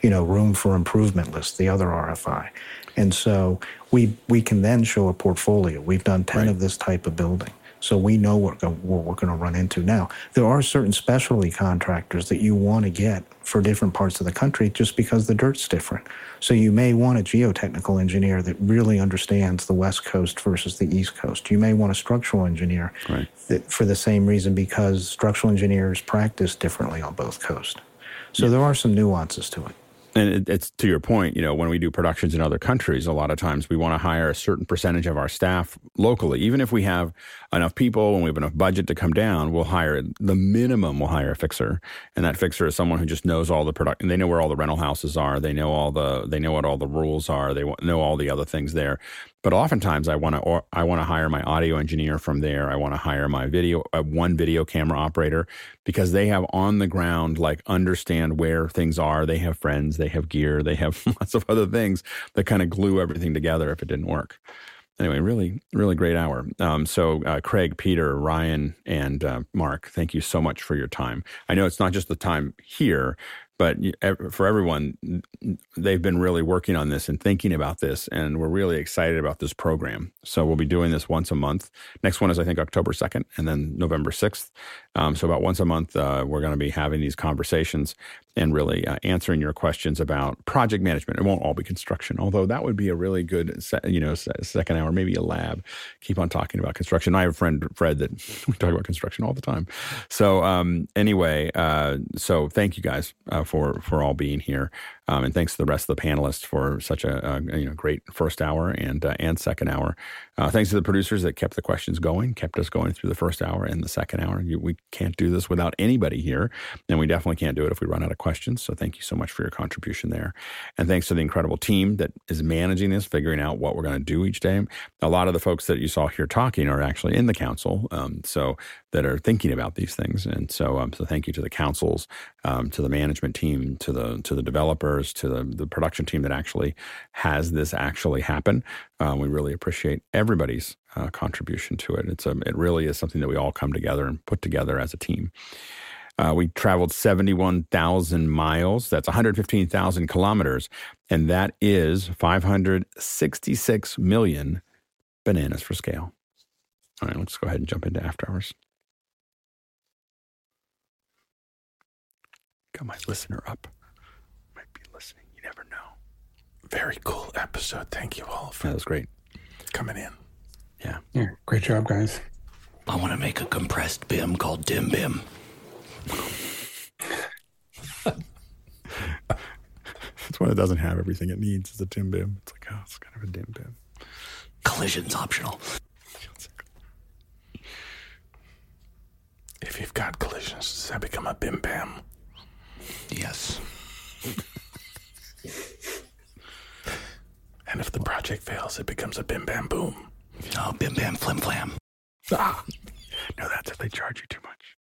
you know, room for improvement lists, the other RFI. And so we we can then show a portfolio. We've done 10 right. of this type of building. So we know what, what we're going to run into. Now, there are certain specialty contractors that you want to get for different parts of the country just because the dirt's different. So you may want a geotechnical engineer that really understands the West Coast versus the East Coast. You may want a structural engineer right. that, for the same reason because structural engineers practice differently on both coasts. So yeah. there are some nuances to it and it, it's to your point, you know, when we do productions in other countries, a lot of times we want to hire a certain percentage of our staff locally. Even if we have enough people and we have enough budget to come down, we'll hire the minimum. We'll hire a fixer, and that fixer is someone who just knows all the product. And they know where all the rental houses are. They know all the. They know what all the rules are. They know all the other things there. But oftentimes, I want to I want to hire my audio engineer from there. I want to hire my video uh, one video camera operator because they have on the ground like understand where things are. They have friends. They have gear. They have [LAUGHS] lots of other things that kind of glue everything together if it didn't work. Anyway, really, really great hour. Um, so, uh, Craig, Peter, Ryan, and uh, Mark, thank you so much for your time. I know it's not just the time here, but for everyone, they've been really working on this and thinking about this, and we're really excited about this program. So we'll be doing this once a month. Next one is I think October second, and then November sixth. Um, so about once a month, uh, we're going to be having these conversations and really uh, answering your questions about project management. It won't all be construction, although that would be a really good, you know, second hour, maybe a lab. Keep on talking about construction. I have a friend Fred that [LAUGHS] we talk about construction all the time. So um, anyway, uh, so thank you guys uh, for for all being here. Um, and thanks to the rest of the panelists for such a, a you know great first hour and uh, and second hour. Uh, thanks to the producers that kept the questions going, kept us going through the first hour and the second hour. You, we can't do this without anybody here, and we definitely can't do it if we run out of questions. So thank you so much for your contribution there, and thanks to the incredible team that is managing this, figuring out what we're going to do each day. A lot of the folks that you saw here talking are actually in the council, um, so that are thinking about these things, and so um, so thank you to the councils, um, to the management team, to the to the developers, to the the production team that actually has this actually happen. Um, we really appreciate everybody's uh, contribution to it. It's a, it really is something that we all come together and put together as a team. Uh, we traveled 71,000 miles. That's 115,000 kilometers. And that is 566 million bananas for scale. All right, let's go ahead and jump into after hours. Got my listener up. Might be listening. You never know. Very cool episode. Thank you all for that was great coming in. Yeah. Yeah. Great job, guys. I want to make a compressed BIM called Dim Bim. It's one that doesn't have everything it needs. It's a Dim Bim. It's like, oh, it's kind of a Dim Bim. Collision's optional. If you've got collisions, does that become a Bim Bam? Yes. [LAUGHS] And if the project fails, it becomes a bim bam boom. Oh, bim bam flim flam. Ah. No, that's if they charge you too much.